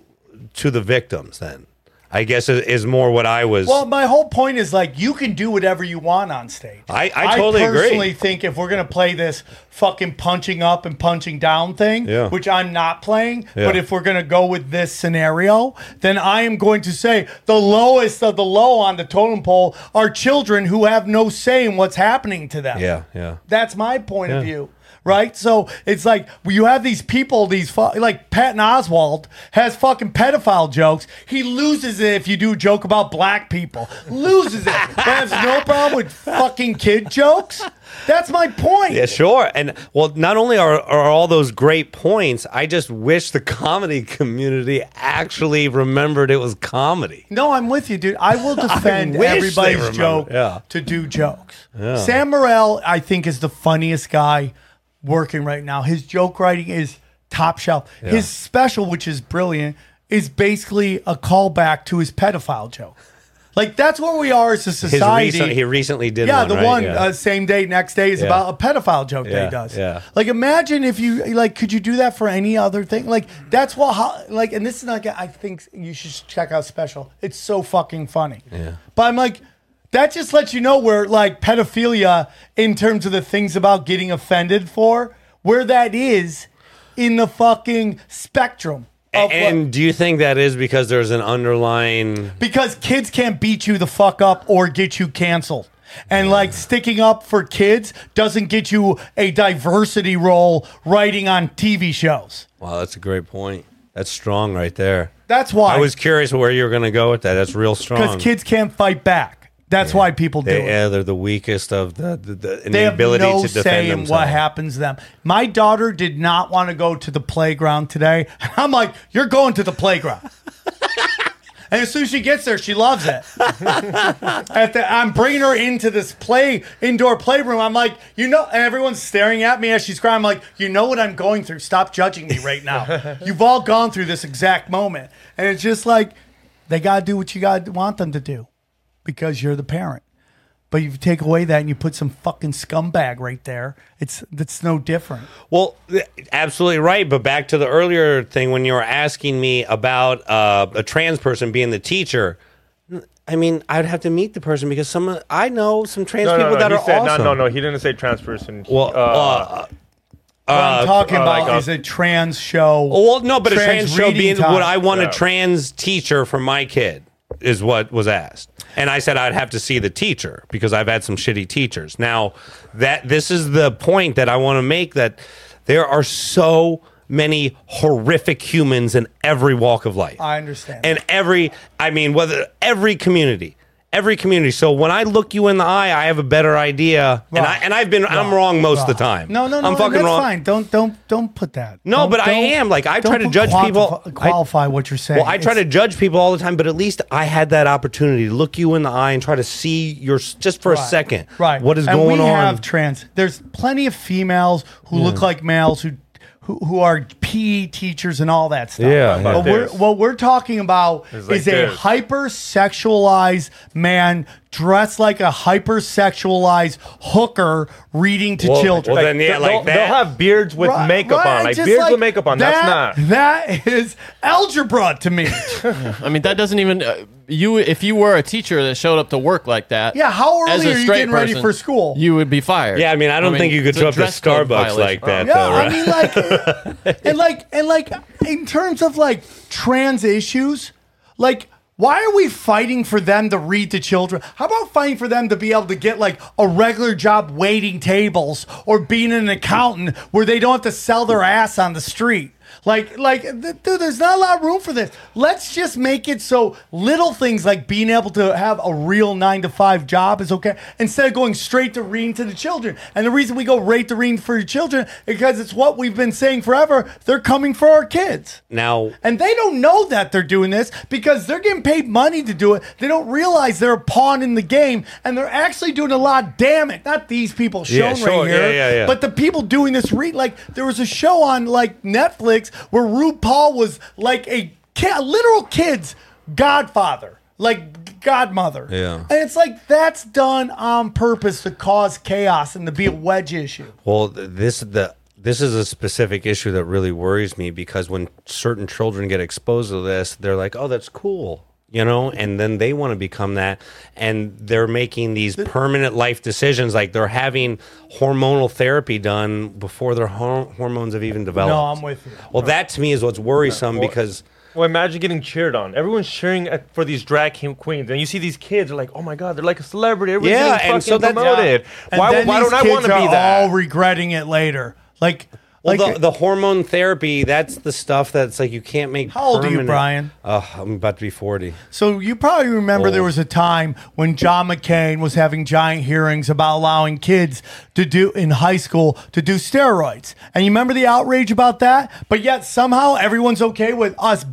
to the victims. Then I guess is, is more what I was. Well, my whole point is like you can do whatever you want on stage. I- I totally agree. personally think if we're gonna play this fucking punching up and punching down thing, Yeah. which I'm not playing, Yeah. but if we're gonna go with this scenario, then I am going to say the lowest of the low on the totem pole are children who have no say in what's happening to them. yeah, yeah. That's my point of view. Right? So it's like you have these people, these fu- like Patton Oswalt has fucking pedophile jokes. He loses it if you do a joke about black people. Loses it. has no problem with fucking kid jokes. That's my point. Yeah, sure. And well, not only are, are all those great points, I just wish the comedy community actually remembered it was comedy. No, I'm with you, dude. I will defend they everybody's joke Yeah. to do jokes. Yeah. Sam Morril, I think, is the funniest guy working right now. His joke writing is top shelf. Yeah. His special, which is brilliant, is basically a callback to his pedophile joke. Like that's where we are as a society. recent, he recently did yeah, one, the right? one Yeah. uh, same day, next day is Yeah. about a pedophile joke that he does. yeah. Like imagine if you like, could you do that for any other thing? Like that's what how like, and this is like I think you should check out special. It's so fucking funny. Yeah. But I'm like, that just lets you know where like pedophilia, in terms of the things about getting offended for, where that is in the fucking spectrum. Of what- And do you think that is because there's an underlying because kids can't beat you the fuck up or get you canceled. And like sticking up for kids doesn't get you a diversity role writing on TV shows. Wow, that's a great point. That's strong right there. That's why. I was curious where you were going to go with that. That's real strong. Because kids can't fight back. That's why people do They, it. yeah, they're the weakest of the, the, the in They the have ability no to defend say in themselves. what happens to them. My daughter did not want to go to the playground today. I'm like, you're going to the playground. and as soon as she gets there, she loves it. At the, I'm bringing her into this play indoor playroom. I'm like, you know, and everyone's staring at me as she's crying. I'm like, you know what I'm going through. Stop judging me right now. You've all gone through this exact moment, and it's just like they gotta do what you gotta want them to do because you're the parent. But if you take away that and you put some fucking scumbag right there, it's that's no different. Well, absolutely right. But back to the earlier thing when you were asking me about uh, a trans person being the teacher. I mean, I'd have to meet the person because some I know some trans No, no, people no, that he are said, awesome. No, no, no. He didn't say trans person. Well, uh, uh, What I'm uh, talking uh, about like a- is a trans show. Well, no, but a trans show being time. would I want Yeah. a trans teacher for my kid is what was asked. And I said I'd have to see the teacher because I've had some shitty teachers. Now, that this is the point that I want to make that there are so many horrific humans in every walk of life. I understand. And every I mean whether every community Every community. So when I look you in the eye, I have a better idea, and I and I've been I'm wrong most of the time. No, no, no. I'm fucking that's wrong. fine. Don't, don't, don't put that. No, Don't- but I don't- am like I don't try to judge people. quantify- Qualify what you're saying. Well, I try to It's- judge people all the time, but at least I had that opportunity to look you in the eye and try to see your just for a Right. second. Right. What is and going we on? have trans. There's plenty of females who look like males who, who who are PE teachers and all that stuff. Yeah, yeah. What we're, what we're talking about like is a this. hyper sexualized man dressed like a hyper sexualized hooker reading to Well, children. well, then, yeah, they'll, like that. they'll have beards with Right, makeup right, on, like beards like with makeup on. that- That's not. That is algebra to me. I mean, that doesn't even uh, you. If you were a teacher that showed up to work like that, Yeah, how early are you straight getting ready person, for school? You would be fired. yeah, I mean, I don't think you could show up to Starbucks like violation. that, Yeah, though, right? I mean, like, and like, and like, in terms of like trans issues, like, why are we fighting for them to read to children? How about fighting for them to be able to get like a regular job waiting tables or being an accountant where they don't have to sell their ass on the street? Like, like, th- dude, there's not a lot of room for this. Let's just make it so little things like being able to have a real nine to five job is okay instead of going straight to reading to the children. And the reason we go right to reading for your children is because it's what we've been saying forever. They're coming for our kids. now, And they don't know that they're doing this because they're getting paid money to do it. They don't realize they're a pawn in the game and they're actually doing a lot of damage. Not these people shown Yeah, sure. right here, Yeah, yeah, but the people doing this. Re- like there was a show on like Netflix where RuPaul was like a, literal kid's godfather, like godmother. Yeah. and it's like that's done on purpose to cause chaos and to be a wedge issue. well, this the this is a specific issue that really worries me because when certain children get exposed to this, they're like, "Oh, that's cool." You know, and then they want to become that, and they're making these permanent life decisions. Like they're having hormonal therapy done before their hor- hormones have even developed. No, I'm with you. Well, that to me is what's worrisome Well, because Well, imagine getting cheered on. Everyone's cheering at, for these drag king queens, and you see these kids are like, "Oh my god, they're like a celebrity." Everyone's Yeah, getting and so fucking that's- promoted. And Why, then why these don't I want to be that? All regretting it later. Like, Well, like the, the hormone therapy, that's the stuff that's like you can't make. How old are you, permanent- Brian? I'm about to be 40. So you probably remember there was a time when John McCain was having giant hearings about allowing kids to do in high school to do steroids. And you remember the outrage about that? But yet somehow everyone's okay with us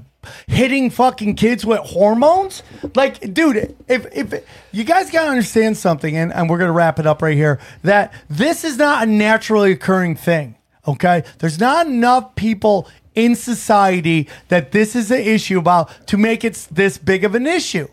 hitting fucking kids with hormones? Like, dude, if if you guys gotta understand something, and, and we're gonna wrap it up right here, that this is not a naturally occurring thing. Okay? There's not enough people in society that this is an issue about to make it this big of an issue.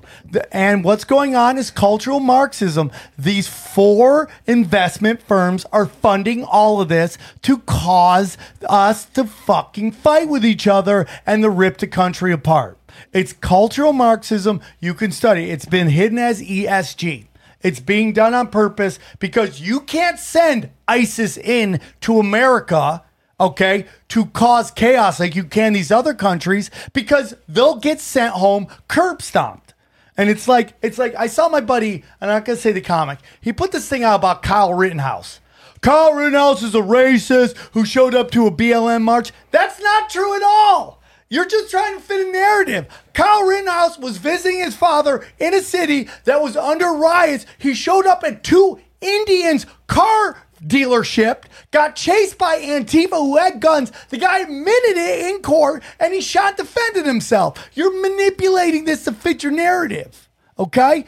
And what's going on is cultural Marxism. These four investment firms are funding all of this to cause us to fucking fight with each other and to rip the country apart. It's cultural Marxism. You can study. It's been hidden as ESG. It's being done on purpose because you can't send ISIS in to America, okay, to cause chaos like you can these other countries because they'll get sent home curb stomped. And it's like it's like I saw my buddy, and I'm not gonna say the comic. He put this thing out about Kyle Rittenhouse. Kyle Rittenhouse is a racist who showed up to a BLM march. That's not true at all. You're just trying to fit a narrative. Kyle Rittenhouse was visiting his father in a city that was under riots. He showed up at two Indians' car dealership, got chased by Antifa who had guns. The guy admitted it in court and he shot, defended himself. You're manipulating this to fit your narrative. Okay?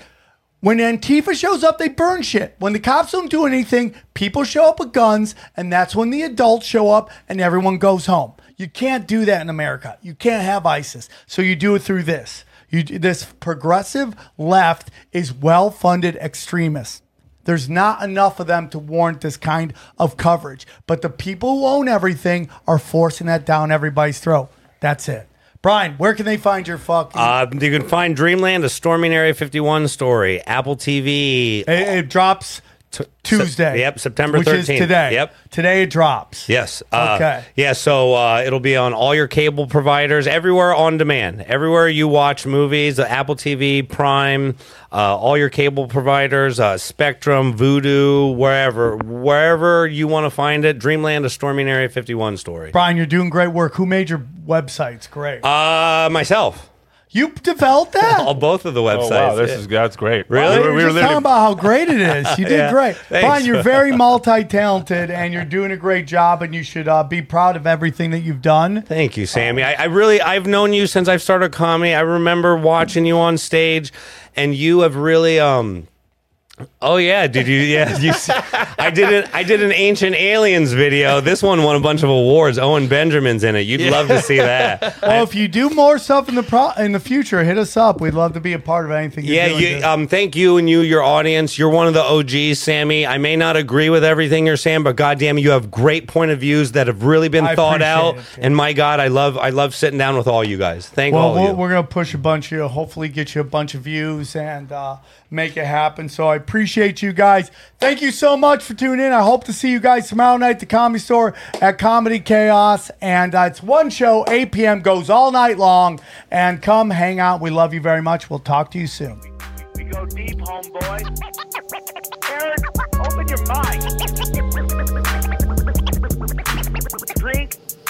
When Antifa shows up, they burn shit. When the cops don't do anything, people show up with guns, and that's when the adults show up and everyone goes home. You can't do that in America. You can't have ISIS. So you do it through this. You this progressive left is well-funded extremists. There's not enough of them to warrant this kind of coverage. But the people who own everything are forcing that down everybody's throat. That's it. Brian, where can they find your fucking? Uh, you can find Dreamland, a Storming Area 51 story, Apple TV. it, it drops Tuesday. Yep, September which 13th. is today. Yep. Today it drops. Yes. Uh, Okay. Yeah, so uh, it'll be on all your cable providers, everywhere on demand. Everywhere you watch movies, uh, Apple TV, Prime, uh, all your cable providers, uh, Spectrum, Vudu, wherever, wherever you want to find it. Dreamland, a Storming Area 51 story. Brian, you're doing great work. Who made your websites? Great. Uh, myself. You developed that? All both of the websites. Oh, wow, this is that's great. Really? We were just talking about how great it is. You did Yeah. great. Thanks. Brian, you're very multi-talented and you're doing a great job and you should uh, be proud of everything that you've done. Thank you, Sammy. I, I really, I've known you since I've started comedy. I remember watching you on stage, and you have really, um, oh yeah, did you? Yeah, you. I did an, I did an Ancient Aliens video. This one won a bunch of awards. Owen Benjamin's in it. You'd love to see that. Well, if you do more stuff in the pro- in the future, hit us up. We'd love to be a part of anything. Yeah, you, um, thank you and you, your audience. You're one of the OGs, Sammy. I may not agree with everything you're saying, but goddamn, you have great point of views that have really been I thought out. appreciate And my God, I love, I love sitting down with all you guys. Thank well, all we're, you. we're gonna push a bunch of you. Hopefully, get you a bunch of views and uh, make it happen. So I appreciate you guys. Thank you so much for tuning in. I hope to see you guys tomorrow night at the Comedy Store at Comedy Chaos. And uh, it's one show, 8 p.m. goes all night long. And come hang out. We love you very much. We'll talk to you soon. We go deep, homeboy. Aaron, open your mind. Drink